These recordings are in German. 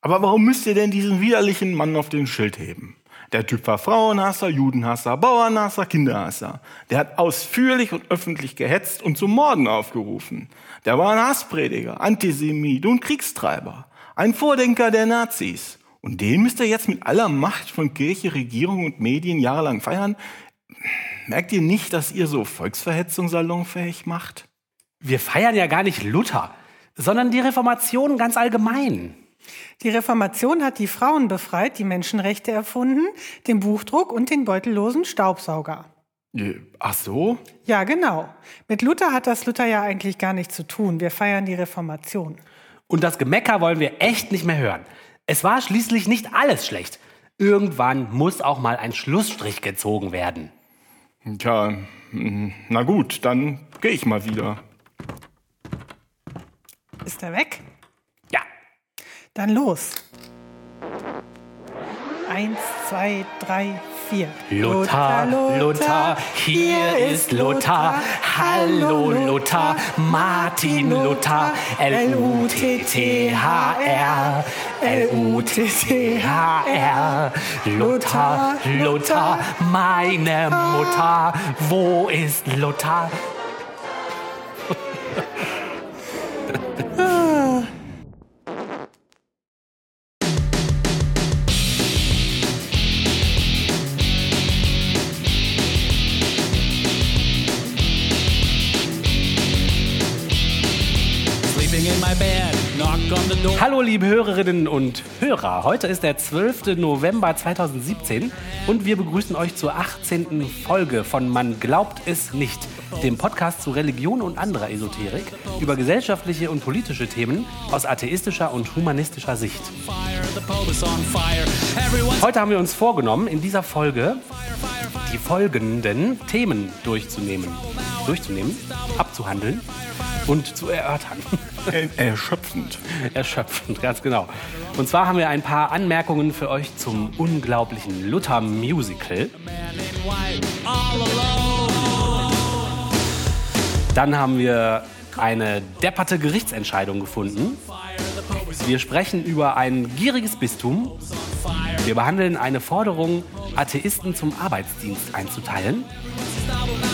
Aber warum müsst ihr denn diesen widerlichen Mann auf den Schild heben? Der Typ war Frauenhasser, Judenhasser, Bauernhasser, Kinderhasser. Der hat ausführlich und öffentlich gehetzt und zum Morden aufgerufen. Der war ein Hassprediger, Antisemit und Kriegstreiber. Ein Vordenker der Nazis. Und den müsst ihr jetzt mit aller Macht von Kirche, Regierung und Medien jahrelang feiern? Merkt ihr nicht, dass ihr so Volksverhetzung salonfähig macht? Wir feiern ja gar nicht Luther, sondern die Reformation ganz allgemein. Die Reformation hat die Frauen befreit, die Menschenrechte erfunden, den Buchdruck und den beutellosen Staubsauger. Äh, ach so? Ja, genau. Mit Luther hat das Luther ja eigentlich gar nichts zu tun. Wir feiern die Reformation. Und das Gemecker wollen wir echt nicht mehr hören. Es war schließlich nicht alles schlecht. Irgendwann muss auch mal ein Schlussstrich gezogen werden. Tja, hm, na gut, dann gehe ich mal wieder. Ist er weg? Dann los. Eins, zwei, drei, vier. Luther, Luther, hier ist Luther. Hallo Luther, Martin Luther. L-U-T-T-H-R. L-U-T-T-H-R. Luther, Luther, meine Mutter. Wo ist Luther? liebe Hörerinnen und Hörer, heute ist der 12. November 2017 und wir begrüßen euch zur 18. Folge von Man glaubt es nicht, dem Podcast zu Religion und anderer Esoterik über gesellschaftliche und politische Themen aus atheistischer und humanistischer Sicht. Heute haben wir uns vorgenommen, in dieser Folge die folgenden Themen durchzunehmen, durchzunehmen, abzuhandeln und zu erörtern. Erschöpfend. Erschöpfend, ganz genau. Und zwar haben wir ein paar Anmerkungen für euch zum unglaublichen Luther Musical. Dann haben wir eine depperte Gerichtsentscheidung gefunden. Wir sprechen über ein gieriges Bistum. Wir behandeln eine Forderung, Atheisten zum Arbeitsdienst einzuteilen.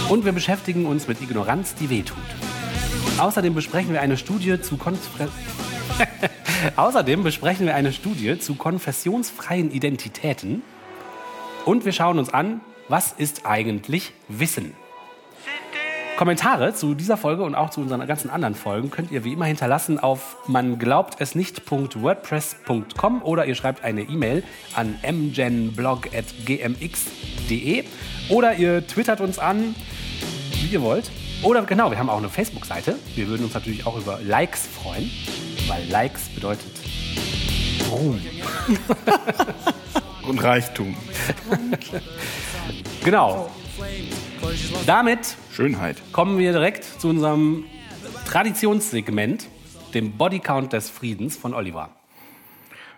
Und wir beschäftigen uns mit Ignoranz, die wehtut. Außerdem besprechen wir eine Studie zu Konfre Außerdem besprechen wir eine Studie zu konfessionsfreien Identitäten. Und wir schauen uns an, was ist eigentlich Wissen? Kommentare zu dieser Folge und auch zu unseren ganzen anderen Folgen könnt ihr wie immer hinterlassen auf man oder ihr schreibt eine E-Mail an mgenblog.gmx.de oder ihr twittert uns an, wie ihr wollt. Oder genau, wir haben auch eine Facebook-Seite. Wir würden uns natürlich auch über Likes freuen, weil Likes bedeutet Ruhm. Und Reichtum. Genau. Damit Schönheit. kommen wir direkt zu unserem Traditionssegment, dem Bodycount des Friedens von Oliver.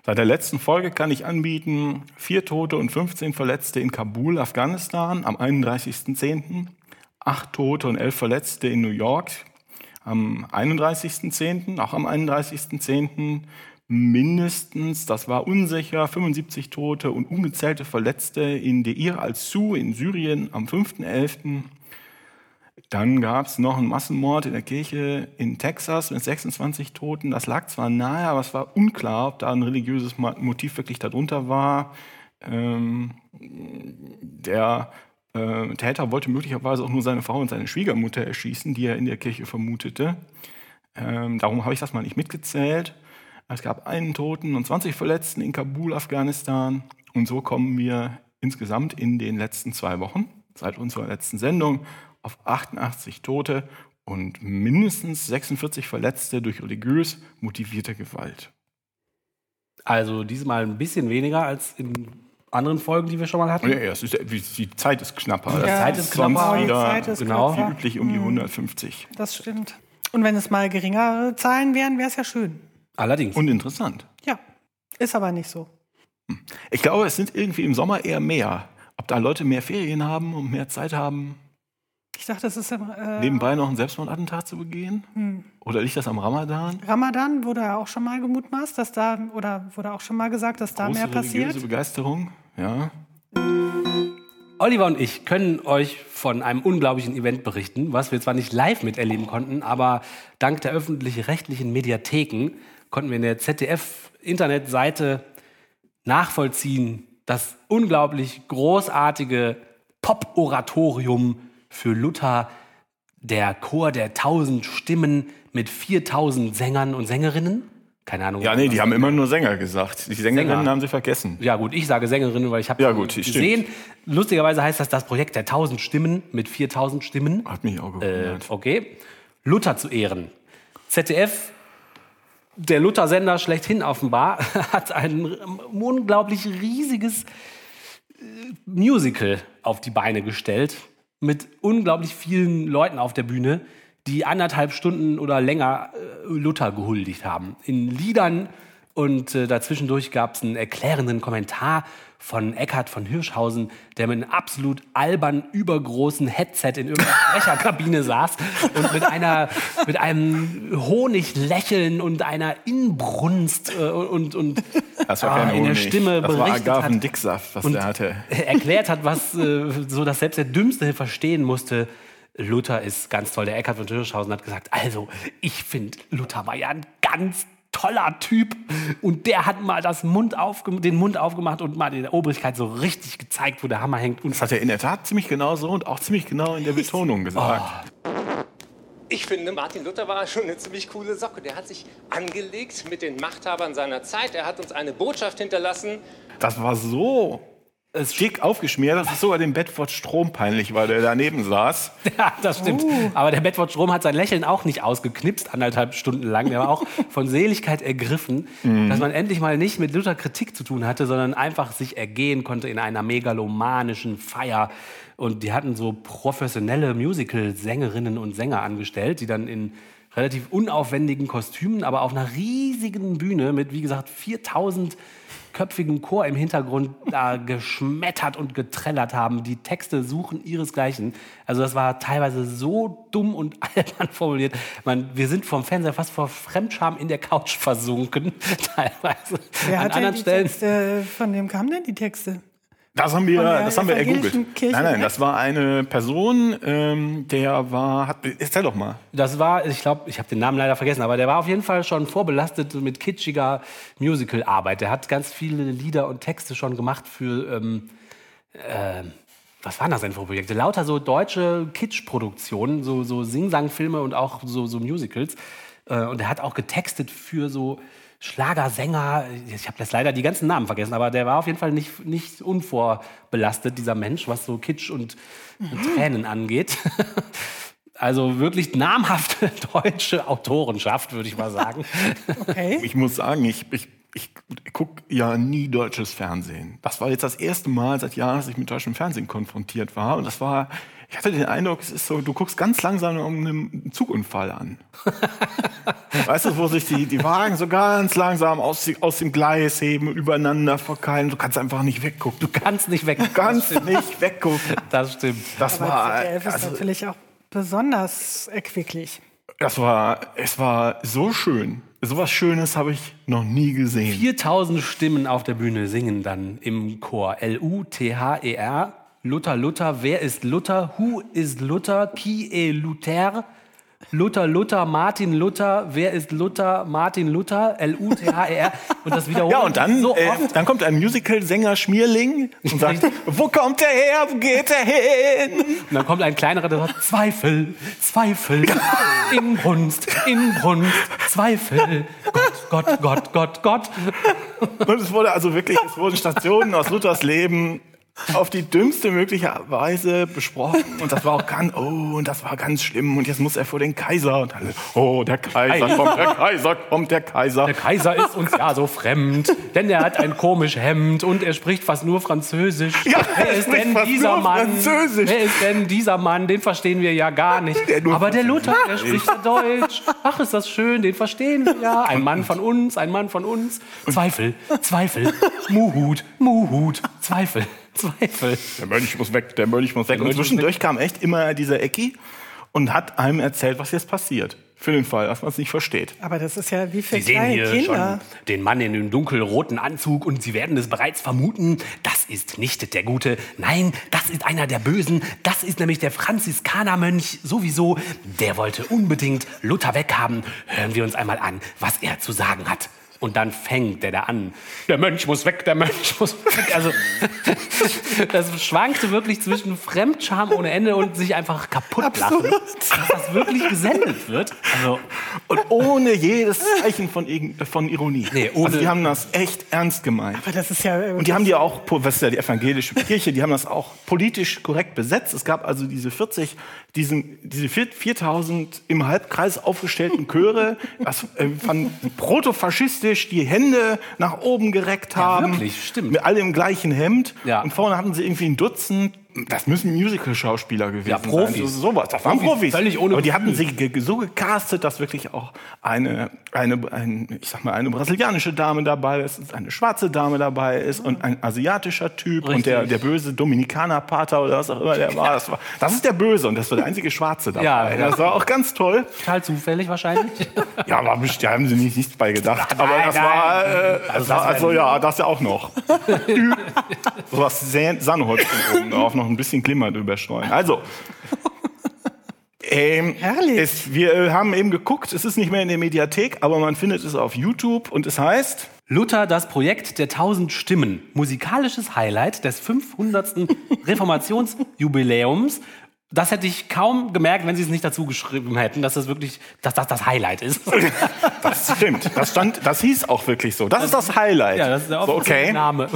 Seit der letzten Folge kann ich anbieten, vier Tote und 15 Verletzte in Kabul, Afghanistan am 31.10., acht Tote und elf Verletzte in New York am 31.10., auch am 31.10., mindestens, das war unsicher, 75 Tote und ungezählte Verletzte in Deir al-Zu in Syrien am 5.11., dann gab es noch einen Massenmord in der Kirche in Texas mit 26 Toten. Das lag zwar nahe, aber es war unklar, ob da ein religiöses Mo- Motiv wirklich darunter war. Ähm, der äh, Täter wollte möglicherweise auch nur seine Frau und seine Schwiegermutter erschießen, die er in der Kirche vermutete. Ähm, darum habe ich das mal nicht mitgezählt. Es gab einen Toten und 20 Verletzten in Kabul, Afghanistan. Und so kommen wir insgesamt in den letzten zwei Wochen, seit unserer letzten Sendung, auf 88 Tote und mindestens 46 Verletzte durch religiös motivierte Gewalt. Also diesmal ein bisschen weniger als in anderen Folgen, die wir schon mal hatten. Ja, ja, es ist, die Zeit ist knapper. Die Das Zeit ist sonst knapper. Die wieder Zeit ist genau. wie üblich um die 150. Das stimmt. Und wenn es mal geringere Zahlen wären, wäre es ja schön. Allerdings. Und interessant. Ja, ist aber nicht so. Ich glaube, es sind irgendwie im Sommer eher mehr. Ob da Leute mehr Ferien haben und mehr Zeit haben. Ich dachte, das ist im äh, Nebenbei noch ein Selbstmordattentat zu begehen? Hm. Oder liegt das am Ramadan? Ramadan, wurde ja auch schon mal gemutmaßt, dass da, oder wurde auch schon mal gesagt, dass da Große mehr passiert. religiöse Begeisterung? Ja. Oliver und ich können euch von einem unglaublichen Event berichten, was wir zwar nicht live miterleben konnten, aber dank der öffentlich-rechtlichen Mediatheken konnten wir in der ZDF-Internetseite nachvollziehen, das unglaublich großartige Pop-Oratorium für Luther, der Chor der tausend Stimmen mit 4000 Sängern und Sängerinnen. Keine Ahnung. Ja, nee, die haben immer nur Sänger gesagt. Die Sängerinnen Sänger. haben sie vergessen. Ja gut, ich sage Sängerinnen, weil ich habe Ja, gut, gesehen. Lustigerweise heißt das das Projekt der 1000 Stimmen mit 4000 Stimmen. Hat mich auch Äh, gewundert. okay. Luther zu Ehren. ZDF, der Luther-Sender schlechthin offenbar, hat ein unglaublich riesiges äh, Musical auf die Beine gestellt. Mit unglaublich vielen Leuten auf der Bühne, die anderthalb Stunden oder länger äh, Luther gehuldigt haben. In Liedern und äh, dazwischendurch gab es einen erklärenden Kommentar von Eckhard von Hirschhausen, der mit einem absolut albern übergroßen Headset in irgendeiner Sprecherkabine saß und mit einer mit einem Honiglächeln und einer Inbrunst äh, und und Das war ah, in der. Stimme Das war berichtet hat Agavendicksaft, was und der hatte. erklärt hat, was äh, so dass selbst der Dümmste verstehen musste. Luther ist ganz toll. Der Eckhard von Hirschhausen hat gesagt, also ich finde, Luther war ja ein ganz toller Typ und der hat mal das Mund den Mund aufgemacht und mal der Obrigkeit so richtig gezeigt, wo der Hammer hängt. Und Das hat er in der Tat ziemlich genau so und auch ziemlich genau in der Betonung gesagt. Ich finde, Martin Luther war schon eine ziemlich coole Socke. Der hat sich angelegt mit den Machthabern seiner Zeit. Er hat uns eine Botschaft hinterlassen. Das war so dick aufgeschmiert, dass es sogar dem Bedford Strom peinlich war, der daneben saß. Ja, das stimmt. Aber der Bedford Strom hat sein Lächeln auch nicht ausgeknipst, anderthalb Stunden lang. Der war auch von Seligkeit ergriffen, dass man endlich mal nicht mit Luther Kritik zu tun hatte, sondern einfach sich ergehen konnte in einer megalomanischen Feier. Und die hatten so professionelle Musical-Sängerinnen und Sänger angestellt, die dann in relativ unaufwendigen Kostümen, aber auf einer riesigen Bühne mit, wie gesagt, 4000 köpfigen Chor im Hintergrund da geschmettert und getrellert haben. Die Texte suchen ihresgleichen. Also das war teilweise so dumm und albern formuliert. Man, wir sind vom Fernseher fast vor Fremdscham in der Couch versunken, teilweise. Wer An hat denn anderen die Stellen. Texte, von wem kamen denn die Texte? Das haben wir, das haben wir ergoogelt. Kirche Nein, nein, das war eine Person, ähm, der war, hat, erzähl doch mal. Das war, ich glaube, ich habe den Namen leider vergessen, aber der war auf jeden Fall schon vorbelastet mit kitschiger Musical-Arbeit. Der hat ganz viele Lieder und Texte schon gemacht für, ähm, äh, was waren das denn für Projekte? Lauter so deutsche Kitsch-Produktionen, so, so Sing-Sang-Filme und auch so, so Musicals. Äh, und er hat auch getextet für so Schlagersänger. Ich habe jetzt leider die ganzen Namen vergessen, aber der war auf jeden Fall nicht, nicht unvorbelastet, dieser Mensch, was so Kitsch und Tränen angeht. Also wirklich namhafte deutsche Autorenschaft, würde ich mal sagen. Okay. Ich muss sagen, ich, ich, ich gucke ja nie deutsches Fernsehen. Das war jetzt das erste Mal seit Jahren, dass ich mit deutschem Fernsehen konfrontiert war. Und das war, ich hatte den Eindruck, es ist so, du guckst ganz langsam um einen Zugunfall an. weißt du, wo sich die, die Wagen so ganz langsam aus, aus dem Gleis heben, übereinander verkeilen. Du kannst einfach nicht weggucken. Du kannst nicht weg. Du kannst nicht weggucken. Das stimmt. Das Aber war, ZDF ist also, natürlich auch besonders erquicklich. das war, es war so schön. So was Schönes habe ich noch nie gesehen. 4000 Stimmen auf der Bühne singen dann im Chor. L-U-T-H-E-R. Luther, Luther. Wer ist Luther? Who is Luther? Qui est Luther? Luther, Luther, Martin Luther. Wer ist Luther? Martin Luther. L-U-T-H-E-R. Und das wiederholt Ja, und dann, so äh, dann kommt ein Musical-Sänger Schmierling und sagt, wo kommt er her, wo geht er hin? Und dann kommt ein kleinerer, der sagt, Zweifel, Zweifel, Inbrunst, Inbrunst, Zweifel, Gott, Gott, Gott, Gott, Gott. Und es wurde also wirklich, es wurden Stationen aus Luthers Leben auf die dümmste mögliche Weise besprochen. Und das war auch ganz, oh, und das war ganz schlimm. Und jetzt muss er vor den Kaiser. Und alle, oh, der Kaiser kommt, der Kaiser kommt, der Kaiser. Der Kaiser ist uns ja so fremd, denn er hat ein komisch Hemd und er spricht fast nur Französisch. Ja, Wer er ist denn dieser Mann? Französisch. Wer ist denn dieser Mann? Den verstehen wir ja gar nicht. Der Aber der Luther, der spricht Deutsch. Ach, ist das schön, den verstehen wir ja. Ein Mann von uns, ein Mann von uns. Zweifel, Zweifel, Muhut, Muhut, Zweifel, Zweifel. Der Mönch muss weg, der Mönch muss weg. Und zwischendurch kam echt immer dieser Ecki und hat einem erzählt, was jetzt passiert. Für den Fall, dass man es nicht versteht. Aber das ist ja wie für Sie sehen kleine hier Kinder. schon den Mann in dem dunkelroten Anzug und Sie werden es bereits vermuten, das ist nicht der Gute. Nein, das ist einer der Bösen. Das ist nämlich der Franziskanermönch sowieso. Der wollte unbedingt Luther weghaben. Hören wir uns einmal an, was er zu sagen hat. Und dann fängt der da an. Der Mönch muss weg, der Mönch muss weg. Also, das schwankte wirklich zwischen Fremdscham ohne Ende und sich einfach kaputt lachen. Dass das wirklich gesendet wird. Also, Und ohne jedes Zeichen von, von Ironie. Nee, ohne- Also die haben das echt ernst gemeint. Aber das ist ja. Und die haben die auch, was ist ja die evangelische Kirche, die haben das auch politisch korrekt besetzt. Es gab also diese 40, diesen, diese 4 4000 im Halbkreis aufgestellten Chöre, was äh, von protofaschistisch die Hände nach oben gereckt haben. wirklich, stimmt. Mit alle im gleichen Hemd. Ja. Und vorne hatten sie irgendwie ein Dutzend. Das müssen Musical-Schauspieler gewesen Ja, Profis. sein. So, sowas. Das waren Profis, Profis. völlig ohne Aber die hatten sie ge so gecastet, dass wirklich auch eine, eine, ein, ich sag mal, eine brasilianische Dame dabei ist, eine schwarze Dame dabei ist und ein asiatischer Typ und der, Richtig. der böse Dominikaner-Pater oder was auch immer der war. Das, war. das ist der Böse und das war der einzige Schwarze dabei. Ja. Das war auch ganz toll. total zufällig wahrscheinlich. Ja, aber da haben sie nicht, nichts bei gedacht. Aber Nein, das nein. war, äh, Also das war, also ja, das ja auch noch. so was Sahneholzchen oben drauf, noch ein bisschen Glimmer drüber streuen. Also, ähm, Herrlich. Es, wir äh, haben eben geguckt, es ist nicht mehr in der Mediathek, aber man findet es auf YouTube und es heißt, Luther, das Projekt der tausend Stimmen. Musikalisches Highlight des 500. Reformationsjubiläums. Das hätte ich kaum gemerkt, wenn Sie es nicht dazu geschrieben hätten, dass das wirklich, dass das das Highlight ist. das stimmt, das stand, das hieß auch wirklich so. Das ist das Highlight. ja, das ist der so, offizielle okay. Name.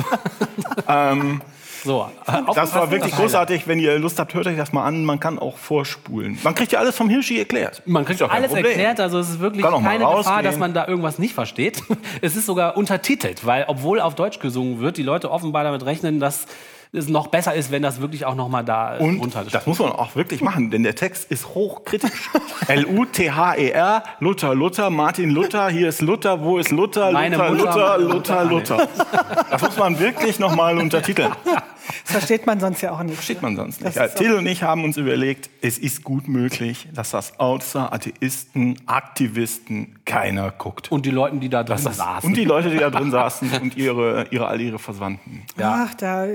So, Das war wirklich großartig. Wenn ihr Lust habt, hört euch das mal an. Man kann auch vorspulen. Man kriegt ja alles vom Hirschi erklärt. Man kriegt kein alles Problem. erklärt, also es ist wirklich auch mal keine Gefahr, dass man da irgendwas nicht versteht. Es ist sogar untertitelt, weil obwohl auf Deutsch gesungen wird, die Leute offenbar damit rechnen, dass es noch besser ist, wenn das wirklich auch noch mal da Und runter das muss man auch wirklich machen, denn der Text ist hochkritisch. L-U-T-H-E-R, E Luther, Luther, Martin Luther, hier ist Luther, wo ist Luther, Luther, Luther, meine Luther, Luther. Das muss man wirklich nochmal untertiteln. Das versteht man sonst ja auch nicht. Versteht man sonst nicht. Ja, Till und ich haben uns überlegt, es ist gut möglich, dass das außer Atheisten, Aktivisten keiner guckt. Und die Leute, die da drin Das- saßen. Und die Leute, die da drin saßen und ihre, ihre all ihre Verwandten. Ach, da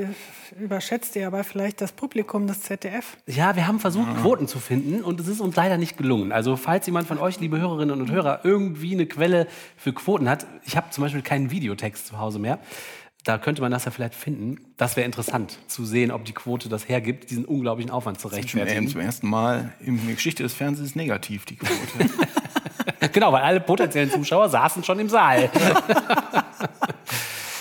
überschätzt ihr aber vielleicht das Publikum des ZDF. Ja, wir haben versucht, Quoten zu finden und es ist uns leider nicht gelungen. Also falls jemand von euch, liebe Hörerinnen und Hörer, irgendwie eine Quelle für Quoten hat, ich habe zum Beispiel keinen Videotext zu Hause mehr, da könnte man das ja vielleicht finden. Das wäre interessant zu sehen, ob die Quote das hergibt, diesen unglaublichen Aufwand zu rechtfertigen. zum ersten Mal in der Geschichte des Fernsehens negativ, die Quote. Genau, weil alle potenziellen Zuschauer saßen schon im Saal.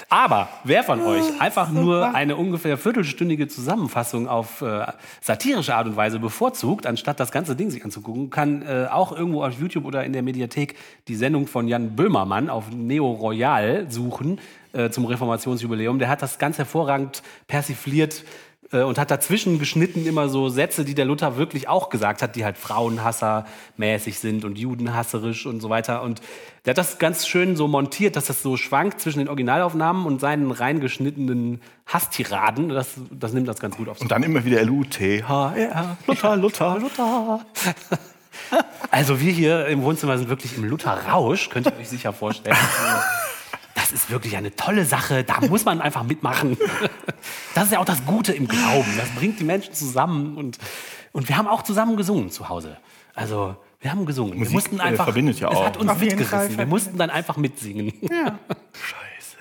Aber wer von euch einfach nur eine ungefähr viertelstündige Zusammenfassung auf äh, satirische Art und Weise bevorzugt, anstatt das ganze Ding sich anzugucken, kann äh, auch irgendwo auf YouTube oder in der Mediathek die Sendung von Jan Böhmermann auf Neo Royal suchen äh, zum Reformationsjubiläum. Der hat das ganz hervorragend persifliert äh, und hat dazwischen geschnitten immer so Sätze, die der Luther wirklich auch gesagt hat, die halt Frauenhasser-mäßig sind und Judenhasserisch und so weiter. Und der hat das ganz schön so montiert, dass das so schwankt zwischen den Originalaufnahmen und seinen reingeschnittenen Hasstiraden. Das, das nimmt das ganz gut auf. Und dann immer wieder L-U-T-H-R, Luther, Luther, Luther. Also wir hier im Wohnzimmer sind wirklich im Luther-Rausch, könnt ihr euch sicher vorstellen. Das ist wirklich eine tolle Sache, da muss man einfach mitmachen. Das ist ja auch das Gute im Glauben, das bringt die Menschen zusammen und, und wir haben auch zusammen gesungen zu Hause. Also wir haben gesungen. wir Musik, mussten äh, einfach, verbindet ja es auch. hat uns mitgerissen, wir mussten dann einfach mitsingen. Scheiße.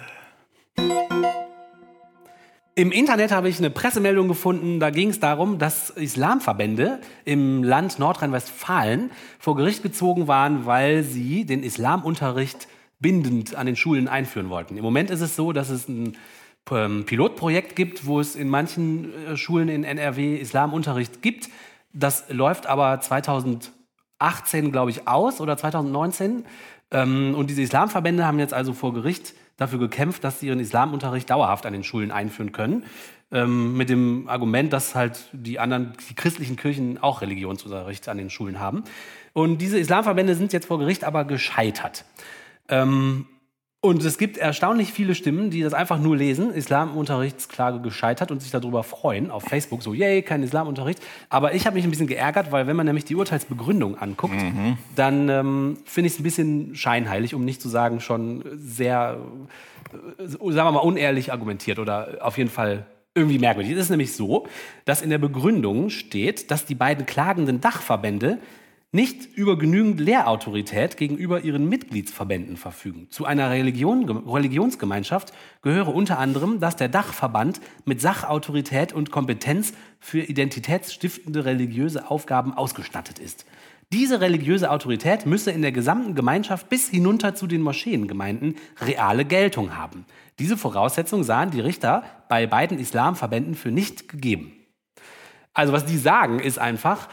Im Internet habe ich eine Pressemeldung gefunden, da ging es darum, dass Islamverbände im Land Nordrhein-Westfalen vor Gericht gezogen waren, weil sie den Islamunterricht bindend an den Schulen einführen wollten. Im Moment ist es so, dass es ein ähm, Pilotprojekt gibt, wo es in manchen äh, Schulen in NRW Islamunterricht gibt. Das läuft aber 2018, glaube ich, aus oder 2019. Ähm, und diese Islamverbände haben jetzt also vor Gericht dafür gekämpft, dass sie ihren Islamunterricht dauerhaft an den Schulen einführen können. Ähm, mit dem Argument, dass halt die anderen, die christlichen Kirchen auch Religionsunterricht an den Schulen haben. Und diese Islamverbände sind jetzt vor Gericht aber gescheitert. Ähm, Und es gibt erstaunlich viele Stimmen, die das einfach nur lesen, Islamunterrichtsklage gescheitert und sich darüber freuen auf Facebook, so yay, kein Islamunterricht. Aber ich habe mich ein bisschen geärgert, weil wenn man nämlich die Urteilsbegründung anguckt, dann ähm, finde ich es ein bisschen scheinheilig, um nicht zu sagen schon sehr, äh, sagen wir mal, unehrlich argumentiert oder auf jeden Fall irgendwie merkwürdig. Es ist nämlich so, dass in der Begründung steht, dass die beiden klagenden Dachverbände nicht über genügend Lehrautorität gegenüber ihren Mitgliedsverbänden verfügen. Zu einer Religion, Religionsgemeinschaft gehöre unter anderem, dass der Dachverband mit Sachautorität und Kompetenz für identitätsstiftende religiöse Aufgaben ausgestattet ist. Diese religiöse Autorität müsse in der gesamten Gemeinschaft bis hinunter zu den Moscheengemeinden reale Geltung haben. Diese Voraussetzung sahen die Richter bei beiden Islamverbänden für nicht gegeben. Also was die sagen, ist einfach,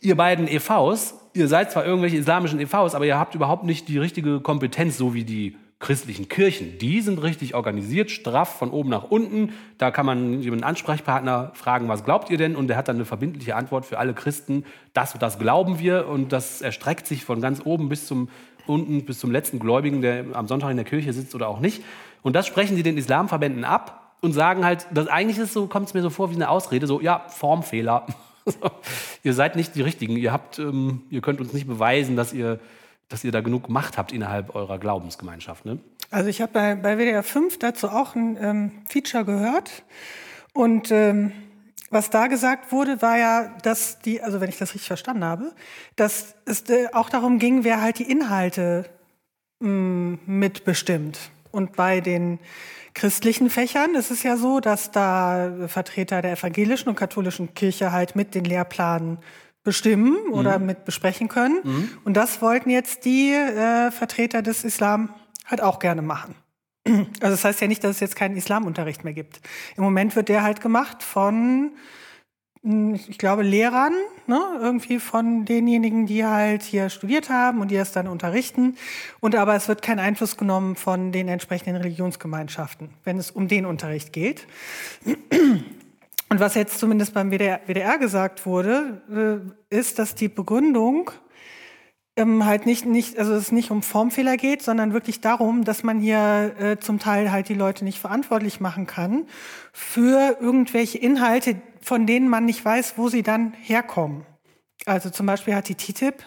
ihr beiden EVs, ihr seid zwar irgendwelche islamischen EVs, aber ihr habt überhaupt nicht die richtige Kompetenz, so wie die christlichen Kirchen. Die sind richtig organisiert, straff von oben nach unten. Da kann man jemanden Ansprechpartner fragen, was glaubt ihr denn? Und der hat dann eine verbindliche Antwort für alle Christen. Das und das glauben wir. Und das erstreckt sich von ganz oben bis zum unten, bis zum letzten Gläubigen, der am Sonntag in der Kirche sitzt oder auch nicht. Und das sprechen die den Islamverbänden ab und sagen halt, dass eigentlich ist so, kommt es mir so vor wie eine Ausrede, so, ja, Formfehler. Ihr seid nicht die Richtigen. Ihr, habt, ähm, ihr könnt uns nicht beweisen, dass ihr, dass ihr da genug Macht habt innerhalb eurer Glaubensgemeinschaft. Ne? Also ich habe bei, bei WDR 5 dazu auch ein ähm, Feature gehört. Und ähm, was da gesagt wurde, war ja, dass die, also wenn ich das richtig verstanden habe, dass es äh, auch darum ging, wer halt die Inhalte mh, mitbestimmt. Und bei den christlichen Fächern ist es ja so, dass da Vertreter der evangelischen und katholischen Kirche halt mit den Lehrplan bestimmen oder mit besprechen können. Und das wollten jetzt die äh, Vertreter des Islam halt auch gerne machen. Also das heißt ja nicht, dass es jetzt keinen Islamunterricht mehr gibt. Im Moment wird der halt gemacht von, ich glaube, Lehrern, ne? irgendwie von denjenigen, die halt hier studiert haben und die das dann unterrichten. Und aber es wird kein Einfluss genommen von den entsprechenden Religionsgemeinschaften, wenn es um den Unterricht geht. Und was jetzt zumindest beim WDR, WDR gesagt wurde, äh, ist, dass die Begründung ähm, halt nicht, nicht, also es nicht um Formfehler geht, sondern wirklich darum, dass man hier äh, zum Teil halt die Leute nicht verantwortlich machen kann für irgendwelche Inhalte, von denen man nicht weiß, wo sie dann herkommen. Also zum Beispiel hat die TTIP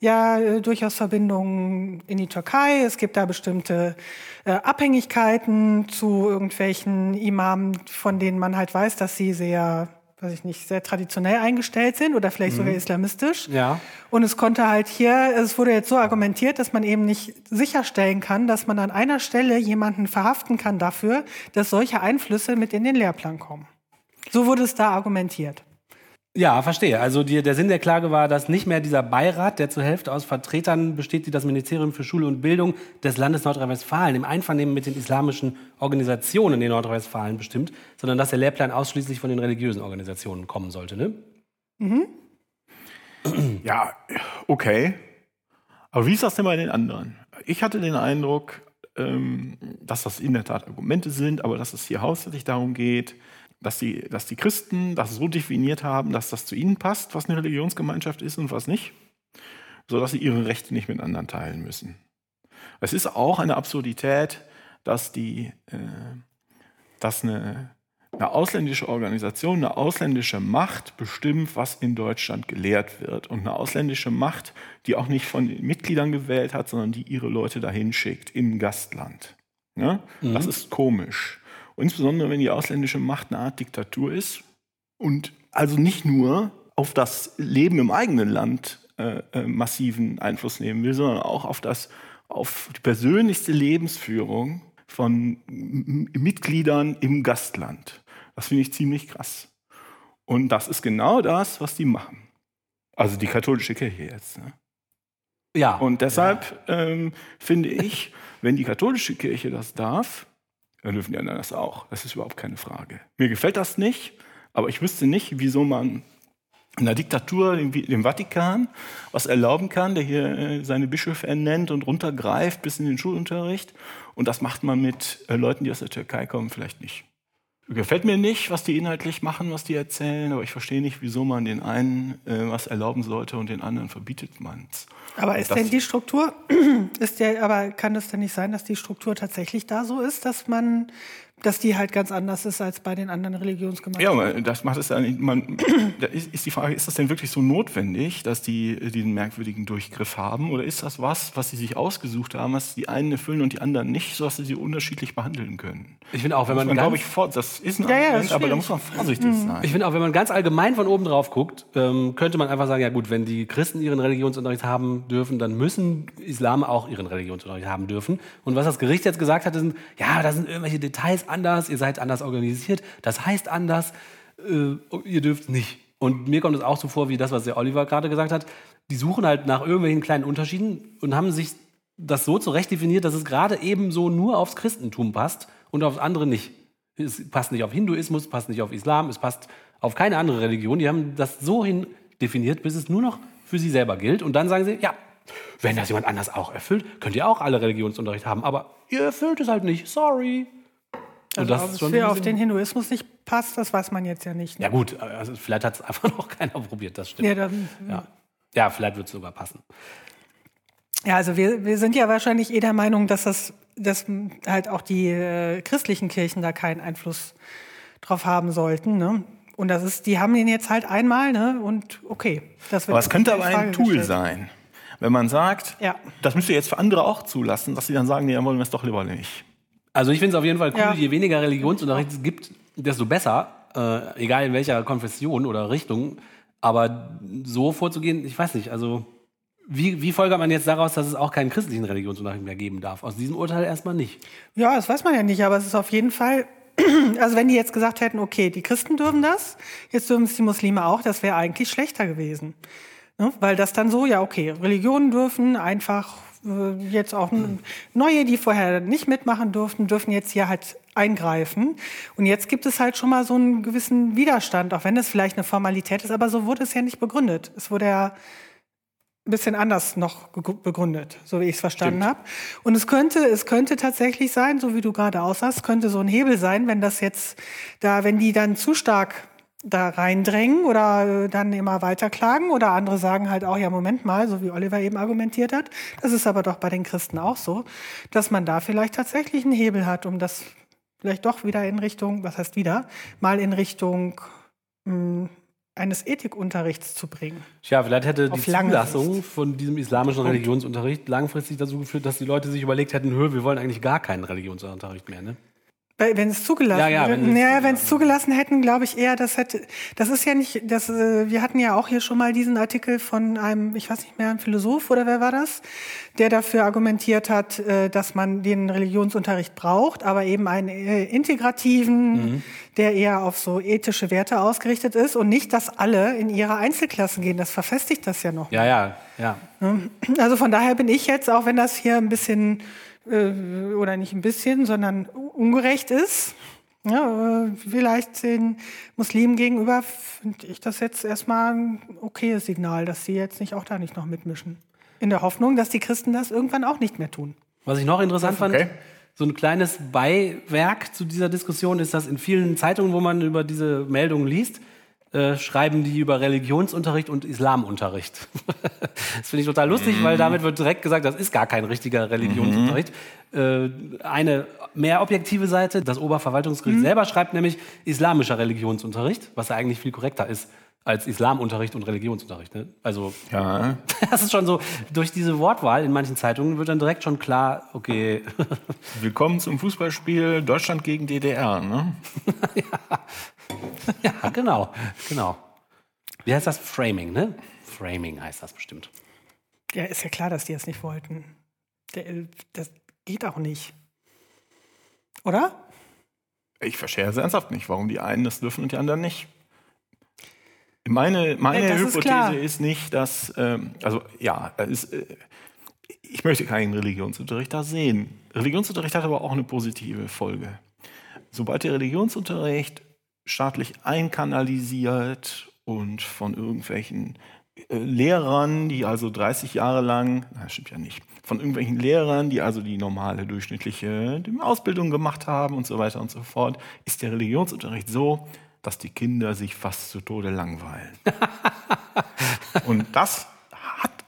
ja äh, durchaus Verbindungen in die Türkei. Es gibt da bestimmte äh, Abhängigkeiten zu irgendwelchen Imamen, von denen man halt weiß, dass sie sehr weiß ich nicht, sehr traditionell eingestellt sind oder vielleicht sogar islamistisch. Ja. Und es konnte halt hier, es wurde jetzt so argumentiert, dass man eben nicht sicherstellen kann, dass man an einer Stelle jemanden verhaften kann dafür, dass solche Einflüsse mit in den Lehrplan kommen. So wurde es da argumentiert. Ja, verstehe. Also die, der Sinn der Klage war, dass nicht mehr dieser Beirat, der zur Hälfte aus Vertretern besteht, die das Ministerium für Schule und Bildung des Landes Nordrhein-Westfalen im Einvernehmen mit den islamischen Organisationen in Nordrhein-Westfalen bestimmt, sondern dass der Lehrplan ausschließlich von den religiösen Organisationen kommen sollte. Ne? Ja, okay. Aber wie ist das denn bei den anderen? Ich hatte den Eindruck, ähm, dass das in der Tat Argumente sind, aber dass es hier hauptsächlich darum geht, dass die, dass die Christen das so definiert haben, dass das zu ihnen passt, was eine Religionsgemeinschaft ist und was nicht, sodass sie ihre Rechte nicht mit anderen teilen müssen. Es ist auch eine Absurdität, dass, die, äh, dass eine, eine ausländische Organisation, eine ausländische Macht bestimmt, was in Deutschland gelehrt wird. Und eine ausländische Macht, die auch nicht von den Mitgliedern gewählt hat, sondern die ihre Leute dahin schickt, ein Gastland. Ne? Das ist komisch. Insbesondere, wenn die ausländische Macht eine Art Diktatur ist und also nicht nur auf das Leben im eigenen Land äh, äh, massiven Einfluss nehmen will, sondern auch auf, das, auf die persönlichste Lebensführung von Mitgliedern im Gastland. Das finde ich ziemlich krass. Und das ist genau das, was die machen. Also die katholische Kirche jetzt. Ne? Ja. Und deshalb ähm, finde ich, wenn die katholische Kirche das darf, dann dürfen die anderen das auch. Das ist überhaupt keine Frage. Mir gefällt das nicht, aber ich wüsste nicht, wieso man in einer Diktatur, dem, dem Vatikan, was erlauben kann, der hier äh, seine Bischöfe ernennt und runtergreift bis in den Schulunterricht. Und das macht man mit äh, Leuten, die aus der Türkei kommen, vielleicht nicht. Gefällt mir nicht, was die inhaltlich machen, was die erzählen, aber ich verstehe nicht, wieso man den einen äh, was erlauben sollte und den anderen verbietet man es. Aber ist denn die Struktur, ist der, aber kann es denn nicht sein, dass die Struktur tatsächlich da so ist, dass man, dass die halt ganz anders ist als bei den anderen Religionsgemeinschaften? Ja, aber das macht es ja nicht. Man, da ist, ist die Frage, ist das denn wirklich so notwendig, dass die äh, diesen merkwürdigen Durchgriff haben? Oder ist das was, was sie sich ausgesucht haben, was die einen erfüllen und die anderen nicht, sodass sie sie unterschiedlich behandeln können? Ich finde auch, wenn man, man, glaube ganz, ich, vor, das ist ein Ja, ja, Argument, ist aber da muss man vorsichtig sein. ich finde auch, wenn man ganz allgemein von oben drauf guckt, ähm, könnte man einfach sagen, ja gut, wenn die Christen ihren Religionsunterricht haben dürfen, dann müssen Islam auch ihren Religionsunterricht haben dürfen. Und was das Gericht jetzt gesagt hat, sind, ja, da sind irgendwelche Details anders, ihr seid anders organisiert, das heißt anders, äh, ihr dürft nicht. Und mir kommt es auch so vor, wie das, was der Oliver gerade gesagt hat. Die suchen halt nach irgendwelchen kleinen Unterschieden und haben sich das so zurecht definiert, dass es gerade eben so nur aufs Christentum passt und aufs andere nicht. Es passt nicht auf Hinduismus, passt nicht auf Islam, es passt auf keine andere Religion. Die haben das so hin definiert, bis es nur noch für sie selber gilt. Und dann sagen sie, ja, wenn das jemand anders auch erfüllt, könnt ihr auch alle Religionsunterricht haben, aber ihr erfüllt es halt nicht. Sorry. Und Also, das ob ist es schon für auf den Hinduismus nicht passt, das weiß man jetzt ja nicht. ne? Ja gut, also vielleicht hat es einfach noch keiner probiert, das stimmt. Ja, dann, Ja, ja vielleicht wird es sogar passen. Ja, also wir, wir sind ja wahrscheinlich eh der Meinung, dass das dass halt auch die äh, christlichen Kirchen da keinen Einfluss drauf haben sollten. Ne? Und das ist, die haben den jetzt halt einmal, ne? Und okay. Das wird Aber es könnte aber ein Tool gestellt. sein. Wenn man sagt, Ja. das müsst ihr jetzt für andere auch zulassen, dass sie dann sagen, nee, dann wollen wir es doch lieber nicht. Also ich finde es auf jeden Fall cool, Ja. je weniger Religionsunterricht es gibt, desto besser, äh, egal in welcher Konfession oder Richtung. Aber so vorzugehen, ich weiß nicht, also wie, wie folgert man jetzt daraus, dass es auch keinen christlichen Religionsunterricht mehr geben darf? Aus diesem Urteil erstmal nicht. Ja, das weiß man ja nicht, aber es ist auf jeden Fall, also wenn die jetzt gesagt hätten, okay, die Christen dürfen das, jetzt dürfen es die Muslime auch, das wäre eigentlich schlechter gewesen. Ne? Weil das dann so, ja, okay, Religionen dürfen einfach jetzt auch neue, die vorher nicht mitmachen durften, dürfen jetzt hier halt eingreifen. Und jetzt gibt es halt schon mal so einen gewissen Widerstand, auch wenn das vielleicht eine Formalität ist, aber so wurde es ja nicht begründet. Es wurde ja ein bisschen anders noch begründet, so wie ich es verstanden habe. Und es könnte, es könnte tatsächlich sein, so wie du gerade aussahst, könnte so ein Hebel sein, wenn das jetzt da, wenn die dann zu stark da reindrängen oder äh, dann immer weiter klagen oder andere sagen halt auch, ja, Moment mal, so wie Oliver eben argumentiert hat, das ist aber doch bei den Christen auch so, dass man da vielleicht tatsächlich einen Hebel hat, um das vielleicht doch wieder in Richtung, was heißt wieder, mal in Richtung mh, eines Ethikunterrichts zu bringen. Tja, vielleicht hätte die Auf Zulassung von diesem islamischen Religionsunterricht langfristig dazu geführt, dass die Leute sich überlegt hätten, hö, wir wollen eigentlich gar keinen Religionsunterricht mehr. Ne? Wenn es zugelassen Ja, ja, wenn ja, wenn es zugelassen hätten, glaube ich eher, das hätte, das ist ja nicht, das, äh, wir hatten ja auch hier schon mal diesen Artikel von einem, ich weiß nicht mehr, einem Philosoph oder wer war das, der dafür argumentiert hat, äh, dass man den Religionsunterricht braucht, aber eben einen äh, integrativen, Mhm. der eher auf so ethische Werte ausgerichtet ist und nicht, dass alle in ihre Einzelklassen gehen. Das verfestigt das ja noch. Ja, ja, ja. Also von daher bin ich jetzt, auch wenn das hier ein bisschen, äh, oder nicht ein bisschen, sondern ungerecht ist, ja, äh, vielleicht den Muslimen gegenüber, finde ich das jetzt erstmal ein okayes Signal, dass sie jetzt nicht auch da nicht noch mitmischen. In der Hoffnung, dass die Christen das irgendwann auch nicht mehr tun. Was ich noch interessant Okay. fand, so ein kleines Beiwerk zu dieser Diskussion ist, dass in vielen Zeitungen, wo man über diese Meldungen liest, äh, schreiben die über Religionsunterricht und Islamunterricht. das finde ich total lustig, weil damit wird direkt gesagt, das ist gar kein richtiger Religionsunterricht. Äh, eine mehr objektive Seite, das Oberverwaltungsgericht selber schreibt nämlich islamischer Religionsunterricht, was ja eigentlich viel korrekter ist als Islamunterricht und Religionsunterricht. Ne? Also Ja. das ist schon so, durch diese Wortwahl in manchen Zeitungen wird dann direkt schon klar, okay, Willkommen zum Fußballspiel Deutschland gegen DDR. Ne? ja, genau, genau. Wie heißt das? Framing, ne? Framing heißt das bestimmt. Ja, ist ja klar, dass die es nicht wollten. Der, äh, das geht auch nicht. Oder? Ich verstehe es ernsthaft nicht, warum die einen das dürfen und die anderen nicht. Meine, meine Ja, das ist Hypothese klar. ist, nicht, dass, ähm, also ja, es ist, äh, ich möchte keinen Religionsunterricht da sehen. Religionsunterricht hat aber auch eine positive Folge. Sobald der Religionsunterricht staatlich einkanalisiert und von irgendwelchen äh, Lehrern, die also 30 Jahre lang, na, stimmt ja nicht, von irgendwelchen Lehrern, die also die normale durchschnittliche Ausbildung gemacht haben und so weiter und so fort, ist der Religionsunterricht so, dass die Kinder sich fast zu Tode langweilen. und das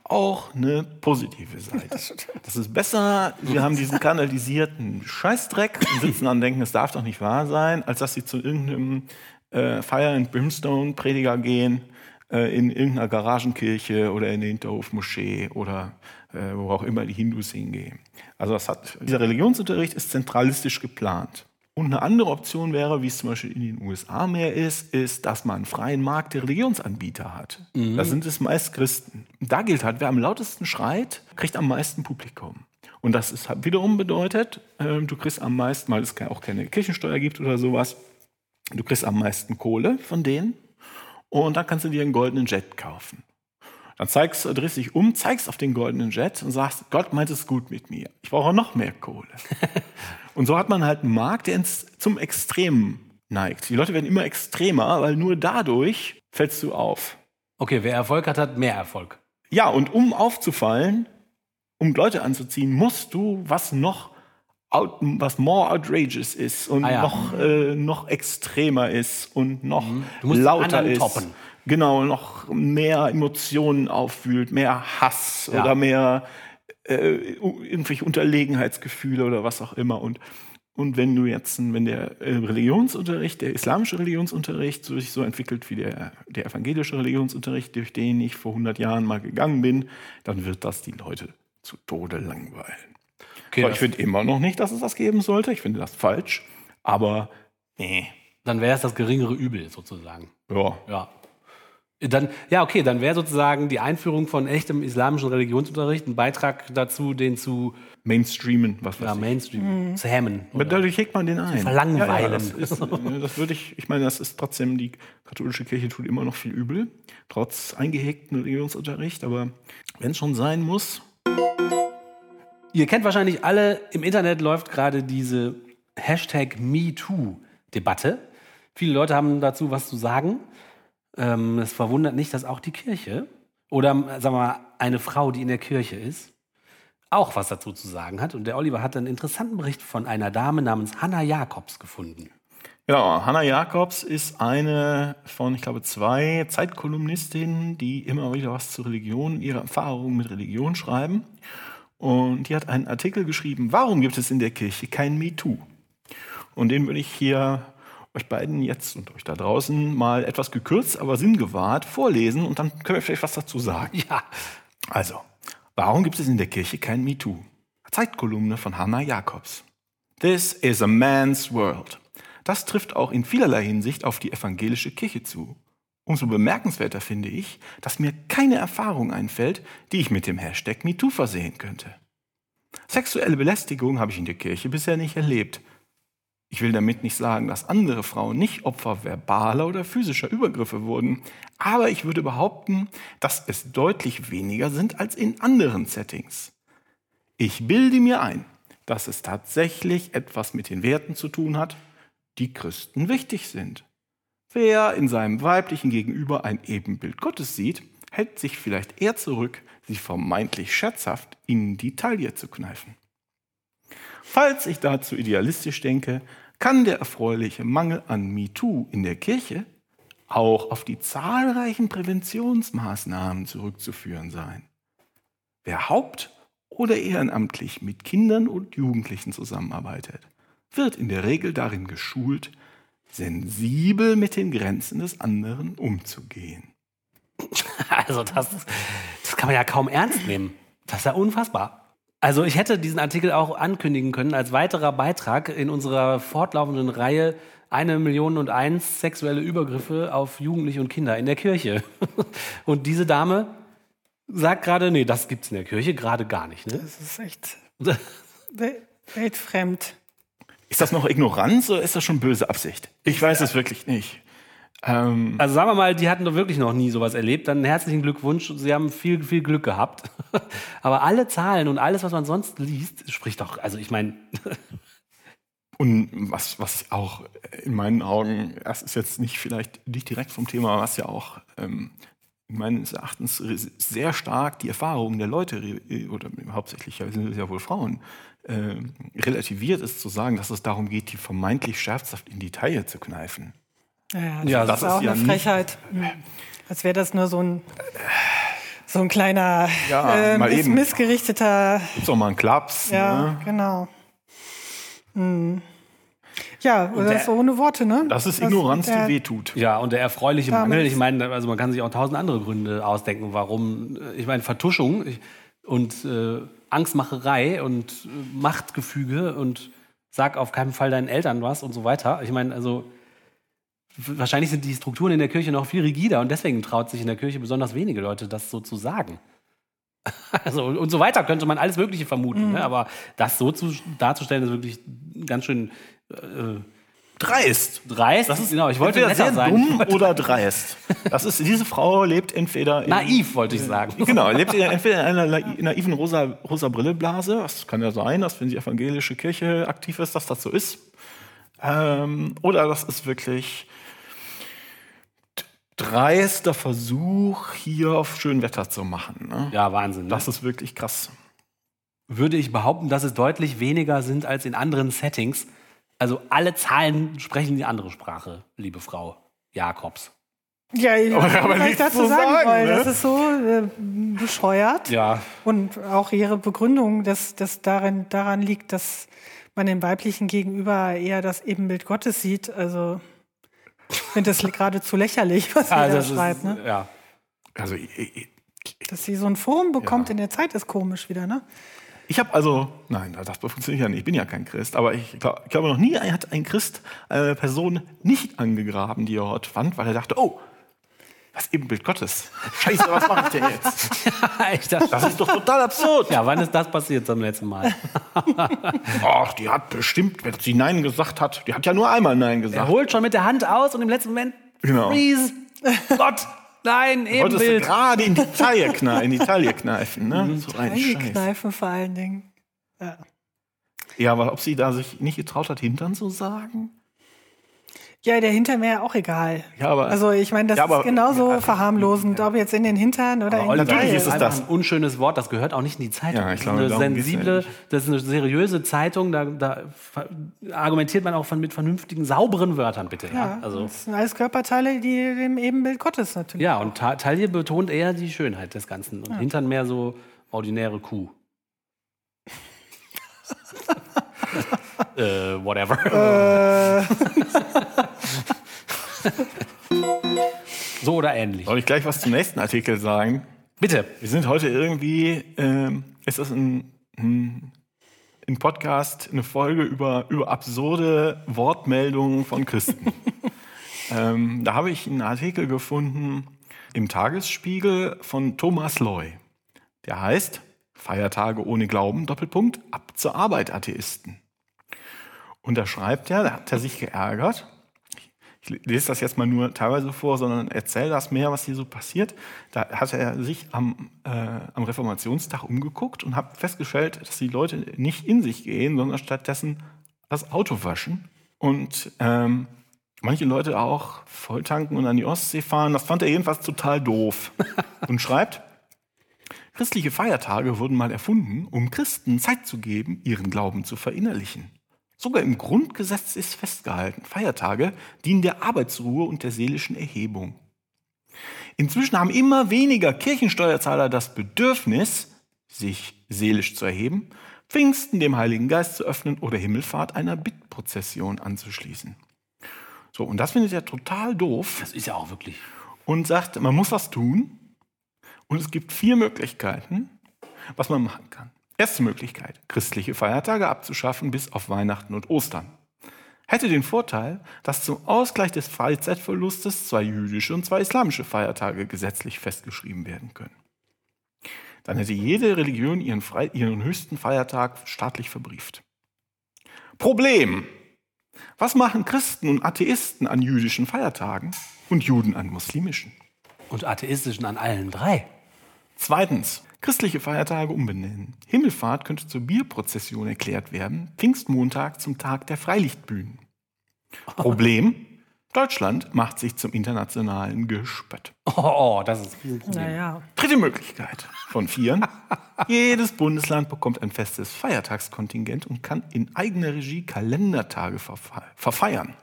auch eine positive Seite. Das ist besser, wir haben diesen kanalisierten Scheißdreck und sitzen an und denken, es darf doch nicht wahr sein, als dass sie zu irgendeinem äh, Fire and Brimstone Prediger gehen äh, in irgendeiner Garagenkirche oder in der Hinterhofmoschee oder äh, wo auch immer die Hindus hingehen. Also das hat, dieser Religionsunterricht ist zentralistisch geplant. Und eine andere Option wäre, wie es zum Beispiel in den USA mehr ist, ist, dass man einen freien Markt der Religionsanbieter hat. Mhm. Da sind es meist Christen. Da gilt halt, wer am lautesten schreit, kriegt am meisten Publikum. Und das ist halt wiederum bedeutet, äh, du kriegst am meisten, weil es auch keine Kirchensteuer gibt oder sowas, du kriegst am meisten Kohle von denen und dann kannst du dir einen goldenen Jet kaufen. Dann zeigst, du, drehst dich um, zeigst auf den goldenen Jet und sagst, Gott meint es gut mit mir. Ich brauche noch mehr Kohle. und so hat man halt einen Markt, der ins, zum Extremen neigt. Die Leute werden immer extremer, weil nur dadurch fällst du auf. Okay, wer Erfolg hat, hat mehr Erfolg. Ja, und um aufzufallen, um Leute anzuziehen, musst du was noch out, was more outrageous ist und ah ja. noch, äh, noch extremer ist und noch mhm. lauter ist. Toppen. Genau, noch mehr Emotionen auffühlt, mehr Hass ja. oder mehr äh, irgendwelche Unterlegenheitsgefühle oder was auch immer. Und, und wenn du jetzt, wenn der äh, Religionsunterricht, der islamische Religionsunterricht sich so entwickelt wie der, der evangelische Religionsunterricht, durch den ich vor 100 Jahren mal gegangen bin, dann wird das die Leute zu Tode langweilen. Okay, ich finde immer noch nicht, dass es das geben sollte. Ich finde das falsch. Aber nee. Dann wäre es das geringere Übel sozusagen. Ja. Ja. Dann, ja, okay, dann wäre sozusagen die Einführung von echtem islamischen Religionsunterricht ein Beitrag dazu, den zu Mainstreamen, was weiß ja, Mainstream, mhm. zu hemmen. Aber dadurch hegt man den ein. Verlangweilen. Ja, ja, das, ist, das würde ich, ich meine, das ist trotzdem, die katholische Kirche tut immer noch viel übel, trotz eingehegten Religionsunterricht, aber wenn es schon sein muss. Ihr kennt wahrscheinlich alle, im Internet läuft gerade diese Hashtag MeToo-Debatte. Viele Leute haben dazu was zu sagen. Ähm, es verwundert nicht, dass auch die Kirche oder sagen wir mal eine Frau, die in der Kirche ist, auch was dazu zu sagen hat. Und der Oliver hat einen interessanten Bericht von einer Dame namens Hannah Jacobs gefunden. Genau, Hannah Jacobs ist eine von, ich glaube, zwei Zeitkolumnistinnen, die immer wieder was zur Religion, ihre Erfahrungen mit Religion schreiben. Und die hat einen Artikel geschrieben, warum gibt es in der Kirche kein MeToo? Und den würde ich hier euch beiden jetzt und euch da draußen mal etwas gekürzt, aber sinngewahrt vorlesen und dann können wir vielleicht was dazu sagen. Ja. Also, warum gibt es in der Kirche kein MeToo? Zeitkolumne von Hannah Jacobs. This is a man's world. Das trifft auch in vielerlei Hinsicht auf die evangelische Kirche zu. Umso bemerkenswerter finde ich, dass mir keine Erfahrung einfällt, die ich mit dem Hashtag MeToo versehen könnte. Sexuelle Belästigung habe ich in der Kirche bisher nicht erlebt, ich will damit nicht sagen, dass andere Frauen nicht Opfer verbaler oder physischer Übergriffe wurden, aber ich würde behaupten, dass es deutlich weniger sind als in anderen Settings. Ich bilde mir ein, dass es tatsächlich etwas mit den Werten zu tun hat, die Christen wichtig sind. Wer in seinem weiblichen Gegenüber ein Ebenbild Gottes sieht, hält sich vielleicht eher zurück, sie vermeintlich scherzhaft in die Taille zu kneifen. Falls ich dazu idealistisch denke, kann der erfreuliche Mangel an MeToo in der Kirche auch auf die zahlreichen Präventionsmaßnahmen zurückzuführen sein. Wer haupt- oder ehrenamtlich mit Kindern und Jugendlichen zusammenarbeitet, wird in der Regel darin geschult, sensibel mit den Grenzen des anderen umzugehen. Also das, das kann man ja kaum ernst nehmen. Das ist ja unfassbar. Also ich hätte diesen Artikel auch ankündigen können als weiterer Beitrag in unserer fortlaufenden Reihe eine Million und eins sexuelle Übergriffe auf Jugendliche und Kinder in der Kirche. Und diese Dame sagt gerade, nee, das gibt's in der Kirche gerade gar nicht. Ne? Das ist echt weltfremd. Ist das noch Ignoranz oder ist das schon böse Absicht? Ich weiß es wirklich nicht. Ähm also sagen wir mal, die hatten doch wirklich noch nie sowas erlebt. Dann herzlichen Glückwunsch. Sie haben viel, viel Glück gehabt. Aber alle Zahlen und alles, was man sonst liest, spricht doch, also ich meine. und was, was auch in meinen Augen, das ist jetzt nicht vielleicht nicht direkt vom Thema, was ja auch ähm, meines Erachtens sehr stark die Erfahrungen der Leute, oder hauptsächlich ja, sind es ja wohl Frauen, äh, relativiert ist zu sagen, dass es darum geht, die vermeintlich scherzhaft in die Taille zu kneifen. Ja, das, Ja, ist das ist auch ja eine nicht- Frechheit. Mhm. Als wäre das nur so ein, so ein kleiner, Ja, äh, mal miss- eben. missgerichteter. Gibt's doch mal einen Klaps. Ja, Ne? genau. Mhm. Ja, oder der- so ohne Worte, ne? Das ist Ignoranz, der- die wehtut. Ja, und der erfreuliche Damals- Mangel, ich meine, also man kann sich auch tausend andere Gründe ausdenken, warum, äh, ich meine, Vertuschung und äh, Angstmacherei und äh, Machtgefüge und sag auf keinen Fall deinen Eltern was und so weiter. Ich meine, also wahrscheinlich sind die Strukturen in der Kirche noch viel rigider und deswegen traut sich in der Kirche besonders wenige Leute, das so zu sagen. Also und so weiter könnte man alles Mögliche vermuten, ne? aber das so zu, darzustellen ist wirklich ganz schön äh, Dreist. dreist. Das ist genau, ich wollte sehr sein. dumm oder dreist. Das ist, diese Frau lebt entweder in, Naiv, wollte ich sagen. Genau, lebt entweder in einer nai- naiven rosa, rosa Brilleblase. Das kann ja sein, dass wenn die evangelische Kirche aktiv ist, dass das so ist. Ähm, oder das ist wirklich dreister Versuch, hier auf schön Wetter zu machen. Ne? Ja, Wahnsinn. Ne? Das ist wirklich krass. würde ich behaupten, dass es deutlich weniger sind als in anderen Settings. Also alle Zahlen sprechen die andere Sprache, liebe Frau Jakobs. Ja, ich Aber- was ich dazu zu sagen, sagen, wollen. ne? Das ist so äh, bescheuert. Ja, Und auch ihre Begründung, dass das darin, daran liegt, dass man dem weiblichen Gegenüber eher das Ebenbild Gottes sieht. Also ich finde das geradezu lächerlich, was sie also da das schreibt. ist, Ne? ja. Also ich, ich, Dass sie so ein Forum bekommt in der Zeit, ist komisch wieder. Ne? ich habe also, nein, das funktioniert ja nicht. Ich bin ja kein Christ, aber ich, glaub, ich glaube noch nie hat ein Christ eine Person nicht angegraben, die er dort fand, weil er dachte, oh, das Ebenbild Gottes. Scheiße, was mache ich denn jetzt? ich dachte, Das ist doch total absurd. ja, wann ist das passiert zum letzten Mal? Ach, die hat bestimmt, wenn sie Nein gesagt hat, die hat ja nur einmal Nein Er gesagt. holt schon mit der Hand aus und im letzten Moment Genau. freeze. Gott, nein, Wolltest du Ebenbild. gerade in die Taille kneifen, in die Taille kneifen, ne? So ein Scheiß. Eingekneifen vor allen Dingen. Ja, aber ob sie da sich nicht getraut hat, Hintern zu sagen? Ja, der Hintern wäre ja auch egal. Ja, aber- also ich meine, das Ja, aber- ist genauso ja, verharmlosend, ob jetzt in den Hintern oder in die natürlich ist es einfach das. ein unschönes Wort, das gehört auch nicht in die Zeitung. Ja, ich das glaube, ist eine sensible, das ist eine seriöse Zeitung, da, da argumentiert man auch von, mit vernünftigen, sauberen Wörtern, bitte. Ja, Ja, also, das sind alles Körperteile, die dem Ebenbild Gottes natürlich. ja und Ta Taille betont eher die Schönheit des Ganzen und Hintern mehr so ordinäre Kuh. äh, whatever. so oder ähnlich. Soll ich gleich was zum nächsten Artikel sagen? Bitte. Wir sind heute irgendwie, ähm, ist das ein, ein, ein Podcast, eine Folge über, über absurde Wortmeldungen von Christen. ähm, da habe ich einen Artikel gefunden im Tagesspiegel von Thomas Loy. Der heißt Feiertage ohne Glauben, Doppelpunkt, ab zur Arbeit, Atheisten. Und da schreibt er, da hat er sich geärgert, ich lese das jetzt mal nur teilweise vor, sondern erzähle das mehr, was hier so passiert. Da hat er sich am, äh, am Reformationstag umgeguckt und hat festgestellt, dass die Leute nicht in sich gehen, sondern stattdessen das Auto waschen. Und ähm, manche Leute auch volltanken und an die Ostsee fahren. Das fand er jedenfalls total doof. Und schreibt, christliche Feiertage wurden mal erfunden, um Christen Zeit zu geben, ihren Glauben zu verinnerlichen. Sogar im Grundgesetz ist festgehalten, Feiertage dienen der Arbeitsruhe und der seelischen Erhebung. Inzwischen haben immer weniger Kirchensteuerzahler das Bedürfnis, sich seelisch zu erheben, Pfingsten dem Heiligen Geist zu öffnen oder Himmelfahrt einer Bittprozession anzuschließen. So, und das findet er total doof Das ist ja auch wirklich. und sagt, man muss was tun. Und es gibt vier Möglichkeiten, was man machen kann. Erste Möglichkeit, christliche Feiertage abzuschaffen bis auf Weihnachten und Ostern. Hätte den Vorteil, dass zum Ausgleich des Freizeitverlustes zwei jüdische und zwei islamische Feiertage gesetzlich festgeschrieben werden können. Dann hätte jede Religion ihren, frei, ihren höchsten Feiertag staatlich verbrieft. Problem. Was machen Christen und Atheisten an jüdischen Feiertagen und Juden an muslimischen? Und atheistischen an allen drei. Zweitens, christliche Feiertage umbenennen. Himmelfahrt könnte zur Bierprozession erklärt werden, Pfingstmontag zum Tag der Freilichtbühnen. Problem, Deutschland macht sich zum internationalen Gespött. Oh, das ist ein Riesenproblem. Naja. Dritte Möglichkeit von vieren. Jedes Bundesland bekommt ein festes Feiertagskontingent und kann in eigener Regie Kalendertage verfe verfeiern.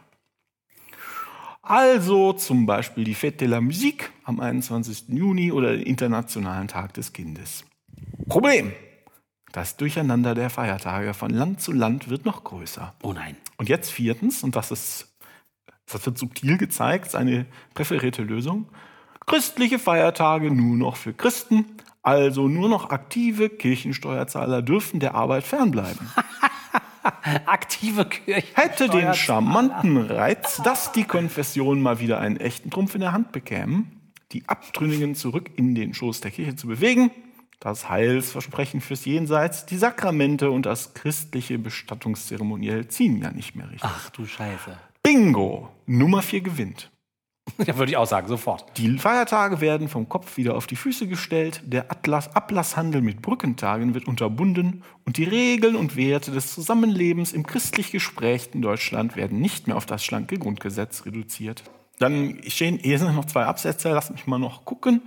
Also zum Beispiel die Fête de la Musique am 21. Juni oder den Internationalen Tag des Kindes. Problem. Das Durcheinander der Feiertage von Land zu Land wird noch größer. Oh nein. Und jetzt viertens, und das ist, das wird subtil gezeigt, ist eine präferierte Lösung. Christliche Feiertage nur noch für Christen, also nur noch aktive Kirchensteuerzahler dürfen der Arbeit fernbleiben. Aktive Kirche. Hätte den charmanten Reiz, dass die Konfessionen mal wieder einen echten Trumpf in der Hand bekämen, die Abtrünnigen zurück in den Schoß der Kirche zu bewegen, das Heilsversprechen fürs Jenseits, die Sakramente und das christliche Bestattungszeremoniell ziehen ja nicht mehr richtig. Ach du Scheiße. Bingo! Nummer vier gewinnt. Ja, würde ich auch sagen, sofort. Die Feiertage werden vom Kopf wieder auf die Füße gestellt, der Atlas Ablasshandel mit Brückentagen wird unterbunden und die Regeln und Werte des Zusammenlebens im christlich gesprächten Deutschland werden nicht mehr auf das schlanke Grundgesetz reduziert. Dann stehen, hier sind noch zwei Absätze, lass mich mal noch gucken.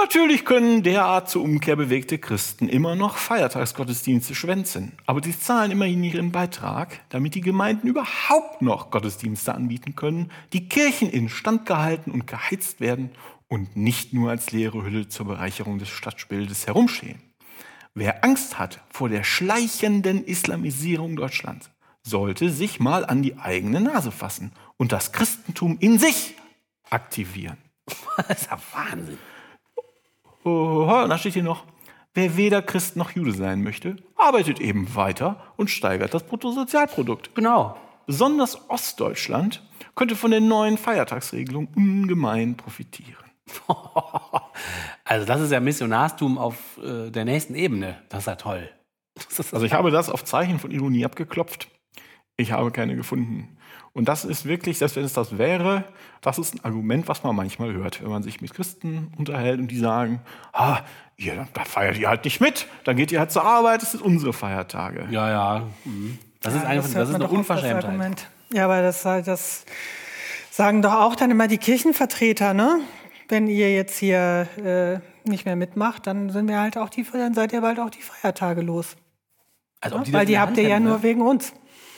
Natürlich können derart zur Umkehr bewegte Christen immer noch Feiertagsgottesdienste schwänzen, aber sie zahlen immerhin ihren Beitrag, damit die Gemeinden überhaupt noch Gottesdienste anbieten können, die Kirchen instand gehalten und geheizt werden und nicht nur als leere Hülle zur Bereicherung des Stadtbildes herumstehen. Wer Angst hat vor der schleichenden Islamisierung Deutschlands, sollte sich mal an die eigene Nase fassen und das Christentum in sich aktivieren. Das ist ja Wahnsinn. Oh, und dann steht hier noch, wer weder Christ noch Jude sein möchte, arbeitet eben weiter und steigert das Bruttosozialprodukt. Genau. Besonders Ostdeutschland könnte von der neuen Feiertagsregelung ungemein profitieren. Also das ist ja Missionarstum auf äh, der nächsten Ebene. Das ist ja toll. Ist Also ich habe das auf Zeichen von Ironie abgeklopft. Ich habe keine gefunden. Und das ist wirklich, selbst wenn es das wäre, das ist ein Argument, was man manchmal hört, wenn man sich mit Christen unterhält und die sagen, ah, ihr, da feiert ihr halt nicht mit, dann geht ihr halt zur Arbeit, das sind unsere Feiertage. ja, ja. mhm. Das ist, Ja, eine, das hört ist eine das Unverschämtheit. Argument. Ja, aber das, das sagen doch auch dann immer die Kirchenvertreter, ne? Wenn ihr jetzt hier äh, nicht mehr mitmacht, dann sind wir halt auch die, dann seid ihr bald auch die Feiertage los. Also, ob Weil das in die habt ihr ja nur ne? wegen uns.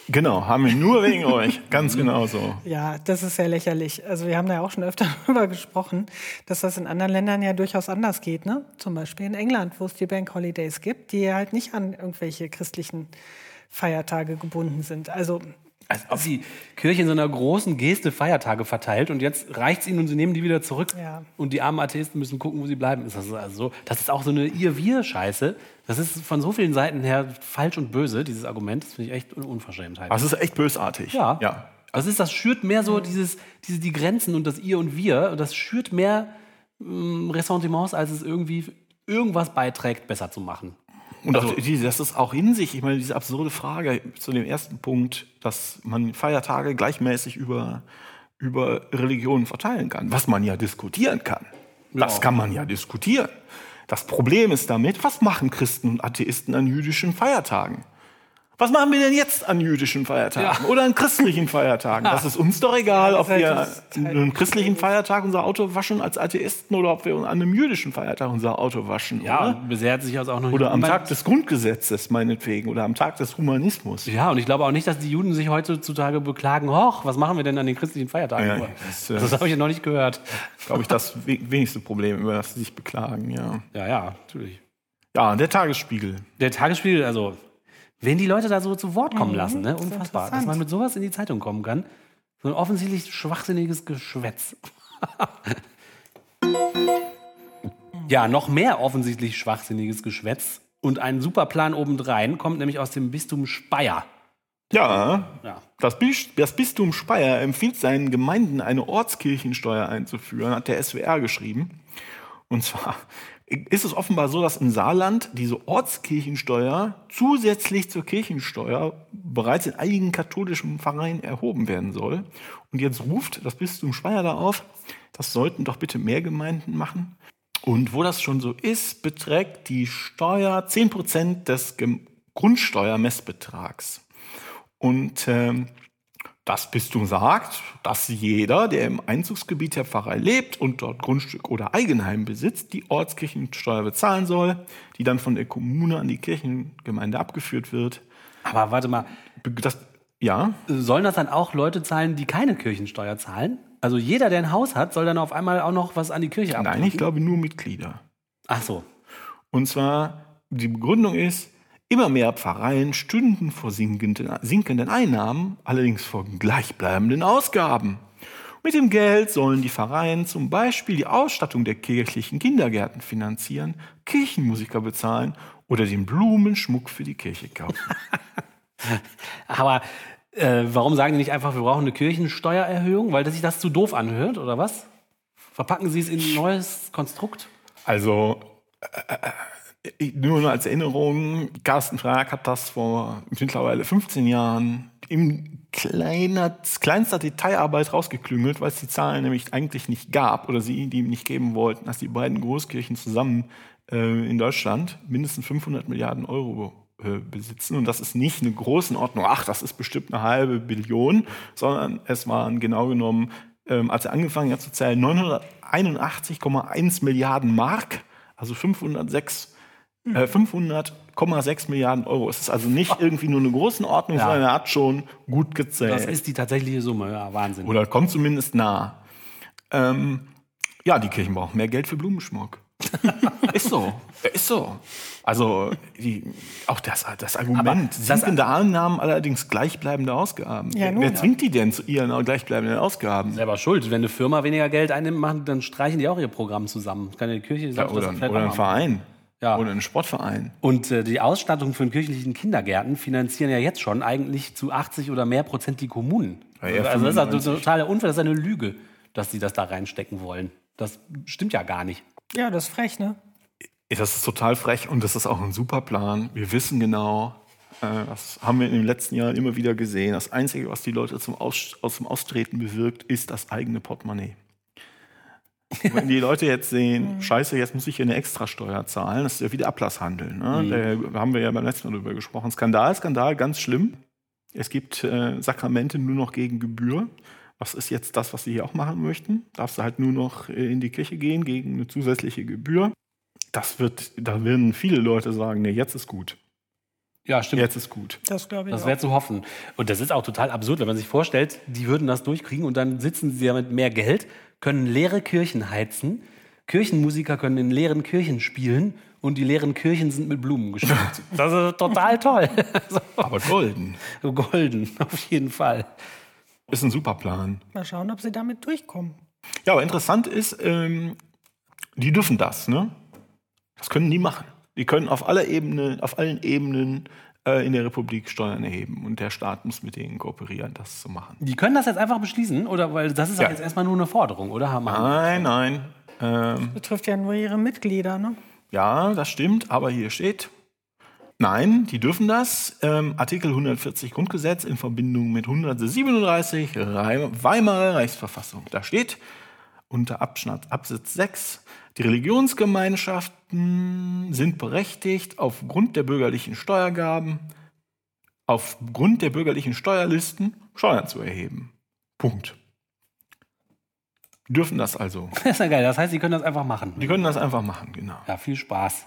Genau, haben wir nur wegen euch. Ganz genau so. Ja, das ist ja lächerlich. Also wir haben da ja auch schon öfter darüber gesprochen, dass das in anderen Ländern ja durchaus anders geht. Ne? Zum Beispiel in England, wo es die Bank Holidays gibt, die halt nicht an irgendwelche christlichen Feiertage gebunden sind. Also Als ob die Kirche in so einer großen Geste Feiertage verteilt und jetzt reicht es ihnen und sie nehmen die wieder zurück. Ja. Und die armen Atheisten müssen gucken, wo sie bleiben. Ist das, also so, das ist auch so eine Ihr-Wir-Scheiße. Das ist von so vielen Seiten her falsch und böse, dieses Argument. Das finde ich echt eine Unverschämtheit. Das ist echt bösartig. Ja. ja. Also es ist, das schürt mehr so dieses, diese, die Grenzen und das Ihr und Wir. Und das schürt mehr ähm, Ressentiments, als es irgendwie irgendwas beiträgt, besser zu machen. Und Also- auch das ist auch in sich, ich meine, diese absurde Frage zu dem ersten Punkt, dass man Feiertage gleichmäßig über, über Religionen verteilen kann, was man ja diskutieren kann. Das kann man ja diskutieren. Das Problem ist damit, was machen Christen und Atheisten an jüdischen Feiertagen? Was machen wir denn jetzt an jüdischen Feiertagen Ja. oder an christlichen Feiertagen? Das ist uns doch egal, ob das wir an halt- einem christlichen Feiertag unser Auto waschen als Atheisten oder ob wir an einem jüdischen Feiertag unser Auto waschen. Ja, oder? bisher hat sich also auch noch Oder am Tag des Grundgesetzes, meinetwegen, oder am Tag des Humanismus. Ja, und ich glaube auch nicht, dass die Juden sich heutzutage beklagen, hoch, was machen wir denn an den christlichen Feiertagen? Aber das, äh, das habe ich ja noch nicht gehört. Glaube ich, das we- wenigste Problem, über das sie sich beklagen, ja. Ja, ja, natürlich. Ja, der Tagesspiegel. Der Tagesspiegel, also, wenn die Leute da so zu Wort kommen lassen, ne? unfassbar, dass man mit sowas in die Zeitung kommen kann. So ein offensichtlich schwachsinniges Geschwätz. ja, noch mehr offensichtlich schwachsinniges Geschwätz und ein super Plan obendrein kommt nämlich aus dem Bistum Speyer. Ja, Ja. das, das Bistum Speyer empfiehlt seinen Gemeinden eine Ortskirchensteuer einzuführen, hat der SWR geschrieben. Und zwar ist es offenbar so, dass im Saarland diese Ortskirchensteuer zusätzlich zur Kirchensteuer bereits in einigen katholischen Pfarreien erhoben werden soll. Und jetzt ruft das Bistum Speyer da auf, das sollten doch bitte mehr Gemeinden machen. Und wo das schon so ist, beträgt die Steuer 10% des Grundsteuermessbetrags. Und ähm, das Bistum sagt, dass jeder, der im Einzugsgebiet der Pfarrei lebt und dort Grundstück oder Eigenheim besitzt, die Ortskirchensteuer bezahlen soll, die dann von der Kommune an die Kirchengemeinde abgeführt wird. Aber warte mal, Das, ja, sollen das dann auch Leute zahlen, die keine Kirchensteuer zahlen? Also jeder, der ein Haus hat, soll dann auf einmal auch noch was an die Kirche abgeben? nein, ich glaube nur Mitglieder. Ach so. Und zwar, die Begründung ist, immer mehr Pfarreien stünden vor sinkenden, Einnahmen, allerdings vor gleichbleibenden Ausgaben. Mit dem Geld sollen die Pfarreien zum Beispiel die Ausstattung der kirchlichen Kindergärten finanzieren, Kirchenmusiker bezahlen oder den Blumenschmuck für die Kirche kaufen. Aber äh, warum sagen die nicht einfach, wir brauchen eine Kirchensteuererhöhung? Weil sich das zu doof anhört, oder was? Verpacken Sie es in ein neues Konstrukt? Also, äh, äh, nur als Erinnerung, Carsten Frag hat das vor mittlerweile 15 Jahren in kleiner, kleinster Detailarbeit rausgeklüngelt, weil es die Zahlen nämlich eigentlich nicht gab oder sie die nicht geben wollten, dass die beiden Großkirchen zusammen äh, in Deutschland mindestens 500 Milliarden Euro äh, besitzen. Und das ist nicht eine Größenordnung, ach, das ist bestimmt eine halbe Billion, sondern es waren genau genommen, ähm, als er angefangen hat zu zählen, 981,1 Milliarden Mark, also 506 äh, 500,6 Milliarden Euro. Es ist also nicht irgendwie nur eine Größenordnung, Ja. sondern er hat schon gut Das gezählt. ist die tatsächliche Summe, ja, Wahnsinn. Oder kommt zumindest nah. Ähm, ja, die Kirchen brauchen mehr Geld für Blumenschmuck. ist so. Ist so. Also die, auch das, das Argument, das- sinkende Einnahmen, allerdings gleichbleibende Ausgaben. Ja, wer, nun. wer zwingt die denn zu ihren gleichbleibenden Ausgaben? Selber schuld. Wenn eine Firma weniger Geld einnimmt, dann streichen die auch ihr Programm zusammen. Das kann die Kirche Ja, oder, das oder ein. Verein. Ja. Oder ein Sportverein. Und äh, die Ausstattung für den kirchlichen Kindergärten finanzieren ja jetzt schon eigentlich zu 80 oder mehr Prozent die Kommunen. Ja, eher also das ist 95. also total unfair, das ist eine Lüge, dass sie das da reinstecken wollen. Das stimmt ja gar nicht. Ja, das ist frech, ne? Das ist total frech und das ist auch ein super Plan. Wir wissen genau, äh, das haben wir in den letzten Jahren immer wieder gesehen. Das Einzige, was die Leute zum Aus, aus dem Austreten bewirkt, ist das eigene Portemonnaie. Wenn die Leute jetzt sehen, scheiße, jetzt muss ich hier eine Extrasteuer zahlen, das ist ja wieder Ablasshandel. Ne? Da haben wir ja beim letzten Mal drüber gesprochen. Skandal, Skandal, ganz schlimm. Es gibt äh, Sakramente nur noch gegen Gebühr. Was ist jetzt das, was sie hier auch machen möchten? Darfst du halt nur noch äh, in die Kirche gehen gegen eine zusätzliche Gebühr? Das wird, da werden viele Leute sagen, nee, jetzt ist gut. Ja, stimmt. Jetzt ist gut. Das glaube ich Das wäre zu hoffen. Und das ist auch total absurd, wenn man sich vorstellt, die würden das durchkriegen und dann sitzen sie ja mit mehr Geld, können leere Kirchen heizen, Kirchenmusiker können in leeren Kirchen spielen und die leeren Kirchen sind mit Blumen geschmückt. Das ist total toll. Aber golden So golden, auf jeden Fall. ist ein super Plan. Mal schauen, ob sie damit durchkommen. Ja, aber interessant ist, ähm, die dürfen das, ne? Das können die machen. Die können auf aller Ebene, auf allen Ebenen äh, in der Republik Steuern erheben und der Staat muss mit denen kooperieren, das zu machen. Die können das jetzt einfach beschließen, oder? Weil das ist doch Ja. jetzt erstmal nur eine Forderung, oder? Machen. Nein, nein. Ähm, Betrifft ja nur ihre Mitglieder, ne? ja, das stimmt, aber hier steht, nein, die dürfen das. Ähm, Artikel 140 Grundgesetz in Verbindung mit 137 Rei- Weimarer Reichsverfassung. Da steht unter Abschnitt, Absatz 6, die Religionsgemeinschaften sind berechtigt, aufgrund der bürgerlichen Steuergaben, aufgrund der bürgerlichen Steuerlisten Steuern zu erheben. Punkt. Die dürfen das also. Das ist ja geil. Das heißt, sie können das einfach machen. Die können das einfach machen, genau. Ja, viel Spaß.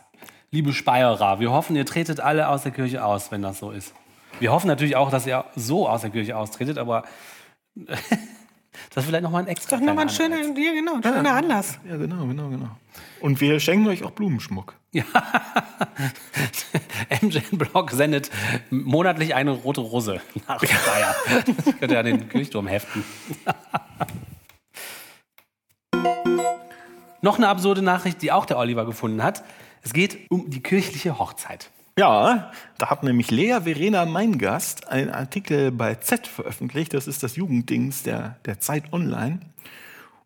Liebe Speyerer, wir hoffen, ihr tretet alle aus der Kirche aus, wenn das so ist. Wir hoffen natürlich auch, dass ihr so aus der Kirche austretet, aber das ist vielleicht nochmal ein extra. Doch nochmal ein schöner, Anreiz. ja, genau, ein schöner Anlass. Ja, genau, genau, genau. Und wir schenken euch auch Blumenschmuck. MJN Blog sendet monatlich eine rote Rose nach Speyer. Das könnt ihr an den Kirchturm heften. Noch eine absurde Nachricht, die auch der Oliver gefunden hat. Es geht um die kirchliche Hochzeit. Ja, da hat nämlich Lea Verena Meingast einen Artikel bei Z veröffentlicht. Das ist das Jugenddings der, der Zeit Online.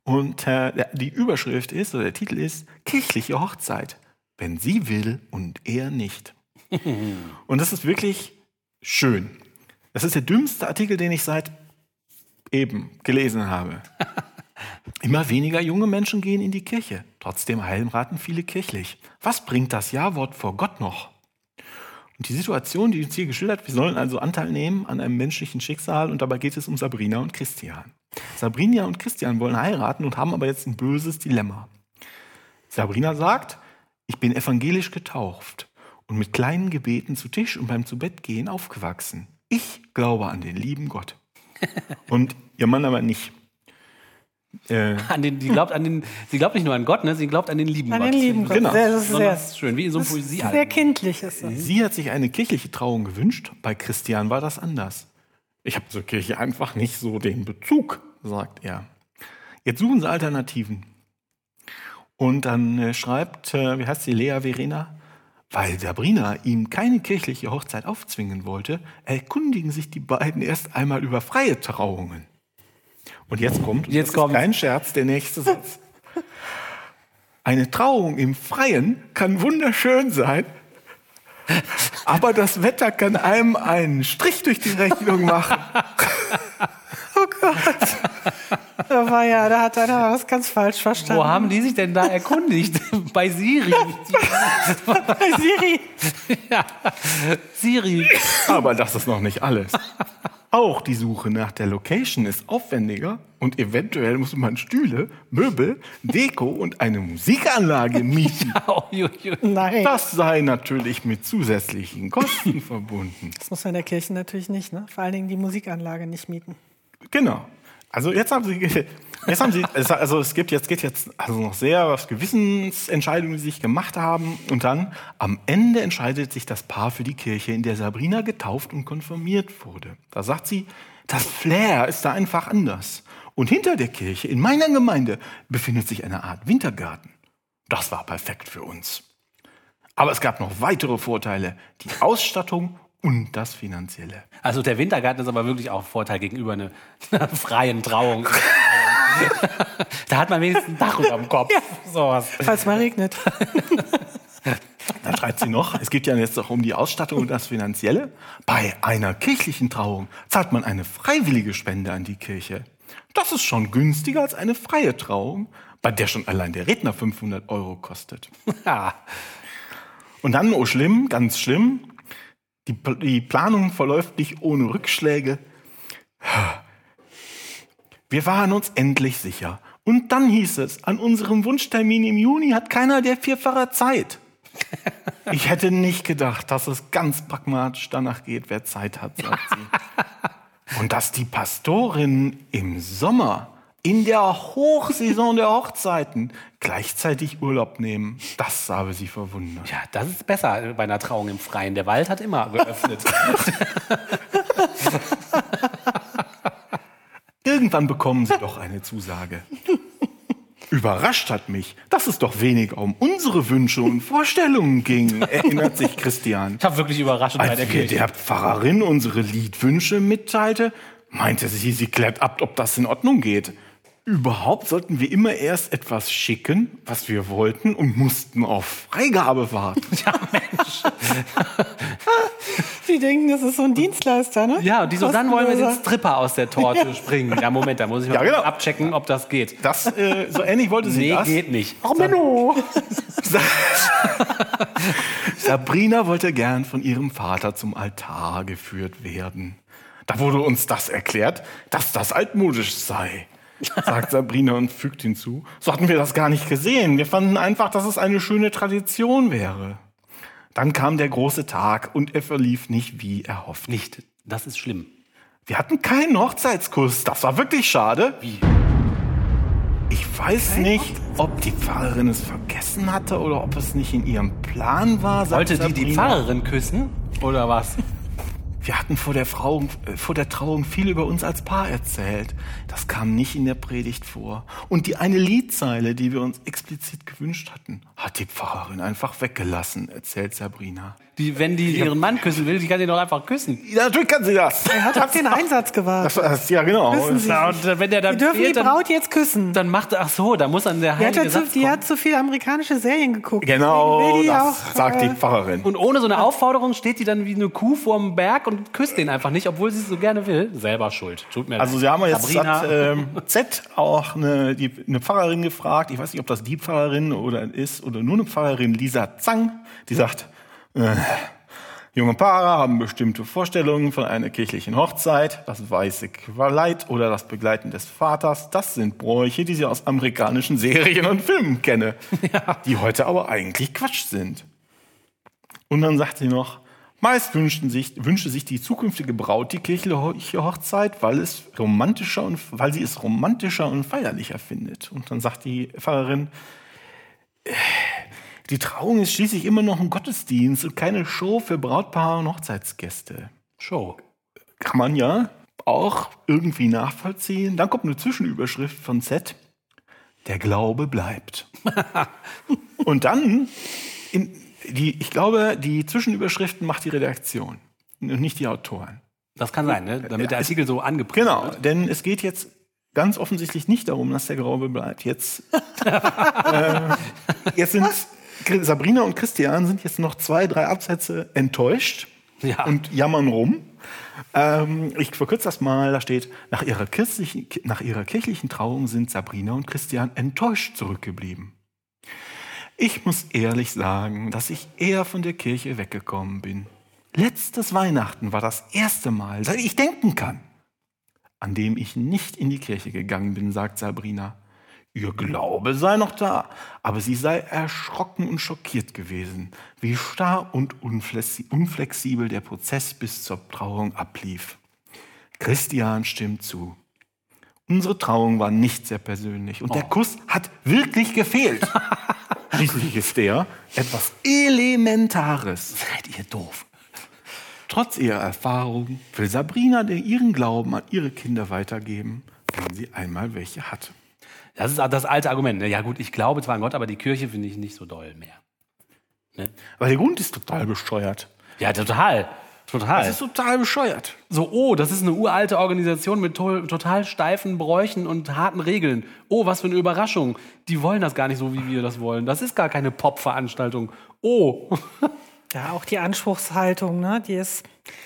Und äh, die Überschrift ist, oder der Titel ist, kirchliche Hochzeit. Wenn sie will und er nicht. und das ist wirklich schön. Das ist der dümmste Artikel, den ich seit eben gelesen habe. Immer weniger junge Menschen gehen in die Kirche. Trotzdem heiraten viele kirchlich. Was bringt das Ja-Wort vor Gott noch? Und die Situation, die uns hier geschildert, wir sollen also Anteil nehmen an einem menschlichen Schicksal und dabei geht es um Sabrina und Christian. Sabrina und Christian wollen heiraten und haben aber jetzt ein böses Dilemma. Sabrina sagt, ich bin evangelisch getauft und mit kleinen Gebeten zu Tisch und beim Zubettgehen aufgewachsen. Ich glaube an den lieben Gott. Und ihr Mann aber nicht. Äh, An den, sie, glaubt an den, sie glaubt nicht nur an Gott, ne? sie glaubt an den lieben An Gott. den lieben Gott. Genau. Sehr, das ist sehr, schön, wie in so einem ist sehr kindlich ist das. Sie hat sich eine kirchliche Trauung gewünscht, bei Christian war das anders. Ich habe zur Kirche einfach nicht so den Bezug, sagt er. Jetzt suchen sie Alternativen. Und dann äh, schreibt, äh, wie heißt sie, Lea Verena, weil Sabrina ihm keine kirchliche Hochzeit aufzwingen wollte, erkundigen sich die beiden erst einmal über freie Trauungen. Und jetzt kommt, und Jetzt das kommt. ist kein Scherz, der nächste Satz. Eine Trauung im Freien kann wunderschön sein, aber das Wetter kann einem einen Strich durch die Rechnung machen. Oh Gott. Da war ja, da hat einer was ganz falsch verstanden. Wo haben die sich denn da erkundigt? Bei Siri. Bei Siri. Siri. Aber das ist noch nicht alles. Auch die Suche nach der Location ist aufwendiger und eventuell muss man Stühle, Möbel, Deko und eine Musikanlage mieten. Nein. Das sei natürlich mit zusätzlichen Kosten verbunden. Das muss man in der Kirche natürlich nicht, ne? Vor allen Dingen die Musikanlage nicht mieten. Genau. Also jetzt haben Sie, jetzt haben Sie, es- also es gibt jetzt geht jetzt also noch sehr was Gewissensentscheidungen, die Sie sich gemacht haben und dann am Ende entscheidet sich das Paar für die Kirche, in der Sabrina getauft und konfirmiert wurde. Da sagt sie, das Flair ist da einfach anders. Und hinter der Kirche in meiner Gemeinde befindet sich eine Art Wintergarten. Das war perfekt für uns. Aber es gab noch weitere Vorteile, die Ausstattung und das Finanzielle. Also der Wintergarten ist aber wirklich auch ein Vorteil gegenüber einer, einer freien Trauung. da hat man wenigstens ein Dach über dem Kopf. Sowas. Falls mal regnet. Dann schreibt sie noch, es geht ja jetzt auch um die Ausstattung und das Finanzielle. Bei einer kirchlichen Trauung zahlt man eine freiwillige Spende an die Kirche. Das ist schon günstiger als eine freie Trauung, bei der schon allein der Redner 500 Euro kostet. Ja. Und dann, oh schlimm, ganz schlimm, die, die Planung verläuft nicht ohne Rückschläge. Wir waren uns endlich sicher. Und dann hieß es, an unserem Wunschtermin im Juni hat keiner der Vierfacher Zeit. Ich hätte nicht gedacht, dass es ganz pragmatisch danach geht, wer Zeit hat, sagt sie. Und dass die Pastorinnen im Sommer in der Hochsaison der Hochzeiten gleichzeitig Urlaub nehmen, das habe sie verwundert. ja, das ist besser bei einer Trauung im Freien. Der Wald hat immer geöffnet. Irgendwann bekommen sie doch eine Zusage. Überrascht hat mich, dass es doch weniger um unsere Wünsche und Vorstellungen ging, erinnert sich Christian. Ich habe wirklich überraschend bei Als der wir Kirche. der Pfarrerin unsere Liedwünsche mitteilte, meinte sie, sie klärt ab, ob das in Ordnung geht. Überhaupt sollten wir immer erst etwas schicken, was wir wollten, und mussten auf Freigabe warten. Die denken, das ist so ein Dienstleister, ne? Ja, und die so, dann wollen wir den. Stripper aus der Torte springen. Ja, Moment, da muss ich mal Ja, genau. abchecken, ob das geht. Das, äh, so ähnlich wollte sie Nee, das. geht nicht. Oh, Menno. Sabrina wollte gern von ihrem Vater zum Altar geführt werden. Da wurde uns das erklärt, dass das altmodisch sei, sagt Sabrina und fügt hinzu. So hatten wir das gar nicht gesehen. Wir fanden einfach, dass es eine schöne Tradition wäre. Dann kam der große Tag und er verlief nicht wie erhofft. Nicht. Das ist schlimm. Wir hatten keinen Hochzeitskuss. Das war wirklich schade. Wie? Ich weiß nicht, ob die Pfarrerin es vergessen hatte oder ob es nicht in ihrem Plan war. Wollte die die. Pfarrerin küssen? Oder was? Wir hatten vor der, Frau, äh, vor der Trauung viel über uns als Paar erzählt. Das kam nicht in der Predigt vor. Und die eine Liedzeile, die wir uns explizit gewünscht hatten, hat die Pfarrerin einfach weggelassen, erzählt Sabrina. Die, wenn die ihren Mann küssen will, die kann den doch einfach küssen. Ja, natürlich kann sie das. Er hat auf den Einsatz gewartet. das, ja, genau. Sie. Ja, und wenn der dann dürfen die fehlt, dann, Braut jetzt küssen. dann macht er, ach so, da muss dann der Die hat, ja zu, die hat zu viel amerikanische Serien geguckt. Genau, die das auch, sagt äh, die Pfarrerin. Und ohne so eine Aufforderung steht die dann wie eine Kuh vorm Berg und küsst den einfach nicht, obwohl sie es so gerne will. Selber schuld. Tut mir Also leid. Sie haben ja jetzt Sabrina, hat, ähm, Z auch eine, die, eine Pfarrerin gefragt, ich weiß nicht, ob das die Pfarrerin oder ist oder nur eine Pfarrerin, Lisa Zang, die sagt, äh, Junge Paare haben bestimmte Vorstellungen von einer kirchlichen Hochzeit, das weiße Kleid oder das Begleiten des Vaters. Das sind Bräuche, die sie aus amerikanischen Serien und Filmen kenne, die heute aber eigentlich Quatsch sind. Und dann sagt sie noch, meist wünschten sich, wünschte sich die zukünftige Braut die kirchliche Hochzeit, weil, es romantischer und, weil sie es romantischer und feierlicher findet. Und dann sagt die Pfarrerin, "Äh, die Trauung ist schließlich immer noch ein Gottesdienst und keine Show für Brautpaare und Hochzeitsgäste. Show. Kann man ja auch irgendwie nachvollziehen. Dann kommt eine Zwischenüberschrift von Z. Der Glaube bleibt. und dann, in, die, ich glaube, die Zwischenüberschriften macht die Redaktion und nicht die Autoren. Das kann sein, ne? damit der Artikel so angepasst Genau, wird. denn es geht jetzt ganz offensichtlich nicht darum, dass der Glaube bleibt. Jetzt, äh, jetzt sind Sabrina und Christian sind jetzt noch zwei, drei Absätze enttäuscht Ja. und jammern rum. Ähm, ich verkürze das mal, da steht, nach ihrer, kirchlichen, nach ihrer kirchlichen Trauung sind Sabrina und Christian enttäuscht zurückgeblieben. Ich muss ehrlich sagen, dass ich eher von der Kirche weggekommen bin. Letztes Weihnachten war das erste Mal, seit ich denken kann, an dem ich nicht in die Kirche gegangen bin, sagt Sabrina. Ihr Glaube sei noch da, aber sie sei erschrocken und schockiert gewesen, wie starr und unflexi- unflexibel der Prozess bis zur Trauung ablief. Christian stimmt zu. Unsere Trauung war nicht sehr persönlich und der Kuss hat wirklich gefehlt. Schließlich ist der etwas Elementares. Seid ihr doof. Trotz ihrer Erfahrung will Sabrina ihren Glauben an ihre Kinder weitergeben, wenn sie einmal welche hat. Das ist das alte Argument. Ne? Ja gut, ich glaube zwar an Gott, aber die Kirche finde ich nicht so doll mehr. Ne? Weil der Grund ist total bescheuert. Ja, total. Total. Das ist total bescheuert. So, oh, das ist eine uralte Organisation mit to total steifen Bräuchen und harten Regeln. Oh, was für eine Überraschung. Die wollen das gar nicht so, wie wir das wollen. Das ist gar keine Pop-Veranstaltung. Oh. Ja, auch die Anspruchshaltung, ne? die ist,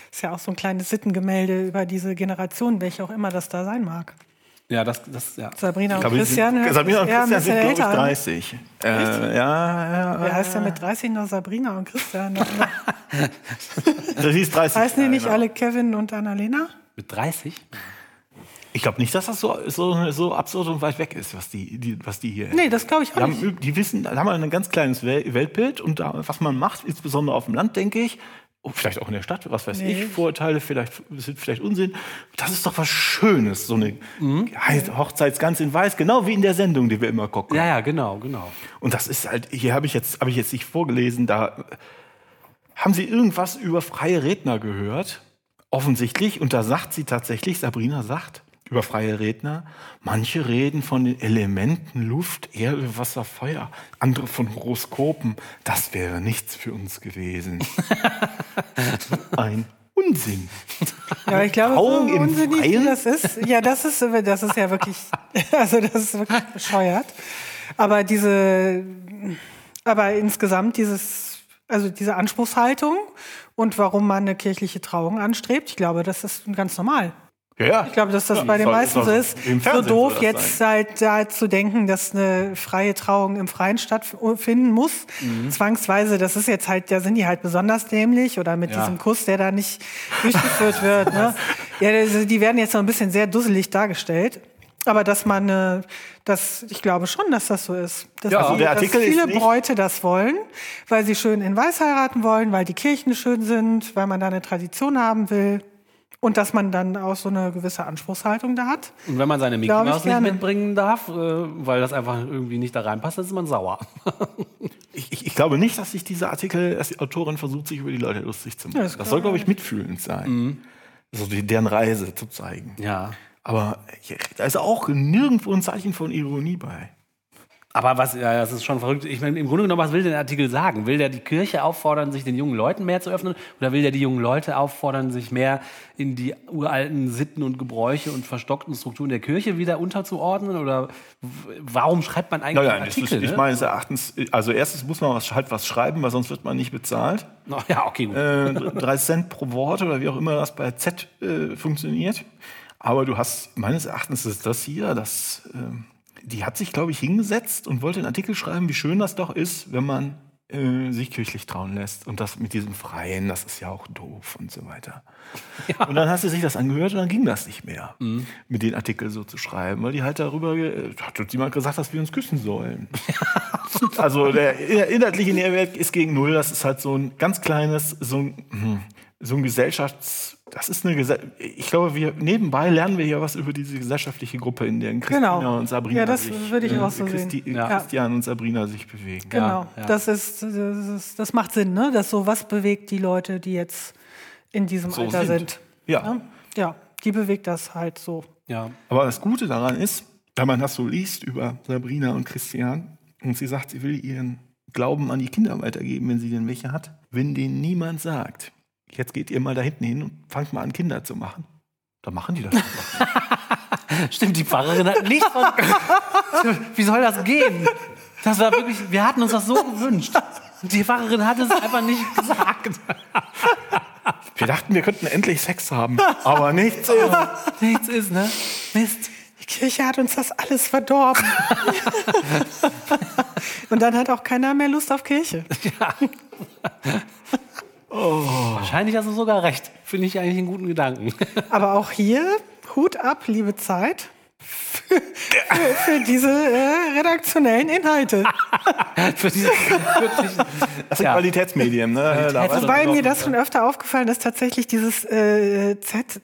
ist ja auch so ein kleines Sittengemälde über diese Generation, welche auch immer das da sein mag. Ja, das, das, ja. Sabrina und Christian, sind, Sabrina und Christian sind, glaube ich, älter an. 30. Äh, ja, ja, Wer ja. heißt denn mit 30 noch Sabrina und Christian? Sie ist 30. Heißen die nicht Ja, alle Kevin und Annalena? Mit 30? Ich glaube nicht, dass das so, so, so absurd und weit weg ist, was die, die, was die hier. Nee, das glaube ich Die auch nicht. haben, die wissen, da haben wir ein ganz kleines Wel- Weltbild und da, was man macht, insbesondere auf dem Land, denke ich, oh, vielleicht auch in der Stadt, was weiß Nee. ich, Vorurteile, vielleicht sind vielleicht Unsinn. Das ist doch was Schönes, so eine Mhm. heißt Hochzeits ganz in Weiß, genau wie in der Sendung, die wir immer gucken. Ja, ja, genau, genau. Und das ist halt, hier habe ich jetzt, habe ich jetzt nicht vorgelesen, da haben Sie irgendwas über freie Redner gehört? Offensichtlich. Und da sagt sie tatsächlich, Sabrina sagt über freie Redner, manche reden von den Elementen Luft, Erde, Wasser, Feuer, andere von Horoskopen. Das wäre nichts für uns gewesen. Ein Unsinn. Ja, aber ich glaube, Trauung so im unsinnig wie Freien? das ist, ja, das ist, das ist ja wirklich, also das ist wirklich bescheuert. Aber diese, aber insgesamt dieses, also diese Anspruchshaltung und warum man eine kirchliche Trauung anstrebt, ich glaube, das ist ganz normal. Ja, ja. Ich glaube, dass das Ja, bei den meisten so ist. So doof jetzt halt da zu denken, dass eine freie Trauung im Freien stattfinden muss. Mhm. Zwangsweise, das ist jetzt halt, da sind die halt besonders dämlich oder mit Ja. diesem Kuss, der da nicht durchgeführt wird. Ne? Ja, das- die werden jetzt noch ein bisschen sehr dusselig dargestellt. Aber dass man, äh, das, ich glaube schon, dass das so ist. Dass, Ja, also die, der Artikel dass viele Bräute das wollen, weil sie schön in Weiß heiraten wollen, weil die Kirchen schön sind, weil man da eine Tradition haben will. Und dass man dann auch so eine gewisse Anspruchshaltung da hat. Und wenn man seine Mickey Mouse nicht gerne. mitbringen darf, äh, weil das einfach irgendwie nicht da reinpasst, dann ist man sauer. Ich, ich, ich glaube nicht, dass sich dieser Artikel, dass die Autorin versucht, sich über die Leute lustig zu machen. Ja, das das soll, glaube ich, mitfühlend sein. So die, deren Reise zu zeigen. Ja. Aber da ist auch nirgendwo ein Zeichen von Ironie bei. Aber was, ja, das ist schon verrückt. Ich meine, im Grunde genommen, was will der Artikel sagen? Will der die Kirche auffordern, sich den jungen Leuten mehr zu öffnen? Oder will der die jungen Leute auffordern, sich mehr in die uralten Sitten und Gebräuche und verstockten Strukturen der Kirche wieder unterzuordnen? Oder warum schreibt man eigentlich Naja, einen das Artikel? ist, ich ne? meines Erachtens, also erstens muss man was, halt was schreiben, weil sonst wird man nicht bezahlt. No, ja, okay, gut. Äh, drei Cent pro Wort oder wie auch immer das bei Z äh, funktioniert. Aber du hast, meines Erachtens ist das hier, das, ähm, die hat sich, glaube ich, hingesetzt und wollte einen Artikel schreiben, wie schön das doch ist, wenn man äh, sich kirchlich trauen lässt. Und das mit diesem Freien, das ist ja auch doof und so weiter. Und dann hat sie sich das angehört und dann ging das nicht mehr, mit den Artikel so zu schreiben, weil die halt darüber, ge- hat jemand gesagt, dass wir uns küssen sollen. also der der inhaltliche Nährwert ist gegen null. Das ist halt so ein ganz kleines, so ein, hm, so ein Gesellschafts... Das ist eine Gesell ich glaube, wir nebenbei lernen wir hier was über diese gesellschaftliche Gruppe, in der Christina Genau. und Sabrina Ja, das sich, würde ich äh, auch so Christi sehen. ja. Ja. Christian und Sabrina sich bewegen. Genau, ja. Das, ist, das ist, das macht Sinn, ne? Dass so was bewegt die Leute, die jetzt in diesem So Alter sind. sind. Ja. Ne? Ja, die bewegt das halt so. Ja. Aber das Gute daran ist, wenn man das so liest über Sabrina und Christian, und sie sagt, sie will ihren Glauben an die Kinder weitergeben, wenn sie denn welche hat, wenn denen niemand sagt, jetzt geht ihr mal da hinten hin und fangt mal an, Kinder zu machen, dann machen die das einfach. Stimmt, die Pfarrerin hat nicht von. Wie soll das gehen? Das war wirklich, wir hatten uns das so gewünscht. Die Pfarrerin hat es einfach nicht gesagt. Wir dachten, wir könnten endlich Sex haben, aber nichts ist. Nichts ist, ne? Mist. Die Kirche hat uns das alles verdorben. Und dann hat auch keiner mehr Lust auf Kirche. Wahrscheinlich hast du sogar recht. Finde ich eigentlich einen guten Gedanken. Aber auch hier, Hut ab, liebe Zeit, für, für, für diese äh, redaktionellen Inhalte. Für diese wirklich. Das sind Ja. Qualitätsmedien, ne? Da weiß Wobei mir das schon öfter aufgefallen ist, tatsächlich dieses äh, Z,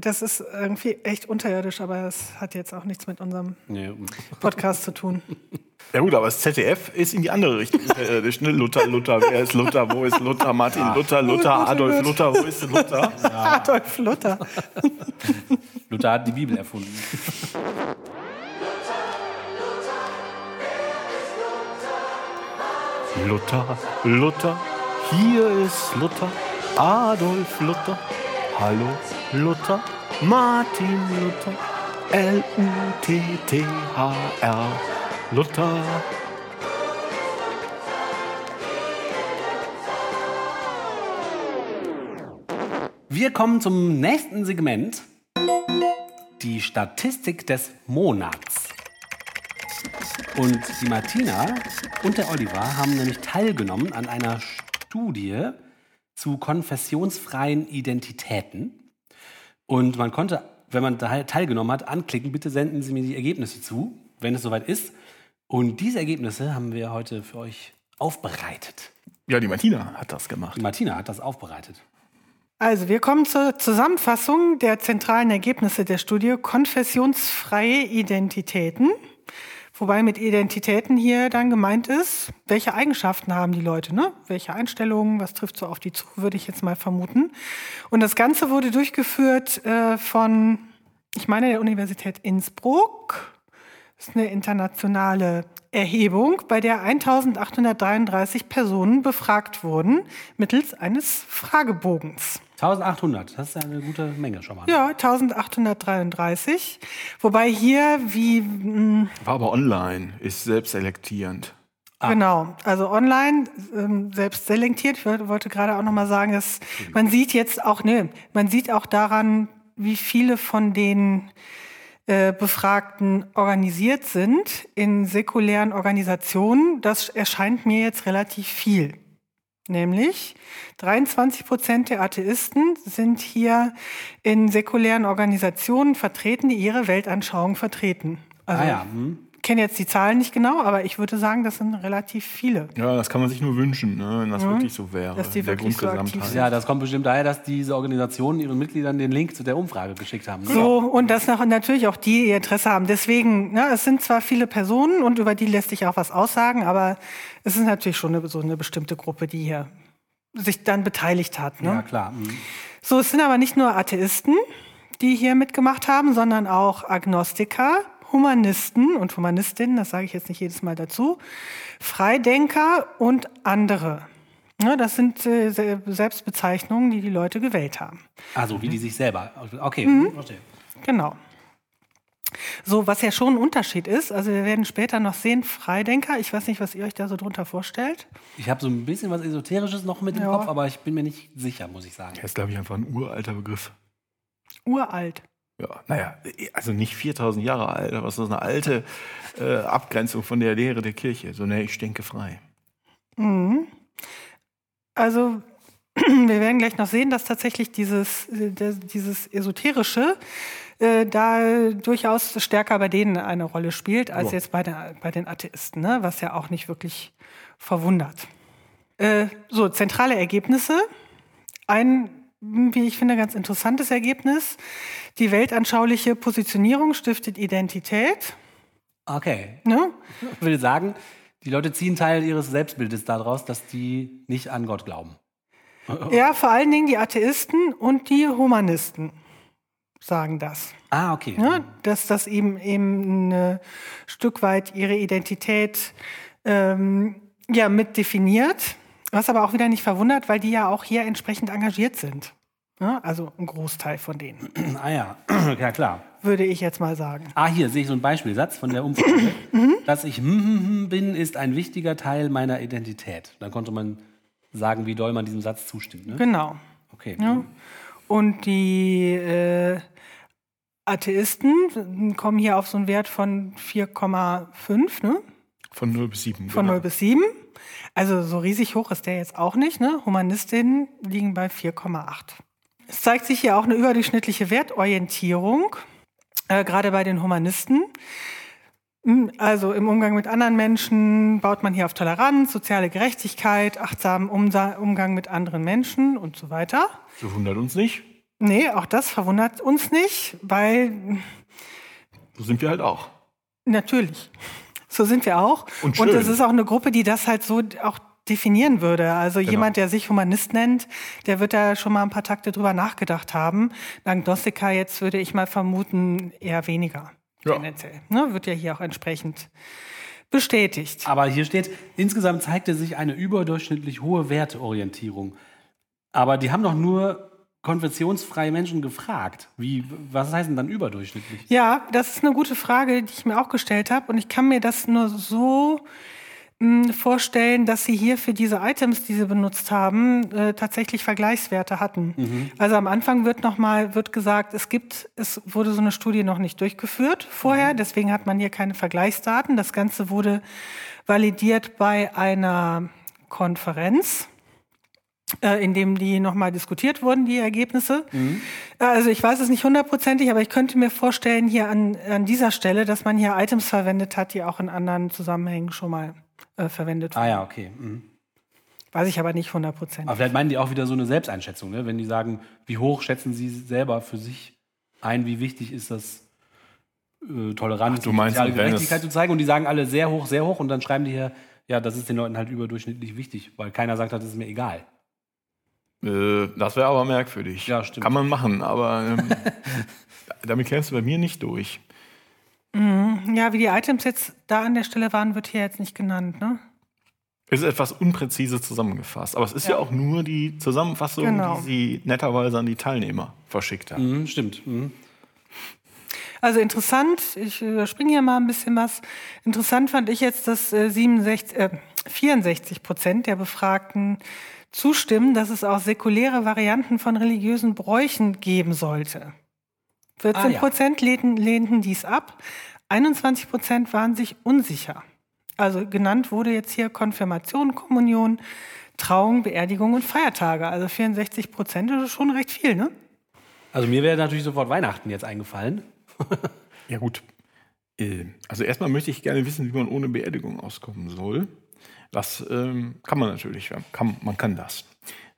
das ist irgendwie echt unterirdisch, aber das hat jetzt auch nichts mit unserem Nee. Podcast zu tun. Ja gut, aber das ZDF ist in die andere Richtung unterirdisch. Ne? Luther, Luther, wer ist Luther, wo ist Luther, Martin Luther, Luther, Adolf Luther, wo ist Luther? Adolf Luther. Luther hat die Bibel erfunden. Luther, Luther, hier ist Luther, Adolf Luther, hallo Luther, Martin Luther, L-U-T-T-H-R, Luther. Wir kommen zum nächsten Segment. Die Statistik des Monats. Und die Martina und der Oliver haben nämlich teilgenommen an einer Studie zu konfessionsfreien Identitäten. Und man konnte, wenn man da teilgenommen hat, anklicken, bitte senden Sie mir die Ergebnisse zu, wenn es soweit ist. Und diese Ergebnisse haben wir heute für euch aufbereitet. Ja, die Martina hat das gemacht. Die Martina hat das aufbereitet. Also, wir kommen zur Zusammenfassung der zentralen Ergebnisse der Studie Konfessionsfreie Identitäten. Wobei mit Identitäten hier dann gemeint ist, welche Eigenschaften haben die Leute, ne? Welche Einstellungen, was trifft so auf die zu, würde ich jetzt mal vermuten. Und das Ganze wurde durchgeführt äh, von, ich meine, der Universität Innsbruck. Das ist eine internationale Erhebung, bei der 1833 Personen befragt wurden mittels eines Fragebogens. 1800, das ist eine gute Menge schon mal. Ja, 1833. Wobei hier, wie, mh, War aber online, ist selbst selektierend. genau, also online ähm, selbst selektiert. Ich wollte- wollte gerade auch noch mal sagen, dass man sieht jetzt auch, ne, man sieht auch daran, wie viele von den äh, Befragten organisiert sind in säkulären Organisationen. Das erscheint mir jetzt relativ viel. Nämlich 23 Prozent der Atheisten sind hier in säkulären Organisationen vertreten, die ihre Weltanschauung vertreten. Also Ah ja, hm. Ich kenne jetzt die Zahlen nicht genau, aber ich würde sagen, das sind relativ viele. Ja, das kann man sich nur wünschen, ne? wenn das wirklich so wäre. Dass die wirklich so aktiv Grundgesamtheit. Ja, das kommt bestimmt daher, dass diese Organisationen ihren Mitgliedern den Link zu der Umfrage geschickt haben. So, und dass natürlich auch die ihr Interesse haben. Deswegen, ne, es sind zwar viele Personen und über die lässt sich auch was aussagen, aber es ist natürlich schon eine, so eine bestimmte Gruppe, die hier sich dann beteiligt hat. Ne? Ja, klar. hm. So, es sind aber nicht nur Atheisten, die hier mitgemacht haben, sondern auch Agnostiker, Humanisten und Humanistinnen, das sage ich jetzt nicht jedes Mal dazu, Freidenker und andere. Ja, das sind äh, Se- Selbstbezeichnungen, die die Leute gewählt haben. Also, wie die sich selber. Okay, Mhm. verstehe. Genau. So, was ja schon ein Unterschied ist, also wir werden später noch sehen, Freidenker, ich weiß nicht, was ihr euch da so drunter vorstellt. Ich habe so ein bisschen was Esoterisches noch mit im Ja. Kopf, aber ich bin mir nicht sicher, muss ich sagen. Das ist, glaube ich, einfach ein uralter Begriff. Uralt. Ja, naja, also nicht 4000 Jahre alt, aber es ist eine alte äh, Abgrenzung von der Lehre der Kirche. So, ne, ich denke frei. Also wir werden gleich noch sehen, dass tatsächlich dieses, äh, dieses Esoterische äh, da durchaus stärker bei denen eine Rolle spielt, als Ja. jetzt bei, der, bei den Atheisten, ne? was ja auch nicht wirklich verwundert. Äh, so, zentrale Ergebnisse. Ein, wie ich finde, ganz interessantes Ergebnis. Die weltanschauliche Positionierung stiftet Identität. Okay. Ne? Ich würde sagen, die Leute ziehen Teil ihres Selbstbildes daraus, dass die nicht an Gott glauben. Ja, vor allen Dingen die Atheisten und die Humanisten sagen das. Ah, okay. Ja, dass das eben eben ein Stück weit ihre Identität ähm, ja mit definiert, was aber auch wieder nicht verwundert, weil die ja auch hier entsprechend engagiert sind. Ja, also ein Großteil von denen, Ah ja, ja klar. würde ich jetzt mal sagen. Ah, hier sehe ich so einen Beispielsatz von der Umfrage. Dass ich hm, hm, hm bin, ist ein wichtiger Teil meiner Identität. Dann konnte man sagen, wie doll man diesem Satz zustimmt. Ne? Genau. Okay. Ja. Und die äh, Atheisten kommen hier auf so einen Wert von 4,5, ne? Von 0 bis 7. Von 0 bis 7. Also so riesig hoch ist der jetzt auch nicht. Ne? Humanistinnen liegen bei 4,8. Es zeigt sich hier auch eine überdurchschnittliche Wertorientierung, äh, gerade bei den Humanisten. Hm, Also im Umgang mit anderen Menschen baut man hier auf Toleranz, soziale Gerechtigkeit, achtsamen Umgang mit anderen Menschen und so weiter. So wundert uns nicht. Nee, auch das verwundert uns nicht, weil So sind wir halt auch. Natürlich. So sind wir auch. Und Und schön. es ist auch eine Gruppe, die das halt so auch definieren würde. Also Genau. jemand, der sich Humanist nennt, der wird da schon mal ein paar Takte drüber nachgedacht haben. Ein Agnostiker jetzt würde ich mal vermuten eher weniger. Ja. Tendenziell. Ne? Wird ja hier auch entsprechend bestätigt. Aber hier steht, insgesamt zeigte sich eine überdurchschnittlich hohe Wertorientierung. Aber die haben doch nur konfessionsfreie Menschen gefragt. Wie, was heißt denn dann überdurchschnittlich? Ja, das ist eine gute Frage, die ich mir auch gestellt habe. Und ich kann mir das nur so mh, vorstellen, dass sie hier für diese Items, die sie benutzt haben, äh, tatsächlich Vergleichswerte hatten. Also am Anfang wird noch mal wird gesagt, es gibt, es wurde so eine Studie noch nicht durchgeführt vorher, deswegen hat man hier keine Vergleichsdaten. Das Ganze wurde validiert bei einer Konferenz äh, in dem die nochmal diskutiert wurden, die Ergebnisse. Äh, Also ich weiß es nicht hundertprozentig, aber ich könnte mir vorstellen, hier an, an dieser Stelle, dass man hier Items verwendet hat, die auch in anderen Zusammenhängen schon mal äh, verwendet wurden. Ah ja, okay. Mhm. Weiß ich aber nicht hundertprozentig. Aber vielleicht meinen die auch wieder so eine Selbsteinschätzung, ne? wenn die sagen, wie hoch schätzen sie selber für sich ein, wie wichtig ist das, äh, Toleranz, Ach, du meinst, soziale Gerechtigkeit zu zeigen. Und die sagen alle sehr hoch, sehr hoch. Und dann schreiben die hier, ja, das ist den Leuten halt überdurchschnittlich wichtig, weil keiner sagt hat, das ist mir egal. Äh, das wäre aber merkwürdig. Ja, stimmt. Kann man machen, aber ähm, damit kämst du bei mir nicht durch. Ja, wie die Items jetzt da an der Stelle waren, wird hier jetzt nicht genannt. Ne? Es ist etwas unpräzise zusammengefasst, aber es ist ja, auch nur die Zusammenfassung, Genau. die sie netterweise an die Teilnehmer verschickt haben. Mhm, stimmt. Mhm. Also interessant, ich überspringe hier mal ein bisschen was. Interessant fand ich jetzt, dass äh, 67, äh, 64 Prozent der Befragten zustimmen, dass es auch säkuläre Varianten von religiösen Bräuchen geben sollte. 14 Ah, ja. Prozent lehnten, lehnten dies ab, 21 Prozent waren sich unsicher. Also genannt wurde jetzt hier Konfirmation, Kommunion, Trauung, Beerdigung und Feiertage. Also 64 Prozent ist schon recht viel, ne? Also mir wäre natürlich sofort Weihnachten jetzt eingefallen. Ja gut. Äh, Also erstmal möchte ich gerne wissen, wie man ohne Beerdigung auskommen soll. Das ähm, kann man natürlich, kann, man kann das.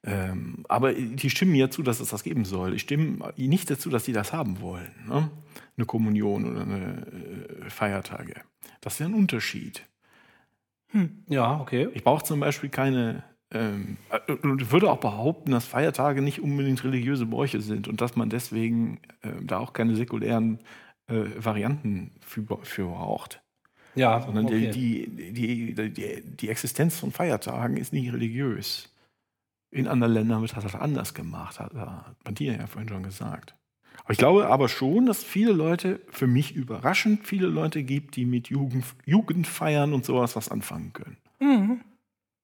Ähm, aber die stimmen ja zu, dass es das geben soll. Ich stimme nicht dazu, dass sie das haben wollen. Ne? Eine Kommunion oder eine äh, Feiertage. Das ist ja ein Unterschied. Ja, okay. Ich brauche zum Beispiel keine. Ähm, äh, und würde auch behaupten, dass Feiertage nicht unbedingt religiöse Bräuche sind und dass man deswegen äh, da auch keine säkulären äh, Varianten für, für braucht. Ja, Sondern okay. die, die, die, die, Existenz von Feiertagen ist nicht religiös. In anderen Ländern wird das anders gemacht, hat hat Bantina ja vorhin schon gesagt. Aber ich glaube aber schon, dass viele Leute, für mich überraschend viele Leute gibt, die mit Jugend, Jugendfeiern und sowas was anfangen können.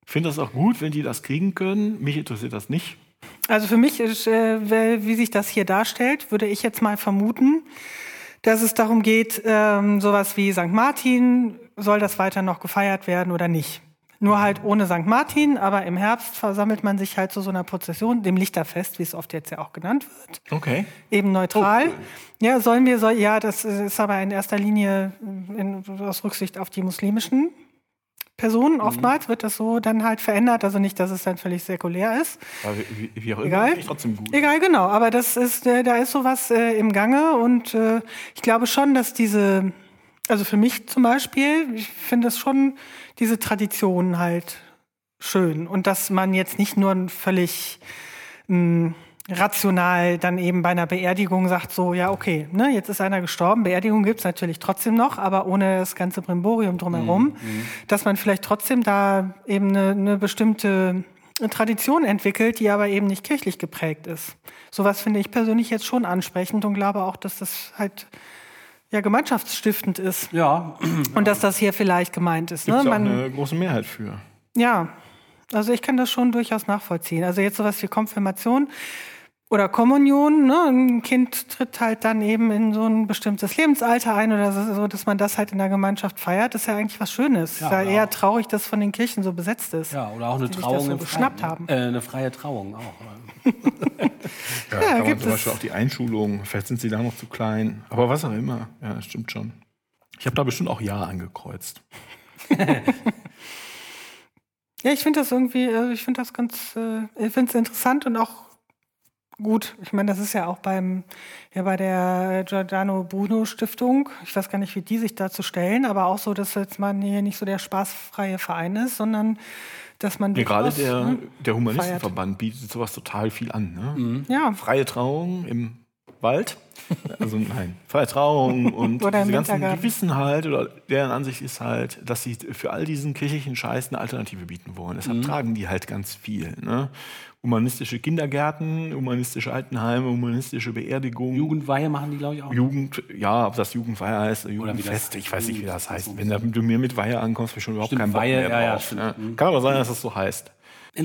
Ich finde das auch gut, wenn die das kriegen können. Mich interessiert das nicht. Also für mich, ist, äh, wie sich das hier darstellt, würde ich jetzt mal vermuten, dass es darum geht, ähm, sowas wie St. Martin, soll das weiter noch gefeiert werden oder nicht? Nur halt ohne St. Martin, aber im Herbst versammelt man sich halt zu so einer Prozession, dem Lichterfest, wie es oft jetzt ja auch genannt wird. Okay. Eben neutral. Ja, sollen wir, soll, ja, das ist aber in erster Linie in, aus Rücksicht auf die muslimischen Personen. Oftmals wird das so dann halt verändert. Also nicht, dass es dann völlig säkulär ist. Aber wie, wie auch immer, Egal. trotzdem gut. Egal, genau. Aber das ist, äh, da ist sowas äh, im Gange und äh, ich glaube schon, dass diese, also für mich zum Beispiel, ich finde es schon diese Tradition halt schön und dass man jetzt nicht nur ein völlig mh, rational dann eben bei einer Beerdigung sagt so, ja okay, ne, jetzt ist einer gestorben, Beerdigung gibt's natürlich trotzdem noch, aber ohne das ganze Brimborium drumherum, dass man vielleicht trotzdem da eben eine, eine bestimmte Tradition entwickelt, die aber eben nicht kirchlich geprägt ist. Sowas finde ich persönlich jetzt schon ansprechend und glaube auch, dass das halt ja gemeinschaftsstiftend ist Ja, und dass das hier vielleicht gemeint ist. Gibt Ne? es auch Man, eine große Mehrheit für. ja, also ich kann das schon durchaus nachvollziehen. Also jetzt sowas wie Konfirmation oder Kommunion, ne? ein Kind tritt halt dann eben in so ein bestimmtes Lebensalter ein oder so, dass man das halt in der Gemeinschaft feiert, ist ja eigentlich was Schönes. Ja, Ja, ja eher traurig, dass von den Kirchen so besetzt ist. ja, oder auch eine Die sich Trauung so im geschnappt Freien. haben. Äh, eine freie Trauung auch. Ja, Ja, kann man gibt zum es. Beispiel auch die Einschulung, vielleicht sind sie da noch zu klein. Aber was auch immer. Ja, das stimmt schon. Ich habe da bestimmt auch Ja angekreuzt. Ja, ich finde das irgendwie, also ich finde das ganz, äh, ich finde es interessant und auch gut. Ich meine, das ist ja auch beim, ja bei der Giordano Bruno Stiftung. Ich weiß gar nicht, wie die sich dazu stellen, aber auch so, dass jetzt man hier nicht so der spaßfreie Verein ist, sondern dass man Ja, gerade der, ne, der Humanistenverband bietet sowas total viel an. Ne? ja, Freie Trauung im Wald. Also nein, freie Trauung und Oder diese ganzen Wintergarten. Gewissen halt, oder deren Ansicht ist halt, dass sie für all diesen kirchlichen Scheiß eine Alternative bieten wollen. Mhm. Deshalb tragen die halt ganz viel. Ne? Humanistische Kindergärten, humanistische Altenheime, humanistische Beerdigungen. Jugendweihe machen die, glaube ich, auch. Jugend, ja, ob das Jugendweihe heißt, oder wie das- Jugendfest, ich weiß nicht, wie das heißt. Wenn du mir mit Weihe ankommst, habe ich schon überhaupt Stimmt, keinen Bock Weihe, mehr ja, ja, drauf. stimmt. ne? Kann aber sein, dass das so heißt.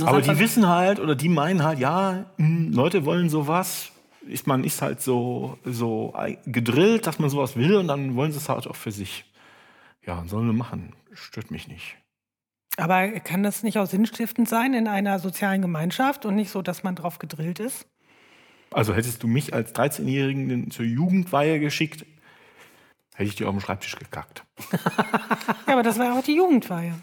Aber die wissen halt, oder die meinen halt, ja, mh, Leute wollen sowas. Ist, man ist halt so, so gedrillt, dass man sowas will und dann wollen sie es halt auch für sich. Ja, sollen wir machen. Stört mich nicht. aber kann das nicht auch sinnstiftend sein in einer sozialen Gemeinschaft und nicht so, dass man drauf gedrillt ist? Also hättest du mich als 13-Jährigen zur Jugendweihe geschickt, hätte ich dir auf den Schreibtisch gekackt. Ja, aber das war ja auch die Jugendweihe.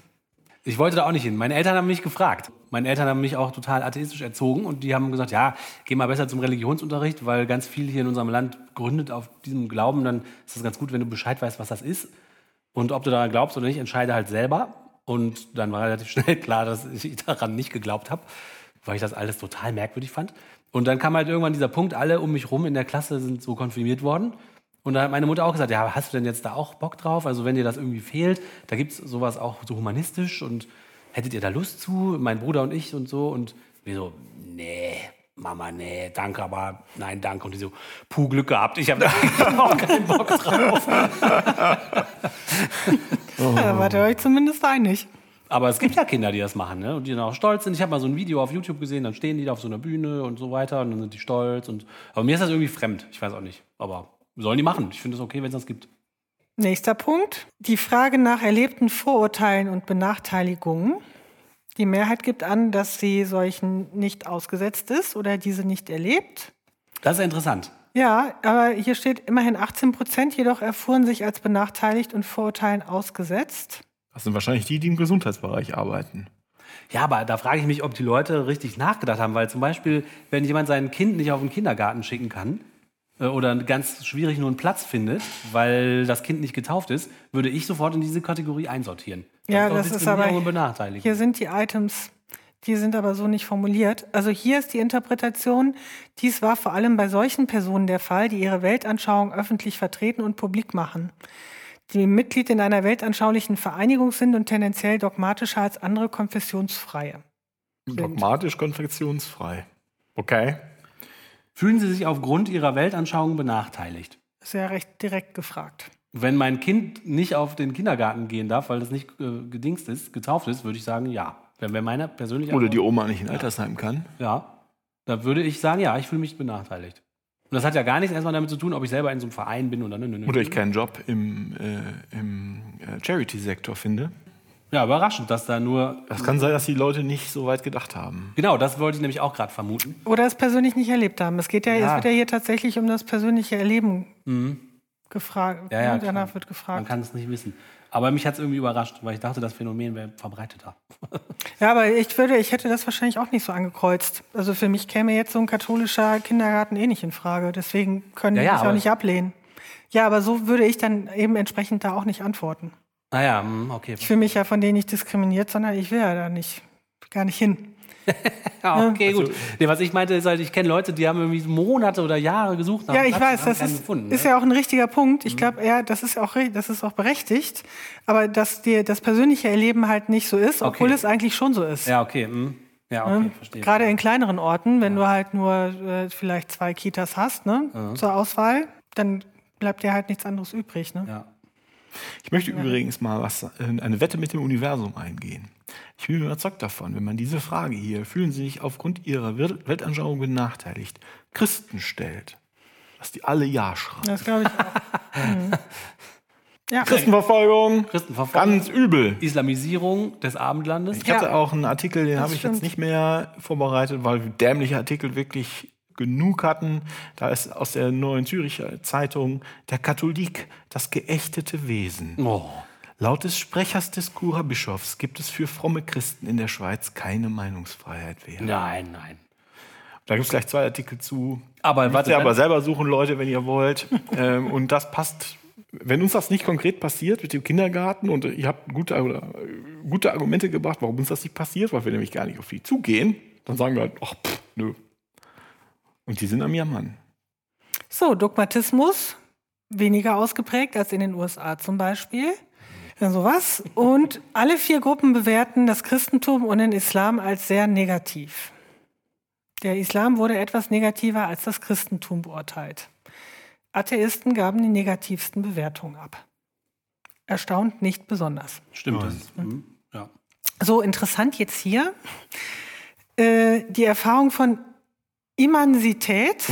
Ich wollte da auch nicht hin. Meine Eltern haben mich gefragt. Meine Eltern haben mich auch total atheistisch erzogen und die haben gesagt, ja, geh mal besser zum Religionsunterricht, weil ganz viel hier in unserem Land gründet auf diesem Glauben. Dann ist es ganz gut, wenn du Bescheid weißt, was das ist. Und ob du daran glaubst oder nicht, entscheide halt selber. Und dann war relativ schnell klar, dass ich daran nicht geglaubt habe, weil ich das alles total merkwürdig fand. Und dann kam halt irgendwann dieser Punkt, alle um mich rum in der Klasse sind so konfirmiert worden. Und da hat meine Mutter auch gesagt, ja, hast du denn jetzt da auch Bock drauf? Also wenn dir das irgendwie fehlt, da gibt's sowas auch so humanistisch und hättet ihr da Lust zu? Mein Bruder und ich und so. Und wir so, nee, Mama, nee, danke, aber nein, danke. Und die so, puh, Glück gehabt, ich habe da auch keinen Bock drauf. Ja, da wart ihr euch zumindest einig. Aber es gibt ja Kinder, die das machen, ne? Und die dann auch stolz sind. Ich habe mal so ein Video auf YouTube gesehen, dann stehen die da auf so einer Bühne und so weiter und dann sind die stolz. Und aber mir ist das irgendwie fremd. Ich weiß auch nicht. Aber sollen die machen. Ich finde es okay, wenn es das gibt. Nächster Punkt. Die Frage nach erlebten Vorurteilen und Benachteiligungen. Die Mehrheit gibt an, dass sie solchen nicht ausgesetzt ist oder diese nicht erlebt. Das ist interessant. Ja, aber hier steht immerhin 18 Prozent, jedoch erfuhren sich als benachteiligt und Vorurteilen ausgesetzt. Das sind wahrscheinlich die, die im Gesundheitsbereich arbeiten. Ja, aber da frage ich mich, ob die Leute richtig nachgedacht haben, weil zum Beispiel, wenn jemand sein Kind nicht auf den Kindergarten schicken kann oder ganz schwierig nur einen Platz findet, weil das Kind nicht getauft ist, würde ich sofort in diese Kategorie einsortieren. Ja, doch das ist aber-. Hier sind die Items, die sind aber so nicht formuliert. Also hier ist die Interpretation, dies war vor allem bei solchen Personen der Fall, die ihre Weltanschauung öffentlich vertreten und publik machen. Die Mitglied in einer weltanschaulichen Vereinigung sind und tendenziell dogmatischer als andere Konfessionsfreie. Dogmatisch konfektionsfrei. Okay. Fühlen Sie sich aufgrund Ihrer Weltanschauung benachteiligt? Ist ja recht direkt gefragt. Wenn mein Kind nicht auf den Kindergarten gehen darf, weil das nicht äh, gedingst ist, getauft ist, würde ich sagen, ja. Wenn wir meine persönliche Oder die Oma nicht in Altersheim kann. Ja, da würde ich sagen, ja, ich fühle mich benachteiligt. Und das hat ja gar nichts erstmal damit zu tun, ob ich selber in so einem Verein bin oder nö, nö, nö. Oder ich keinen Job im, äh, im äh, Charity-Sektor finde. Ja, überraschend, dass da nur. Das kann sein, dass die Leute nicht so weit gedacht haben. Genau, das wollte ich nämlich auch gerade vermuten. Oder es persönlich nicht erlebt haben. Es geht ja, Ja. es wird ja hier tatsächlich um das persönliche Erleben gefragt. Mhm. Ja, ja, klar. Danach wird Man gefragt. kann es nicht wissen. Aber mich hat es irgendwie überrascht, weil ich dachte, das Phänomen wäre verbreiteter. Ja, aber ich würde, ich hätte das wahrscheinlich auch nicht so angekreuzt. Also für mich käme jetzt so ein katholischer Kindergarten eh nicht in Frage. Deswegen können Ja, die ja, mich auch nicht ablehnen. Ja, aber so würde ich dann eben entsprechend da auch nicht antworten. Naja, hm, okay. Ich fühle mich ja von denen nicht diskriminiert, sondern ich will ja da nicht, gar nicht hin. Ja, okay, gut. Nee, was ich meinte, ist halt, ich kenne Leute, die haben irgendwie Monate oder Jahre gesucht nach Ja, ich Platz weiß, das ist, gefunden, ist ne? ja auch ein richtiger Punkt. Ich glaube, ja, das ist auch, das ist auch berechtigt. Aber dass dir das persönliche Erleben halt nicht so ist, obwohl Okay. es eigentlich schon so ist. Ja, okay. hm. Ja, okay, Ne? verstehe. Gerade in kleineren Orten, wenn du halt nur äh, vielleicht zwei Kitas hast ne, zur Auswahl, dann bleibt dir halt nichts anderes übrig. Ne? Ja. Ich möchte übrigens mal was, äh, eine Wette mit dem Universum eingehen. Ich bin überzeugt davon, wenn man diese Frage hier, fühlen Sie sich aufgrund Ihrer Wel- Weltanschauung benachteiligt, Christen stellt, dass die alle Ja schreiben. Das glaube ich auch. Mhm. Ja, Christenverfolgung, Christenverfolgung. ganz übel. Islamisierung des Abendlandes. Ich hatte Ja. auch einen Artikel, den habe ich stimmt. jetzt nicht mehr vorbereitet, weil dämliche Artikel wirklich genug hatten. Da ist aus der Neuen Züricher Zeitung der Katholik, das geächtete Wesen. Oh. Laut des Sprechers des Kura-Bischofs gibt es für fromme Christen in der Schweiz keine Meinungsfreiheit mehr. Nein, nein. Da gibt es gleich zwei Artikel zu. Aber warte, ihr aber selber suchen, Leute, wenn ihr wollt. ähm, und das passt. Wenn uns das nicht konkret passiert mit dem Kindergarten und ihr habt gute, gute Argumente gebracht, warum uns das nicht passiert, weil wir nämlich gar nicht auf die zugehen, dann sagen wir halt, ach, pff, nö. Und die sind am Jammern. So, Dogmatismus, weniger ausgeprägt als in den USA zum Beispiel. Ja, sowas. Und alle vier Gruppen bewerten das Christentum und den Islam als sehr negativ. Der Islam wurde etwas negativer als das Christentum beurteilt. Atheisten gaben die negativsten Bewertungen ab. Erstaunt nicht besonders. Stimmt. Das ist, hm, ja. So interessant jetzt hier äh, die Erfahrung von Immansität.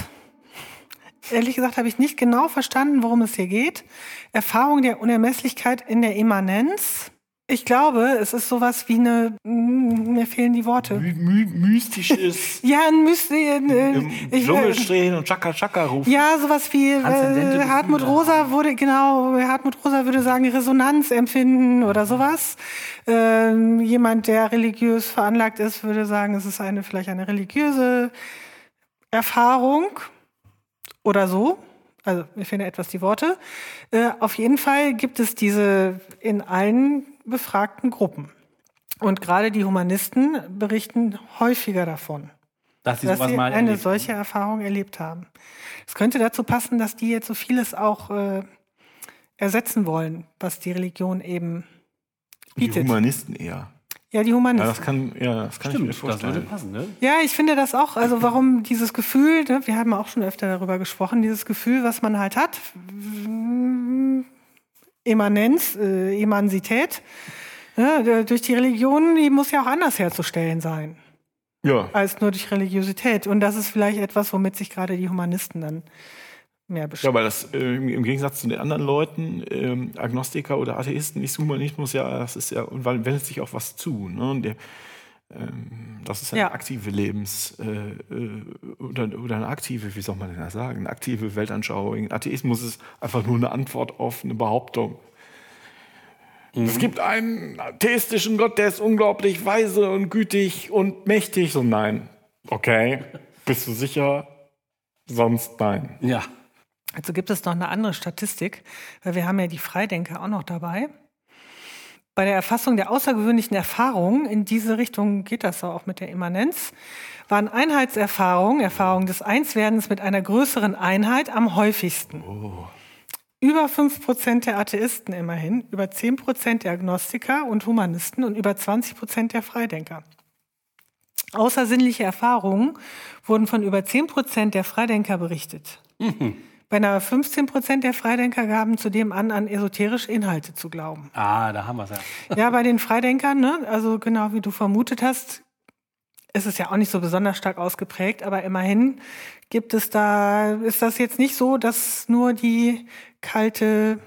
Ehrlich gesagt habe ich nicht genau verstanden, worum es hier geht. Erfahrung der Unermesslichkeit in der Immanenz. Ich glaube, es ist sowas wie eine, mm, mir fehlen die Worte. My my mystisches Ja, ein Mysti äh, Dschungel äh, stehen und Chaka Chaka rufen. ja, sowas wie äh, Hartmut Rosa wurde, genau, Hartmut Rosa würde sagen Resonanz empfinden oder sowas. Ähm, jemand, der religiös veranlagt ist, würde sagen, es ist eine, vielleicht eine religiöse Erfahrung oder so. Also, mir fehlen etwas die Worte. Äh, auf jeden Fall gibt es diese in allen befragten Gruppen. Und gerade die Humanisten berichten häufiger davon Dass sie dass sowas sie mal eine erlebt solche Erfahrung erlebt haben. Es könnte dazu passen, dass die jetzt so vieles auch äh, ersetzen wollen, was die Religion eben Die bietet. Humanisten eher. Ja, die Ja, Humanisten. das kann, ja, das kann ich mir Stimmt, das würde vorstellen. passen, ne? Ja, ich finde das auch. Also warum dieses Gefühl, ne, wir haben auch schon öfter darüber gesprochen, dieses Gefühl, was man halt hat, Immanenz, äh, Immansität, ja, d- durch die Religion, die muss ja auch anders herzustellen sein Ja. als nur durch Religiosität. Und das ist vielleicht etwas, womit sich gerade die Humanisten dann mehr Ja, beschäftigen. weil das äh, im Gegensatz zu den anderen Leuten, ähm, Agnostiker oder Atheisten, ist Humanismus ja, das ist ja, und weil wendet sich auch was zu. Ne? Und der, ähm, das ist eine Ja. aktive Lebens- äh, äh, oder, oder eine aktive, wie soll man denn das sagen, eine aktive Weltanschauung. Atheismus ist einfach nur eine Antwort auf eine Behauptung. Es gibt einen atheistischen Gott, der ist unglaublich weise und gütig und mächtig. So, nein. Okay. Bist du sicher? Sonst nein. Ja. Also gibt es noch eine andere Statistik, weil wir haben ja die Freidenker auch noch dabei. Bei der Erfassung der außergewöhnlichen Erfahrungen, in diese Richtung geht das auch mit der Immanenz, waren Einheitserfahrungen, Erfahrungen des Einswerdens mit einer größeren Einheit am häufigsten. Über 5% der Atheisten immerhin, über 10% der Agnostiker und Humanisten und über 20% der Freidenker. Außersinnliche Erfahrungen wurden von über 10% der Freidenker berichtet. Bei einer 15% der Freidenker gaben zudem an, an esoterische Inhalte zu glauben. Ah, da haben wir es ja. Ja, bei den Freidenkern, ne, also genau wie du vermutet hast, ist es ja auch nicht so besonders stark ausgeprägt, aber immerhin gibt es da, ist das jetzt nicht so, dass nur die kalte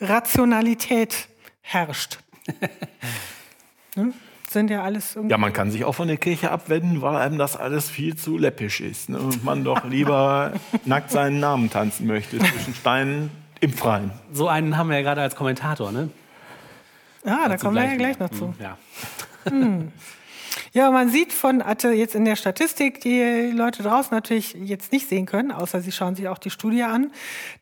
Rationalität herrscht. ne? Sind ja alles irgendwie. Ja, man kann sich auch von der Kirche abwenden, weil einem das alles viel zu läppisch ist. Ne? Und man doch lieber nackt seinen Namen tanzen möchte zwischen Steinen im Freien. So einen haben wir ja gerade als Kommentator, ne? ah, da kommen wir ja gleich noch zu. Hm, Ja. Ja, man sieht von Athe jetzt in der Statistik, die Leute draußen natürlich jetzt nicht sehen können, außer sie schauen sich auch die Studie an,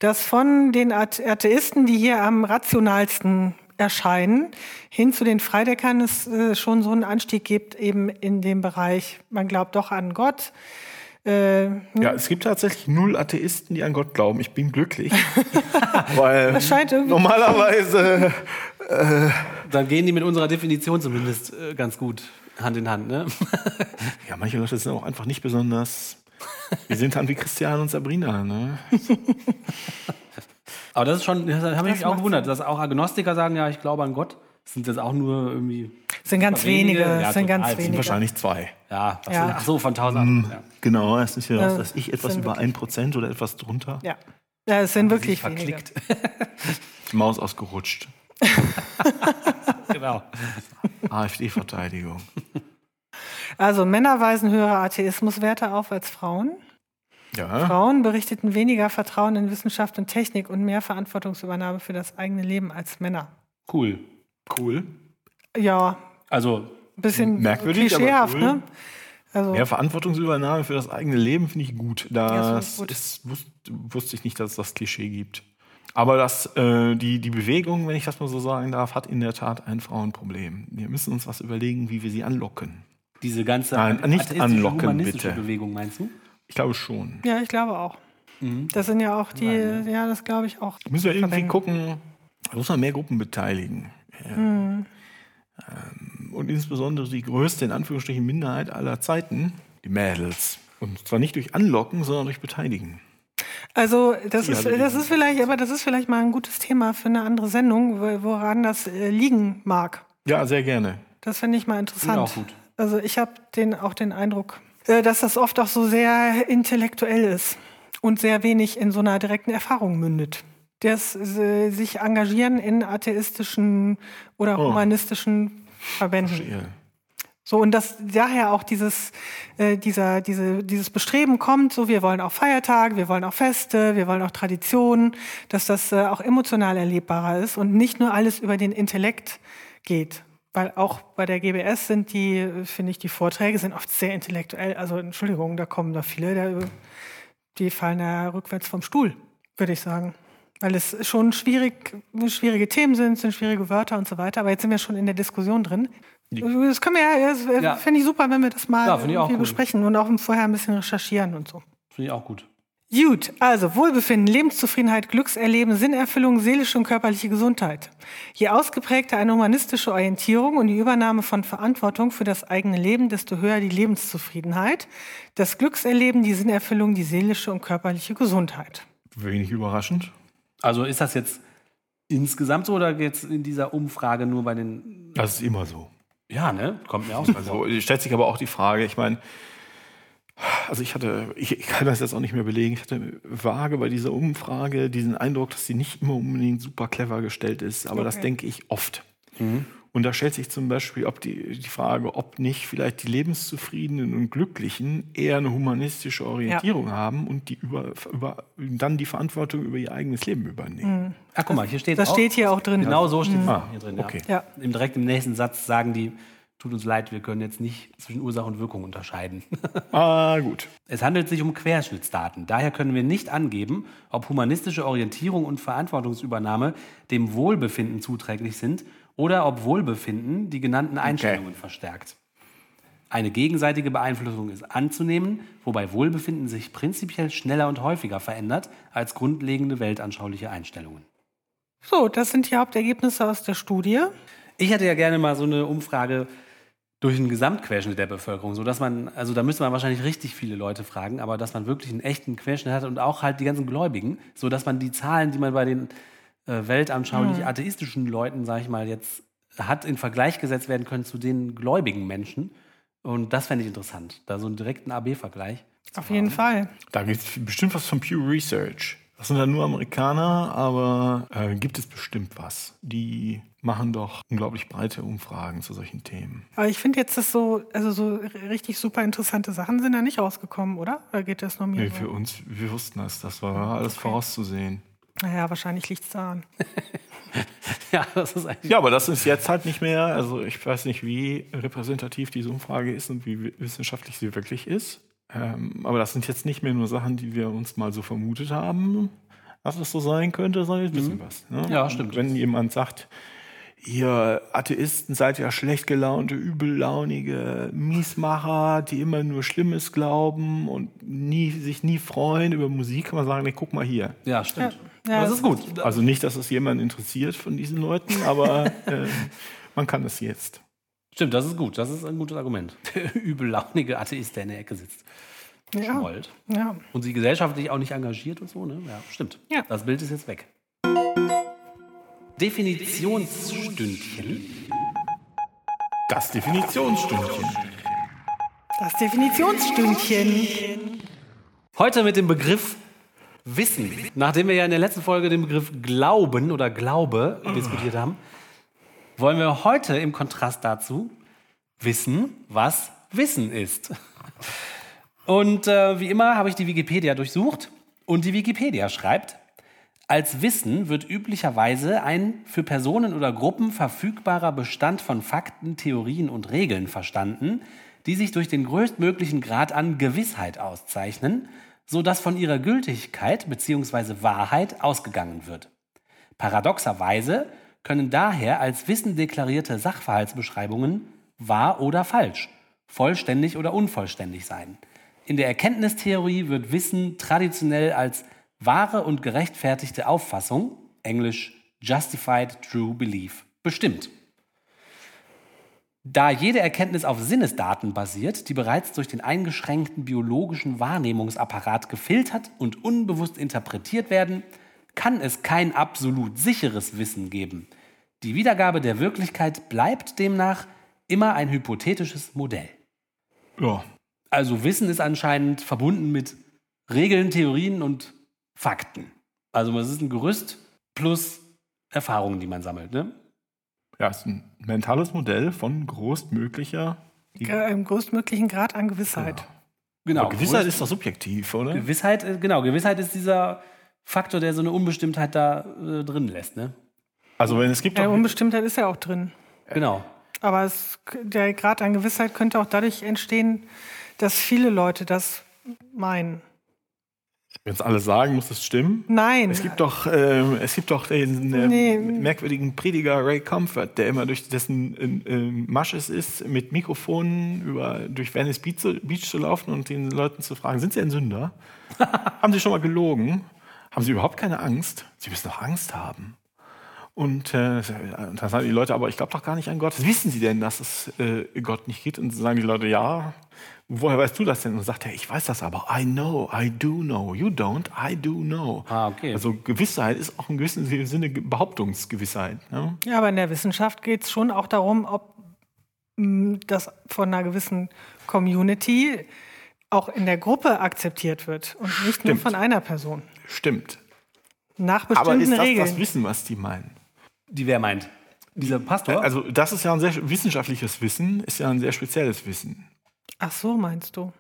dass von den Athe- Atheisten, die hier am rationalsten erscheinen, hin zu den Freideckern es äh, schon so einen Anstieg gibt, eben in dem Bereich, man glaubt doch an Gott. Äh, Ja, es gibt tatsächlich null Atheisten, die an Gott glauben. Ich bin glücklich. weil Das scheint irgendwie- normalerweise Dann gehen die mit unserer Definition zumindest äh, ganz gut Hand in Hand, ne? Ja, manche Leute sind auch einfach nicht besonders. Wir sind dann wie Christian und Sabrina, ne? Aber das ist schon, das habe ich Das mich auch gewundert, dass auch Agnostiker sagen, ja, ich glaube an Gott. Das sind jetzt auch nur irgendwie, sind ganz Wenige, wenige, ja, sind ganz Sind wenige. Wahrscheinlich zwei. ja, Ja. Sind, ach so, von tausend. Ja. Genau, es ist ja, was weiß ich, etwas sind über ein Prozent oder etwas drunter. Ja. ja, es sind wirklich wenige. Verklickt. Die Maus ausgerutscht. genau. AfD-Verteidigung. Also Männer weisen höhere Atheismuswerte auf als Frauen. Ja. Frauen berichteten weniger Vertrauen in Wissenschaft und Technik und mehr Verantwortungsübernahme für das eigene Leben als Männer. Cool. Cool. Ja, Also, ein bisschen Merkwürdig, aber klischeehaft, cool. ne? Also, Mehr Verantwortungsübernahme für das eigene Leben finde ich gut. Ja, Das ich gut. Ist, wus wusste ich nicht, dass es das Klischee gibt. Aber das, äh, die, die Bewegung, wenn ich das mal so sagen darf, hat in der Tat ein Frauenproblem. Wir müssen uns was überlegen, wie wir sie anlocken. diese ganze Nein, nicht anlocken, humanistische bitte. Bewegung, meinst du? Ich glaube schon. ja, ich glaube auch. Mhm. Das sind ja auch die, ja, das glaube ich auch. Müssen wir irgendwie gucken, da muss man mehr Gruppen beteiligen. Ja. Mhm. Ähm, Und insbesondere die größte, in Anführungsstrichen, Minderheit aller Zeiten, die Mädels. Und zwar nicht durch Anlocken, sondern durch Beteiligen. Also das ist, das ist vielleicht, aber das ist vielleicht mal ein gutes Thema für eine andere Sendung, wo- woran das äh, liegen mag. Ja, sehr gerne. Das finde ich mal interessant. auch gut. Also ich habe den, auch den Eindruck, dass das oft auch so sehr intellektuell ist und sehr wenig in so einer direkten Erfahrung mündet. Das äh, sich engagieren in atheistischen oder Oh. humanistischen Verbänden. So, und dass daher auch dieses, äh, dieser, diese, dieses Bestreben kommt, so wir wollen auch Feiertage, wir wollen auch Feste, wir wollen auch Traditionen, dass das äh, auch emotional erlebbarer ist und nicht nur alles über den Intellekt geht. Weil auch bei der GBS sind die, finde ich, die Vorträge sind oft sehr intellektuell. Also Entschuldigung, da kommen da viele, da, die fallen da rückwärts vom Stuhl, würde ich sagen. Weil es schon schwierig, schwierige Themen sind, sind schwierige Wörter und so weiter. Aber jetzt sind wir schon in der Diskussion drin. Das können wir ja, das Ja. finde ich super, wenn wir das mal Ja, gut. besprechen und auch vorher ein bisschen recherchieren und so. Finde ich auch gut. Gut, also Wohlbefinden, Lebenszufriedenheit, Glückserleben, Sinnerfüllung, seelische und körperliche Gesundheit. Je ausgeprägter eine humanistische Orientierung und die Übernahme von Verantwortung für das eigene Leben, desto höher die Lebenszufriedenheit, das Glückserleben, die Sinnerfüllung, die seelische und körperliche Gesundheit. Wenig überraschend. Also ist das jetzt insgesamt so oder jetzt in dieser Umfrage nur bei den. Das ist immer so. Ja, ne? Kommt mir auch so. Also stellt sich aber auch die Frage, ich meine, also ich hatte, ich, ich kann das jetzt auch nicht mehr belegen, ich hatte vage bei dieser Umfrage diesen Eindruck, dass sie nicht immer unbedingt super clever gestellt ist, aber das Okay. denke ich oft. Und da stellt sich zum Beispiel ob die, die Frage, ob nicht vielleicht die Lebenszufriedenen und Glücklichen eher eine humanistische Orientierung haben und die über, über, dann die Verantwortung über ihr eigenes Leben übernehmen. Ach, guck mal, hier steht Das auch. steht hier auch drin. Genau so steht es Ah, hier drin. okay. Ja. Ja. Im, direkt im nächsten Satz sagen die, tut uns leid, wir können jetzt nicht zwischen Ursache und Wirkung unterscheiden. Ah, gut. Es handelt sich um Querschnittsdaten. Daher können wir nicht angeben, ob humanistische Orientierung und Verantwortungsübernahme dem Wohlbefinden zuträglich sind oder ob Wohlbefinden die genannten Einstellungen verstärkt. Eine gegenseitige Beeinflussung ist anzunehmen, wobei Wohlbefinden sich prinzipiell schneller und häufiger verändert als grundlegende weltanschauliche Einstellungen. So, das sind die Hauptergebnisse aus der Studie. Ich hätte ja gerne mal so eine Umfrage durch einen Gesamtquerschnitt der Bevölkerung, so dass man, also da müsste man wahrscheinlich richtig viele Leute fragen, aber dass man wirklich einen echten Querschnitt hat und auch halt die ganzen Gläubigen, so dass man die Zahlen, die man bei den äh, weltanschaulich atheistischen Leuten, sage ich mal, jetzt hat, in Vergleich gesetzt werden können zu den gläubigen Menschen. Und das fände ich interessant, da so einen direkten AB-Vergleich. Auf jeden Fall. Da gibt es bestimmt was von Pew Research. Das sind dann nur Amerikaner, aber äh, gibt es bestimmt was. Die machen doch unglaublich breite Umfragen zu solchen Themen. Aber ich finde jetzt das so, also so richtig super interessante Sachen sind da nicht rausgekommen, oder? Oder geht das nur mir Nee, so? für uns, wir wussten das. Das war alles vorauszusehen. Naja, wahrscheinlich liegt es daran. Ja, das ist eigentlich. Ja, aber das ist jetzt halt nicht mehr. Also ich weiß nicht, wie repräsentativ diese Umfrage ist und wie wissenschaftlich sie wirklich ist. Ähm, aber das sind jetzt nicht mehr nur Sachen, die wir uns mal so vermutet haben, dass es so sein könnte, sondern wir wissen was. Ne? Ja, stimmt. Und wenn jemand sagt, ihr Atheisten seid ja schlecht gelaunte, übellaunige Miesmacher, die immer nur Schlimmes glauben und nie, sich nie freuen über Musik, kann man sagen, nee, guck mal hier. Ja, stimmt. Ja. Ja, das das ist gut. Also nicht, dass es jemand interessiert von diesen Leuten, aber äh, man kann es jetzt. Stimmt, das ist gut. Das ist ein gutes Argument. Der übellaunige Atheist, der in der Ecke sitzt. Ja. Schmollt. ja. Und sie gesellschaftlich auch nicht engagiert und so, ne? Ja, stimmt. Ja. Das Bild ist jetzt weg. Definitionsstündchen. Das Definitionsstündchen. Das Definitionsstündchen. Heute mit dem Begriff Wissen. Nachdem wir ja in der letzten Folge den Begriff Glauben oder Glaube diskutiert haben, wollen wir heute im Kontrast dazu wissen, was Wissen ist. Und äh, wie immer habe ich die Wikipedia durchsucht und die Wikipedia schreibt, als Wissen wird üblicherweise ein für Personen oder Gruppen verfügbarer Bestand von Fakten, Theorien und Regeln verstanden, die sich durch den größtmöglichen Grad an Gewissheit auszeichnen, so dass von ihrer Gültigkeit bzw. Wahrheit ausgegangen wird. Paradoxerweise können daher als Wissen deklarierte Sachverhaltsbeschreibungen wahr oder falsch, vollständig oder unvollständig sein. In der Erkenntnistheorie wird Wissen traditionell als wahre und gerechtfertigte Auffassung, englisch justified true belief, bestimmt. Da jede Erkenntnis auf Sinnesdaten basiert, die bereits durch den eingeschränkten biologischen Wahrnehmungsapparat gefiltert und unbewusst interpretiert werden, kann es kein absolut sicheres Wissen geben. Die Wiedergabe der Wirklichkeit bleibt demnach immer ein hypothetisches Modell. Ja, Also Wissen ist anscheinend verbunden mit Regeln, Theorien und Fakten. Also es ist ein Gerüst plus Erfahrungen, die man sammelt. Ne? ja, ist ein mentales Modell von größtmöglicher. Im größtmöglichen Grad an Gewissheit. Genau. Aber Gewissheit Größt- ist doch subjektiv, oder? Gewissheit, äh, genau, Gewissheit ist dieser Faktor, der so eine Unbestimmtheit da äh, drin lässt. Ne? Also wenn es gibt Ja, doch, Unbestimmtheit ist ja auch drin. Genau. Aber es, der Grad an Gewissheit könnte auch dadurch entstehen, dass viele Leute das meinen. Wenn es alle sagen, muss es stimmen. Nein. Es gibt doch, ähm, es gibt doch den äh, Nee. merkwürdigen Prediger Ray Comfort, der immer durch dessen äh, äh, Masches ist, mit Mikrofonen über, durch Venice Beach zu, Beach zu laufen und den Leuten zu fragen, sind sie ein Sünder? haben sie schon mal gelogen? Haben sie überhaupt keine Angst? Sie müssen doch Angst haben. Und äh, dann sagen die Leute, aber ich glaube doch gar nicht an Gott. Wissen Sie denn, dass es äh, Gott nicht gibt? Und dann sagen die Leute, ja. Woher weißt du das denn? Und sagt er, ich weiß das aber. I know, I do know. You don't, I do know. Ah, okay. Also Gewissheit ist auch in gewissem Sinne Ge- Behauptungsgewissheit. Ne? Ja, aber in der Wissenschaft geht es schon auch darum, ob mh, das von einer gewissen Community auch in der Gruppe akzeptiert wird und nicht nur von einer Person. Stimmt. Nach Aber bestimmten ist das Regeln. das Wissen, was die meinen? Die wer meint? Dieser Pastor? Also das ist ja ein sehr wissenschaftliches Wissen, ist ja ein sehr spezielles Wissen. Ach so, meinst du?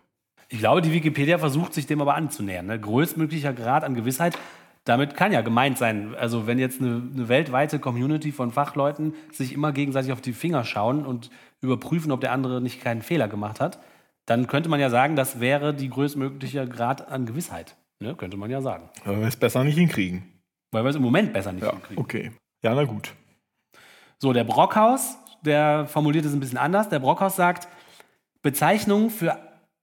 Ich glaube, die Wikipedia versucht sich dem aber anzunähern. Ne? Größtmöglicher Grad an Gewissheit. Damit kann ja gemeint sein, also wenn jetzt eine, eine weltweite Community von Fachleuten sich immer gegenseitig auf die Finger schauen und überprüfen, ob der andere nicht keinen Fehler gemacht hat, dann könnte man ja sagen, das wäre die größtmögliche Grad an Gewissheit. Ne? Könnte man ja sagen. Aber wir es besser nicht hinkriegen. Weil wir es im Moment besser nicht Ja, hinkriegen. okay. Ja, na gut. So, der Brockhaus, der formuliert es ein bisschen anders. Der Brockhaus sagt, Bezeichnung für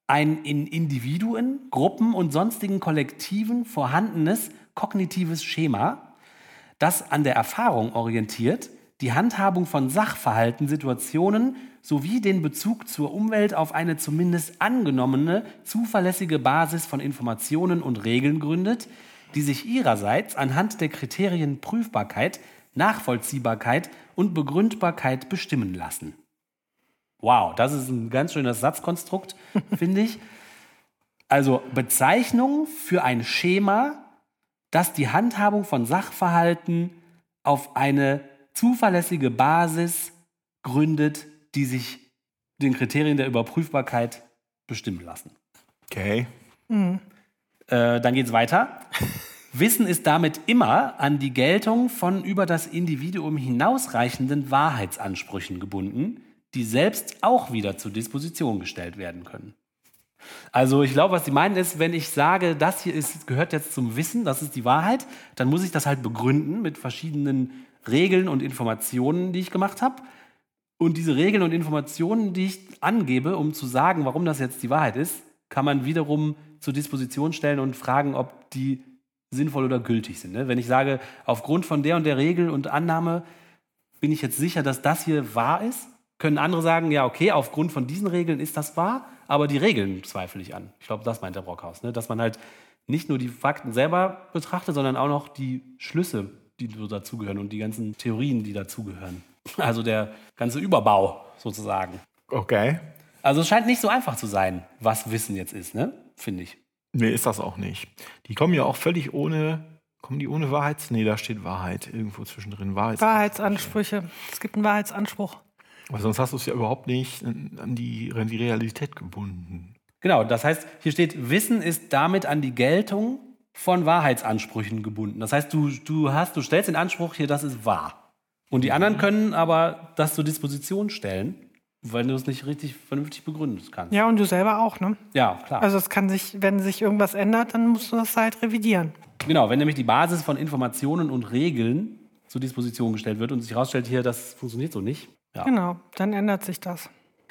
ein in Individuen, Gruppen und sonstigen Kollektiven vorhandenes kognitives Schema, das an der Erfahrung orientiert, die Handhabung von Sachverhalten, Situationen sowie den Bezug zur Umwelt auf eine zumindest angenommene, zuverlässige Basis von Informationen und Regeln gründet, die sich ihrerseits anhand der Kriterien Prüfbarkeit, Nachvollziehbarkeit und Begründbarkeit bestimmen lassen. Wow, das ist ein ganz schönes Satzkonstrukt, finde ich. Also Bezeichnung für ein Schema, dass die Handhabung von Sachverhalten auf eine zuverlässige Basis gründet, die sich den Kriterien der Überprüfbarkeit bestimmen lassen. Okay. Äh, dann geht's weiter. Wissen ist damit immer an die Geltung von über das Individuum hinausreichenden Wahrheitsansprüchen gebunden, die selbst auch wieder zur Disposition gestellt werden können. Also ich glaube, was Sie meinen ist, wenn ich sage, das hier ist, gehört jetzt zum Wissen, das ist die Wahrheit, dann muss ich das halt begründen mit verschiedenen Regeln und Informationen, die ich gemacht habe. Und diese Regeln und Informationen, die ich angebe, um zu sagen, warum das jetzt die Wahrheit ist, kann man wiederum zur Disposition stellen und fragen, ob die sinnvoll oder gültig sind. ne? Wenn ich sage, aufgrund von der und der Regel und Annahme bin ich jetzt sicher, dass das hier wahr ist, können andere sagen, ja, okay, aufgrund von diesen Regeln ist das wahr, aber die Regeln zweifle ich an. Ich glaube, das meint der Brockhaus, ne? dass man halt nicht nur die Fakten selber betrachtet, sondern auch noch die Schlüsse, die so dazugehören und die ganzen Theorien, die dazugehören. Also der ganze Überbau sozusagen. Okay. Also es scheint nicht so einfach zu sein, was Wissen jetzt ist, ne? Finde ich. Nee, ist das auch nicht. Die kommen ja auch völlig ohne. Kommen die ohne Wahrheits? Nee, da steht Wahrheit irgendwo zwischendrin. Wahrheits Wahrheitsansprüche. Es gibt einen Wahrheitsanspruch. Aber sonst hast du es ja überhaupt nicht an an die, an die Realität gebunden. Genau, das heißt, hier steht, Wissen ist damit an die Geltung von Wahrheitsansprüchen gebunden. Das heißt, du, du, hast, du stellst den Anspruch hier, das ist wahr. Und die anderen können aber das zur Disposition stellen, weil du es nicht richtig vernünftig begründen kannst. Ja, und du selber auch, ne? Ja, klar. Also es kann sich, wenn sich irgendwas ändert, dann musst du das halt revidieren. genau, wenn nämlich die Basis von Informationen und Regeln zur Disposition gestellt wird und sich herausstellt, hier, das funktioniert so nicht. Ja. Genau, dann ändert sich das.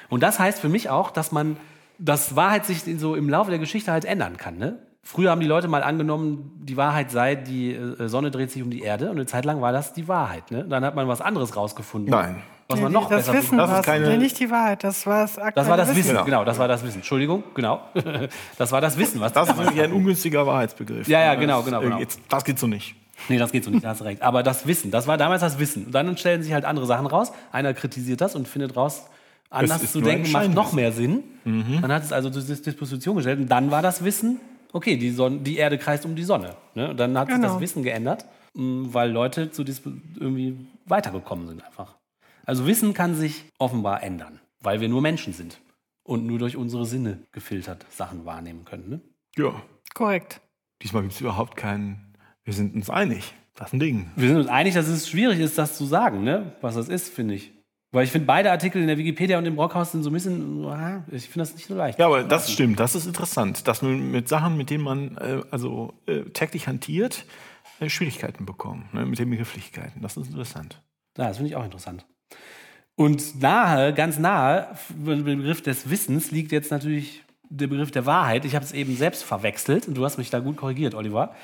Und das heißt für mich auch, dass man, dass Wahrheit sich so im Laufe der Geschichte halt ändern kann. Ne? Früher haben die Leute mal angenommen, die Wahrheit sei, die äh, Sonne dreht sich um die Erde und eine Zeit lang war das die Wahrheit. Ne? Dann hat man was anderes rausgefunden. Nein. Was man noch das besser Wissen Das ist war keine- nee, nicht die Wahrheit, das war das aktuelle Das war das Wissen, Genau. genau. das war das Wissen. Entschuldigung, genau. Das war das Wissen, was Das ist nämlich ein ungünstiger Wahrheitsbegriff. Ja, ja, genau, Das, genau, äh, genau. Jetzt, das geht so nicht. Nee, das geht so nicht, da hast du recht. Aber das Wissen, das war damals das Wissen. Und dann stellen sich halt andere Sachen raus. Einer kritisiert das und findet raus, anders zu denken macht noch mehr Sinn. Man hat es also zur Disposition gestellt. Und dann war das Wissen, okay, die, Sonne, die Erde kreist um die Sonne. Ne? Und dann hat sich Genau. das Wissen geändert, weil Leute zu irgendwie weitergekommen sind einfach. Also Wissen kann sich offenbar ändern, weil wir nur Menschen sind und nur durch unsere Sinne gefiltert Sachen wahrnehmen können. Ne? Ja. Korrekt. Diesmal gibt es überhaupt keinen. Wir sind uns einig. Das ist ein Ding. Wir sind uns einig, dass es schwierig ist, das zu sagen, ne? was das ist, finde ich. Weil ich finde, beide Artikel in der Wikipedia und im Brockhaus sind so ein bisschen, ah, ich finde das nicht so leicht. Ja, aber das stimmt. Das ist interessant, dass man mit Sachen, mit denen man äh, also äh, täglich hantiert, äh, Schwierigkeiten bekommt. Ne? Mit den Begrifflichkeiten. Das ist interessant. Ja, das finde ich auch interessant. Und nahe, ganz nahe, dem Begriff des Wissens liegt jetzt natürlich der Begriff der Wahrheit. Ich habe es eben selbst verwechselt und du hast mich da gut korrigiert, Oliver.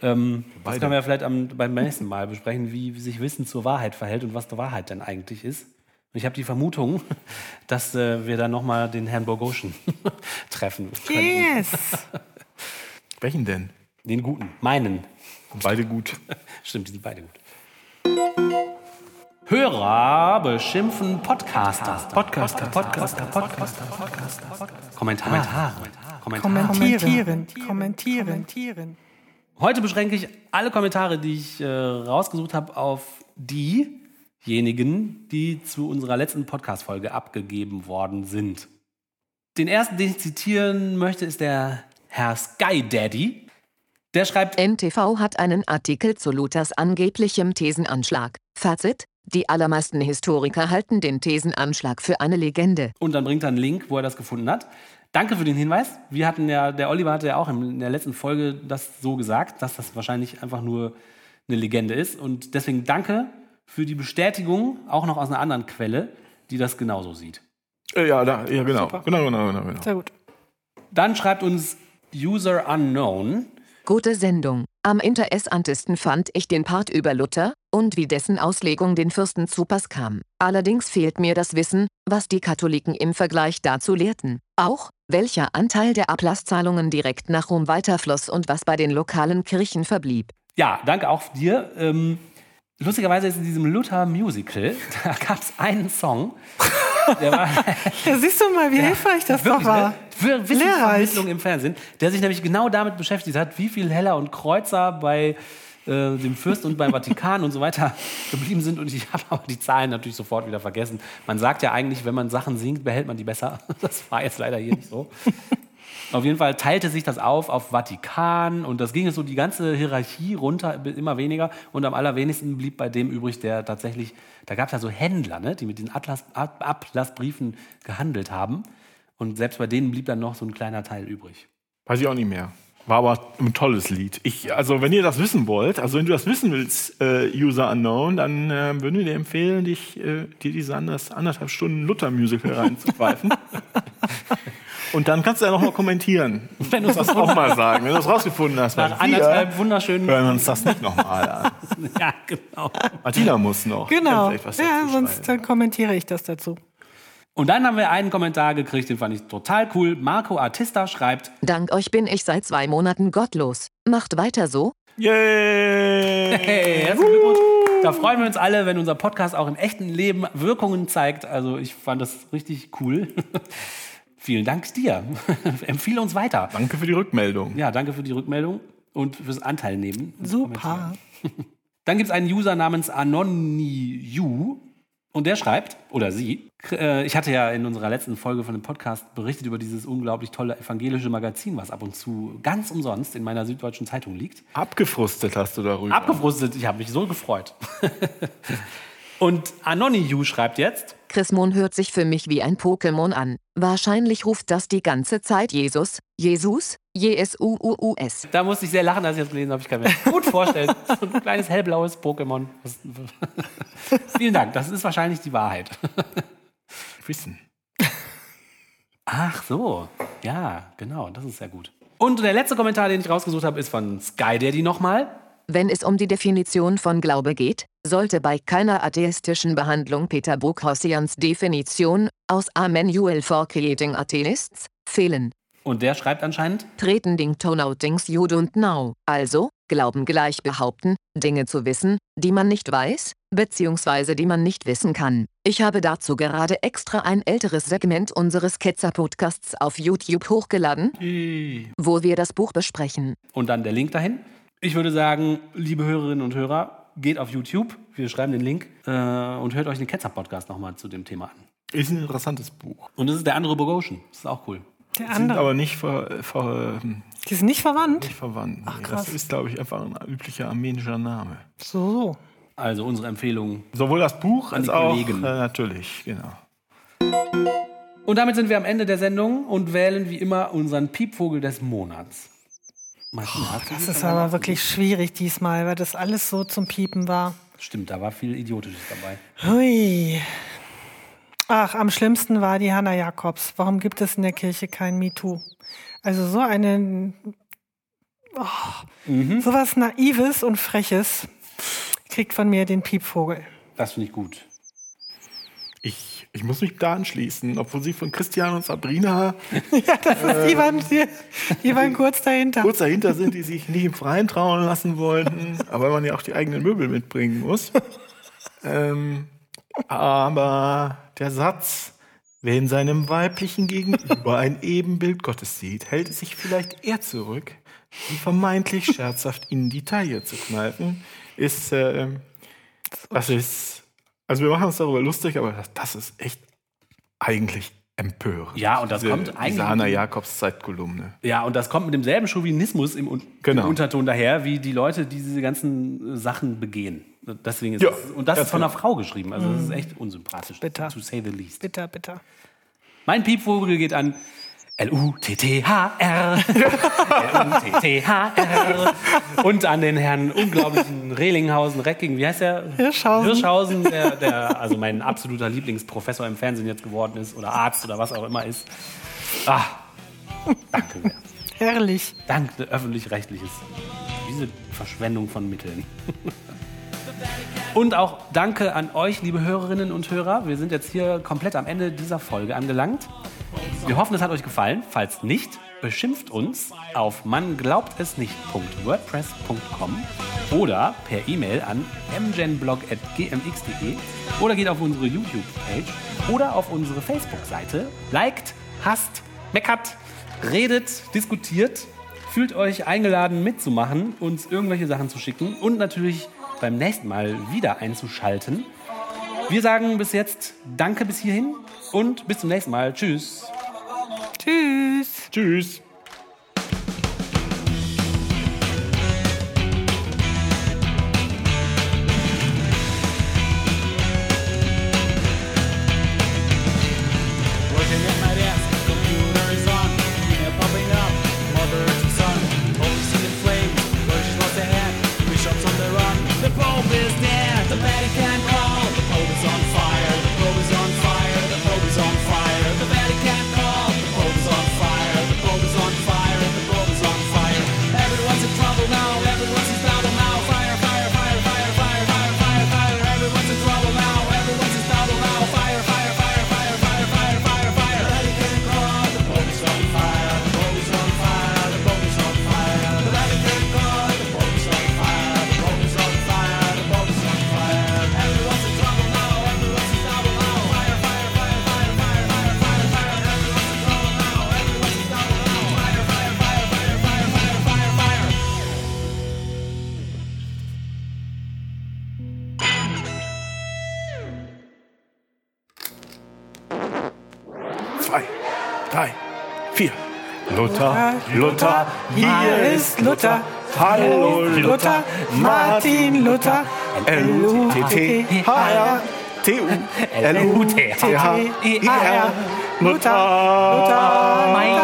Ähm, das können wir vielleicht am, beim nächsten Mal besprechen, wie sich Wissen zur Wahrheit verhält und was die Wahrheit denn eigentlich ist. Und ich habe die Vermutung, dass äh, wir dann nochmal den Herrn Bogoschen treffen könnten. Yes. Welchen denn? Den guten, meinen. Beide gut. Stimmt, die sind beide gut. Hörer beschimpfen Podcaster. Podcaster, Podcaster, Podcaster, Podcaster. Kommentare. Kommentare. Kommentieren. Kommentieren. Kommentieren. Heute beschränke ich alle Kommentare, die ich äh, rausgesucht habe, auf diejenigen, die zu unserer letzten Podcast-Folge abgegeben worden sind. Den ersten, den ich zitieren möchte, ist der Herr Sky Daddy. Der schreibt, NTV hat einen Artikel zu Luthers angeblichem Thesenanschlag. Fazit: Die allermeisten Historiker halten den Thesenanschlag für eine Legende. und dann bringt er einen Link, wo er das gefunden hat. Danke für den Hinweis. Wir hatten ja, der Oliver hatte ja auch in der letzten Folge das so gesagt, dass das wahrscheinlich einfach nur eine Legende ist. Und deswegen danke für die Bestätigung, auch noch aus einer anderen Quelle, die das genauso sieht. Äh, ja, da, ja, genau. Genau, genau, genau, genau. Sehr gut. Dann schreibt uns User Unknown. Gute Sendung. Am interessantesten fand ich den Part über Luther und wie dessen Auslegung den Fürsten zu Pass kam. Allerdings fehlt mir das Wissen, was die Katholiken im Vergleich dazu lehrten. Auch, welcher Anteil der Ablasszahlungen direkt nach Rom weiterfloss und was bei den lokalen Kirchen verblieb. Ja, danke auch dir. Ähm, lustigerweise ist in diesem Luther Musical, da gab es einen Song, Der war Ja, siehst du mal, wie hilfreich das doch wirklich, war. ne? Für Lehrreich. Wissensvermittlung im Fernsehen, der sich nämlich genau damit beschäftigt hat, wie viel Heller und Kreuzer bei äh, dem Fürst und beim Vatikan und so weiter geblieben sind. Und ich habe aber die Zahlen natürlich sofort wieder vergessen. Man sagt ja eigentlich, wenn man Sachen singt, behält man die besser. Das war jetzt leider hier nicht so. Auf jeden Fall teilte sich das auf auf Vatikan und das ging so die ganze Hierarchie runter, immer weniger. Und am allerwenigsten blieb bei dem übrig, der tatsächlich, da gab es ja so Händler, ne, die mit den Atlas, Ab- Ablassbriefen gehandelt haben. Und selbst bei denen blieb dann noch so ein kleiner Teil übrig. Weiß ich auch nicht mehr. War aber ein tolles Lied. Ich, also wenn ihr das wissen wollt, also wenn du das wissen willst, äh, User Unknown, dann äh, würden wir dir empfehlen, dich, äh, dir diese anders, anderthalb Stunden Luther-Musical reinzupfeifen. Und dann kannst du ja noch mal kommentieren. Wenn du das auch mal sagen, wenn du es rausgefunden hast. Nach weil wir anderthalb wunderschönen. hören uns das nicht nochmal an. Ja, genau. Martina muss noch. Genau. Vielleicht was Ja, sonst schreiben. dann kommentiere ich das dazu. Und dann haben wir einen Kommentar gekriegt, den fand ich total cool. Marco Artista schreibt, Dank euch bin ich seit zwei Monaten gottlos. Macht weiter so. Yay! Hey, herzlichen Glückwunsch. Da freuen wir uns alle, wenn unser Podcast auch im echten Leben Wirkungen zeigt. Also ich fand das richtig cool. Vielen Dank dir. Empfehle uns weiter. Danke für die Rückmeldung. Ja, danke für die Rückmeldung und fürs Anteilnehmen. Super. Dann gibt es einen User namens Anoniu und der schreibt, oder sie, äh, ich hatte ja in unserer letzten Folge von dem Podcast berichtet über dieses unglaublich tolle evangelische Magazin, was ab und zu ganz umsonst in meiner Süddeutschen Zeitung liegt. Abgefrustet hast du darüber. Abgefrustet, ich habe mich so gefreut. und Anoniu schreibt jetzt, Chrismon hört sich für mich wie ein Pokémon an. Wahrscheinlich ruft das die ganze Zeit Jesus, Jesus, J-S-U-U-U-S. da musste ich sehr lachen, als ich das gelesen habe. Ich kann mir gut vorstellen, so ein kleines hellblaues Pokémon. Vielen Dank, das ist wahrscheinlich die Wahrheit. Wissen. Ach so, ja, genau, das ist sehr gut. Und der letzte Kommentar, den ich rausgesucht habe, ist von Sky Daddy nochmal. Wenn es um die Definition von Glaube geht, sollte bei keiner atheistischen Behandlung Peter Bruckhausians Definition aus A Manual for Creating Atheists fehlen. Und der schreibt anscheinend, Treten Ding Tonautings you don't know. Also, Glauben gleich behaupten, Dinge zu wissen, die man nicht weiß, beziehungsweise die man nicht wissen kann. Ich habe dazu gerade extra ein älteres Segment unseres Ketzer-Podcasts auf YouTube hochgeladen, wo wir das Buch besprechen. und dann der Link dahin. Ich würde sagen, liebe Hörerinnen und Hörer, geht auf YouTube, wir schreiben den Link äh, und hört euch den Ketzer-Podcast nochmal zu dem Thema an. Ist ein interessantes Buch. Und das ist der andere Bogosian, das ist auch cool. Der Sind andere. aber nicht, ver, ver, Die sind nicht verwandt. nicht verwandt. Ach, Nee, krass. Das ist, glaube ich, einfach ein üblicher armenischer Name. So, so. Also unsere Empfehlung. Sowohl das Buch als auch äh, natürlich, genau. Und damit sind wir am Ende der Sendung und wählen wie immer unseren Piepvogel des Monats. Du Das ist aber wirklich schwierig diesmal, weil das alles so zum Piepen war. Stimmt, da war viel Idiotisches dabei. Hui. Ach, am schlimmsten war die Hanna Jakobs. Warum gibt es in der Kirche kein MeToo? Also so eine, oh, sowas Naives und Freches kriegt von mir den Piepvogel. Das finde ich gut. Ich, ich muss mich da anschließen, obwohl sie von Christian und Sabrina Ja, das ist, die, waren, die, die waren kurz dahinter. kurz dahinter sind, die sich nicht im Freien trauen lassen wollten, aber man ja auch die eigenen Möbel mitbringen muss. ähm, aber der Satz, wer in seinem weiblichen Gegenüber ein Ebenbild Gottes sieht, hält es sich vielleicht eher zurück, die vermeintlich scherzhaft in die Taille zu kneifen, ist, äh, das ist, also wir machen uns darüber lustig, aber das, das ist echt eigentlich empörend. Ja, und das diese, kommt eigentlich- Diese Hannah Jakobs Zeitkolumne. Ja, und das kommt mit demselben Chauvinismus im, Un Genau. im Unterton daher, wie die Leute, die diese ganzen Sachen begehen. Deswegen ist Ja, es, und das ist von einer genau. Frau geschrieben. Also das ist echt unsympathisch, Bitter. to say the least. Bitter, bitter. Mein Piepvogel geht an L-U-T-T-H-R. L-U-T-T-H-R. Und an den Herrn unglaublichen Relinghausen, Recking, wie heißt der? Hirschhausen. Hirschhausen, der, der also mein absoluter Lieblingsprofessor im Fernsehen jetzt geworden ist oder Arzt oder was auch immer ist. Ah, danke sehr. Herrlich. Danke, öffentlich-rechtliches. Diese Verschwendung von Mitteln. Und auch danke an euch, liebe Hörerinnen und Hörer. Wir sind jetzt hier komplett am Ende dieser Folge angelangt. Wir hoffen, es hat euch gefallen. Falls nicht, beschimpft uns auf manglaubtesnicht.wordpress.com oder per E-Mail an mgenblog.gmx.de oder geht auf unsere YouTube-Page oder auf unsere Facebook-Seite. Liked, hasst, meckert, redet, diskutiert. Fühlt euch eingeladen mitzumachen, uns irgendwelche Sachen zu schicken und natürlich beim nächsten Mal wieder einzuschalten. Wir sagen bis jetzt Danke bis hierhin und bis zum nächsten Mal. Tschüss. Tschüss. Tschüss. Luther. Hallo Luther, Martin Luther. L-U-T-T-H-R. T-U-L-U-T-H-E-R. Luther, Luther, mein